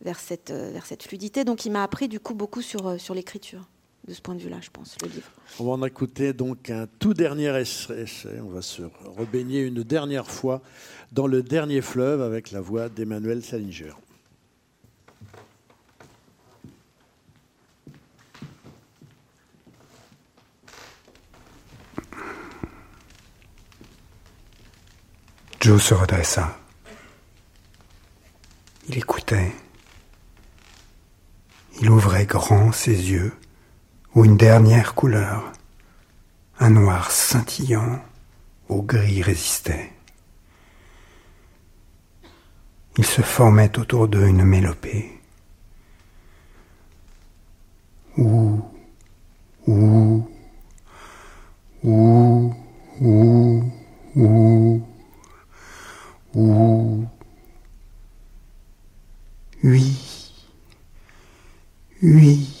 vers cette euh, vers cette fluidité. Donc il m'a appris du coup beaucoup sur euh, sur l'écriture. De ce point de vue-là, je pense, le livre. On va en écouter donc un tout dernier essai. On va se rebaigner une dernière fois dans le dernier fleuve avec la voix d'Emmanuel Salinger. Joe se redressa. Il écoutait. Il ouvrait grand ses yeux une dernière couleur, un noir scintillant au gris résistait. Il se formait autour d'eux une mélopée. Ouh. Oui, oui.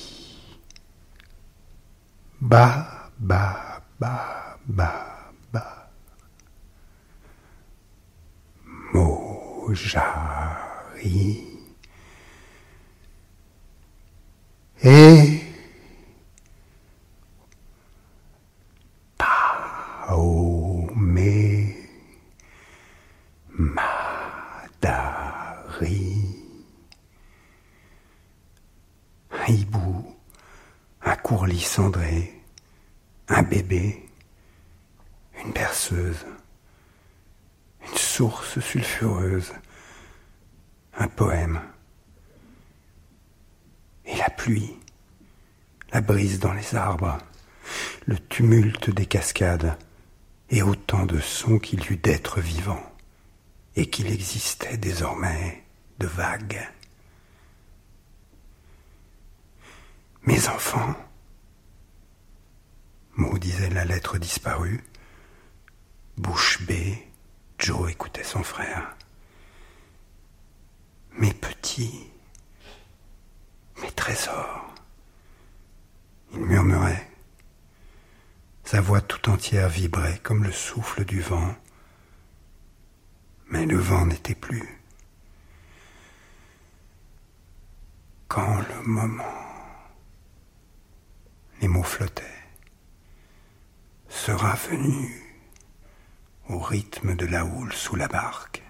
Ba, ba, ba, ba, ba. Mo. Jari. Et Taome Madari. Hibou, un courlis cendré, un bébé, une berceuse, une source sulfureuse, un poème, et la pluie, la brise dans les arbres, le tumulte des cascades, et autant de sons qu'il y eut d'êtres vivants, et qu'il existait désormais de vagues. Mes enfants, mot disait la lettre disparue, bouche bée, Joe écoutait son frère. Mes petits, mes trésors, il murmurait. Sa voix tout entière vibrait comme le souffle du vent. Mais le vent n'était plus. Quand le moment, les mots flottaient, sera venu au rythme de la houle sous la barque.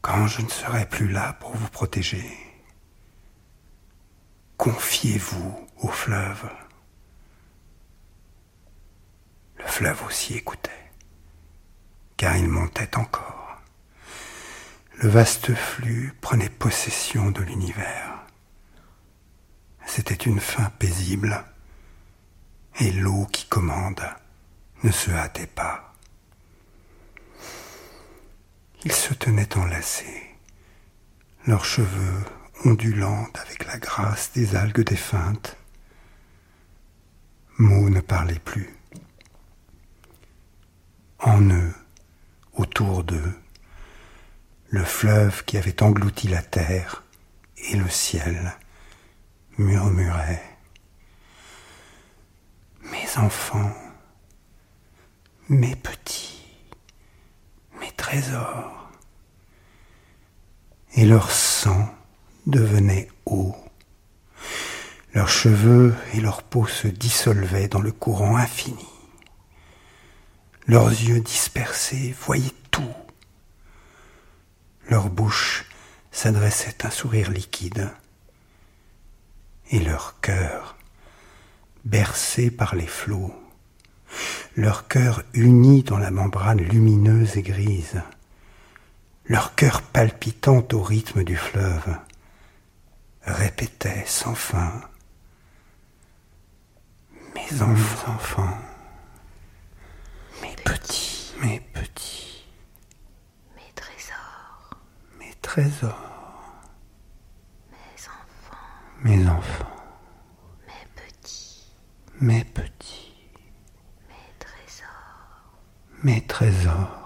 Quand je ne serai plus là pour vous protéger, confiez-vous au fleuve. Le fleuve aussi écoutait, car il montait encore. Le vaste flux prenait possession de l'univers. C'était une fin paisible, et l'eau qui commande ne se hâtait pas. Ils se tenaient enlacés, leurs cheveux ondulants avec la grâce des algues défuntes. Mots ne parlaient plus. En eux, autour d'eux, le fleuve qui avait englouti la terre et le ciel murmurait Mes enfants, mes petits, mes trésors. Et leur sang devenait eau. Leurs cheveux et leur peau se dissolvaient dans le courant infini. Leurs yeux dispersés voyaient tout. Leur bouche s'adressait un sourire liquide. Et leur cœur, bercé par les flots, leur cœur uni dans la membrane lumineuse et grise, leur cœur palpitant au rythme du fleuve, répétait sans fin. Mes enfants, mes petits, mes petits, Mes trésors, mes trésors, mes enfants, mes petits, mes petits, mes trésors. mes trésors.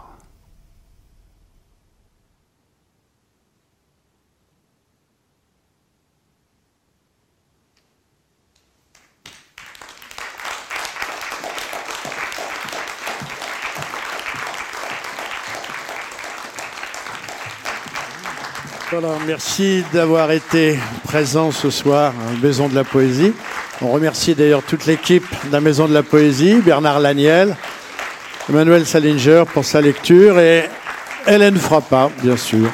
Voilà, merci d'avoir été présent ce soir à Maison de la Poésie. On remercie d'ailleurs toute l'équipe de la Maison de la Poésie, Bernard Laniel, Emmanuel Salinger pour sa lecture et Hélène Frappa, bien sûr,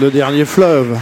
le dernier fleuve.